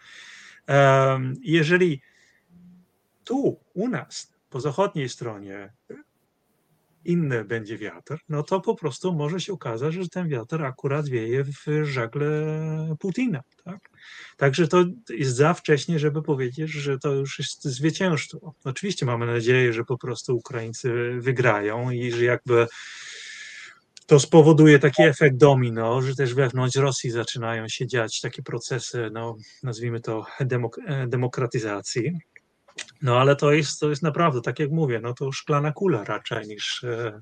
Jeżeli tu, u nas, po zachodniej stronie, inny będzie wiatr, no to po prostu może się okazać, że ten wiatr akurat wieje w żagle Putina. Tak? Także to jest za wcześnie, żeby powiedzieć, że to już jest zwycięstwo. Oczywiście mamy nadzieję, że po prostu Ukraińcy wygrają i że jakby to spowoduje taki efekt domino, że też wewnątrz Rosji zaczynają się dziać takie procesy, no, nazwijmy to demok demokratyzacji. No ale to jest, to jest naprawdę, tak jak mówię, no to szklana kula raczej niż e,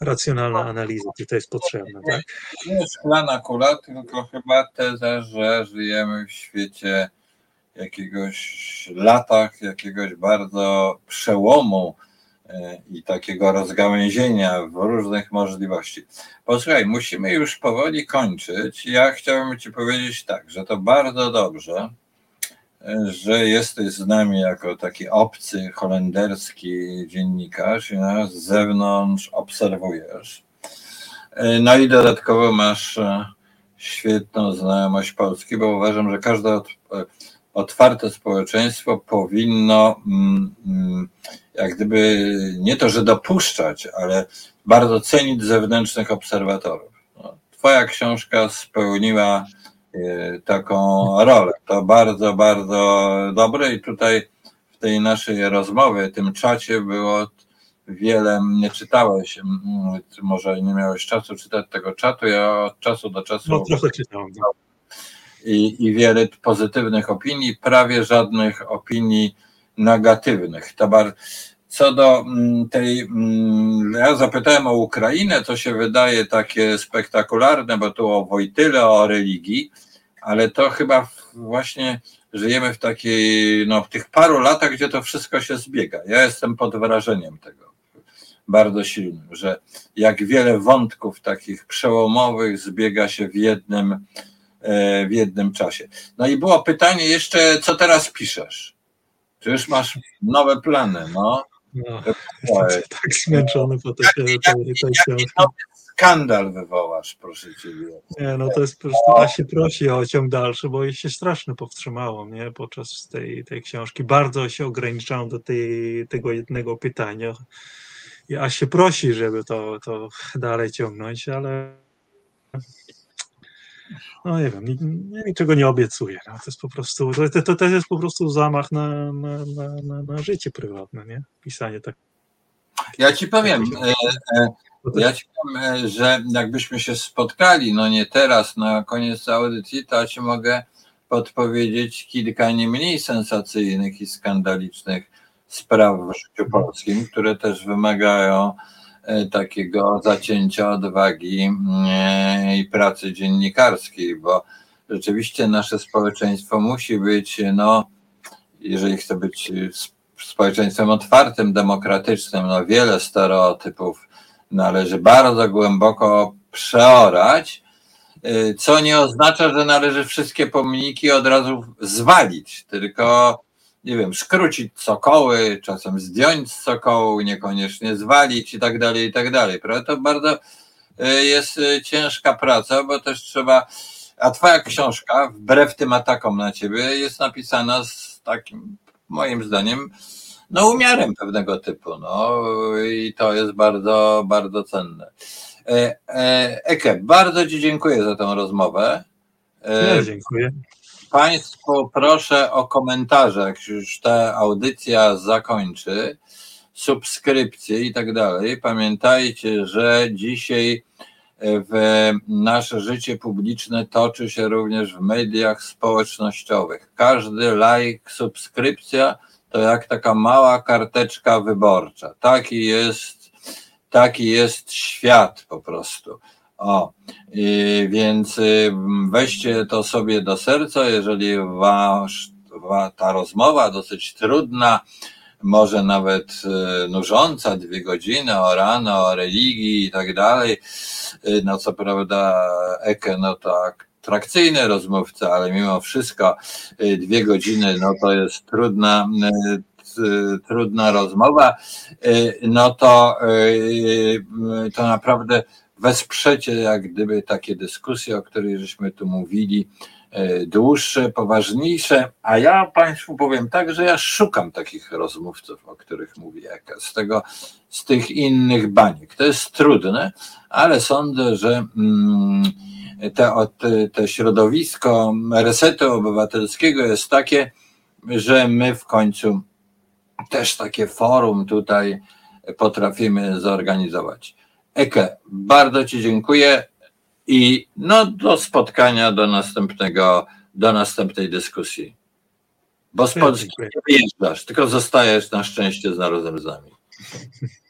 racjonalna analiza tutaj jest potrzebna. Tak? Nie jest szklana kula, tylko chyba teza, że żyjemy w świecie jakiegoś latach, jakiegoś bardzo przełomu e, i takiego rozgałęzienia w różnych możliwości. Posłuchaj, musimy już powoli kończyć. Ja chciałbym Ci powiedzieć tak, że to bardzo dobrze, że jesteś z nami jako taki obcy holenderski dziennikarz i nas z zewnątrz obserwujesz. No i dodatkowo masz e, świetną znajomość Polski, bo uważam, że każde e, otwarte społeczeństwo powinno mm, mm, jak gdyby nie to, że dopuszczać, ale bardzo cenić zewnętrznych obserwatorów. No, twoja książka spełniła taką rolę. To bardzo, bardzo dobre i tutaj w tej naszej rozmowie, tym czacie było wiele, nie czytałeś, może nie miałeś czasu czytać tego czatu, ja od czasu do czasu no, trochę czytałem. I, I wiele pozytywnych opinii, prawie żadnych opinii negatywnych. To bar, co do tej, ja zapytałem o Ukrainę, to się wydaje takie spektakularne, bo tu o Wojtyle, o religii, ale to chyba właśnie żyjemy w takiej, no w tych paru latach, gdzie to wszystko się zbiega. Ja jestem pod wrażeniem tego. bardzo silnym, że jak wiele wątków takich przełomowych zbiega się w jednym, e, w jednym czasie. No i było pytanie jeszcze, co teraz piszesz? Czy już masz nowe plany? No. No tak zmęczony po tej, tej, skandal wywołasz, proszę ciebie. Nie, no to jest po prostu, a się prosi o ciąg dalszy, bo jej się strasznie powstrzymało, nie, podczas tej, tej książki. Bardzo się ograniczałem do tej, tego jednego pytania. I aż się prosi, żeby to, to dalej ciągnąć, ale no nie wiem, niczego nie obiecuję. No, to jest po prostu, to, to, to jest po prostu zamach na, na, na, na życie prywatne, nie? Pisanie tak. Ja ci powiem, e, e, ja ci powiem, e, że jakbyśmy się spotkali, no nie teraz, na koniec audycji, to ja ci mogę podpowiedzieć kilka nie mniej sensacyjnych i skandalicznych spraw w życiu polskim, które też wymagają takiego zacięcia odwagi e, i pracy dziennikarskiej, bo rzeczywiście nasze społeczeństwo musi być, no, jeżeli chce być społeczeństwem otwartym, demokratycznym, no wiele stereotypów należy bardzo głęboko przeorać, y, co nie oznacza, że należy wszystkie pomniki od razu zwalić, tylko nie wiem, skrócić cokoły, czasem zdjąć z cokołu, niekoniecznie zwalić i tak dalej, i tak dalej. To bardzo y, jest y, ciężka praca, bo też trzeba. A twoja książka, wbrew tym atakom na ciebie, jest napisana z takim, moim zdaniem, no umiarem pewnego typu, no i to jest bardzo, bardzo cenne. E, e, Eke, bardzo Ci dziękuję za tę rozmowę. E, ja dziękuję. Państwu proszę o komentarze, jak już ta audycja zakończy, subskrypcje i tak dalej. Pamiętajcie, że dzisiaj w nasze życie publiczne toczy się również w mediach społecznościowych. Każdy like, subskrypcja to jak taka mała karteczka wyborcza. Taki jest, taki jest świat po prostu. O, więc y, weźcie to sobie do serca, jeżeli wasz, ta rozmowa dosyć trudna, może nawet y, nużąca, dwie godziny o rano, o religii i tak dalej. Y, no co prawda Eke, no tak atrakcyjny rozmówca, ale mimo wszystko dwie godziny, no to jest trudna, trudna rozmowa, no to, to naprawdę wesprzecie jak gdyby takie dyskusje, o których żeśmy tu mówili, dłuższe, poważniejsze, a ja Państwu powiem tak, że ja szukam takich rozmówców, o których mówi Eka, z tego, z tych innych baniek. To jest trudne, ale sądzę, że mm, te, te środowisko resetu obywatelskiego jest takie, że my w końcu też takie forum tutaj potrafimy zorganizować. Eke, bardzo Ci dziękuję i no do spotkania, do następnego, do następnej dyskusji. Bo z Polski nie wyjeżdżasz, tylko zostajesz na szczęście z narodem z nami.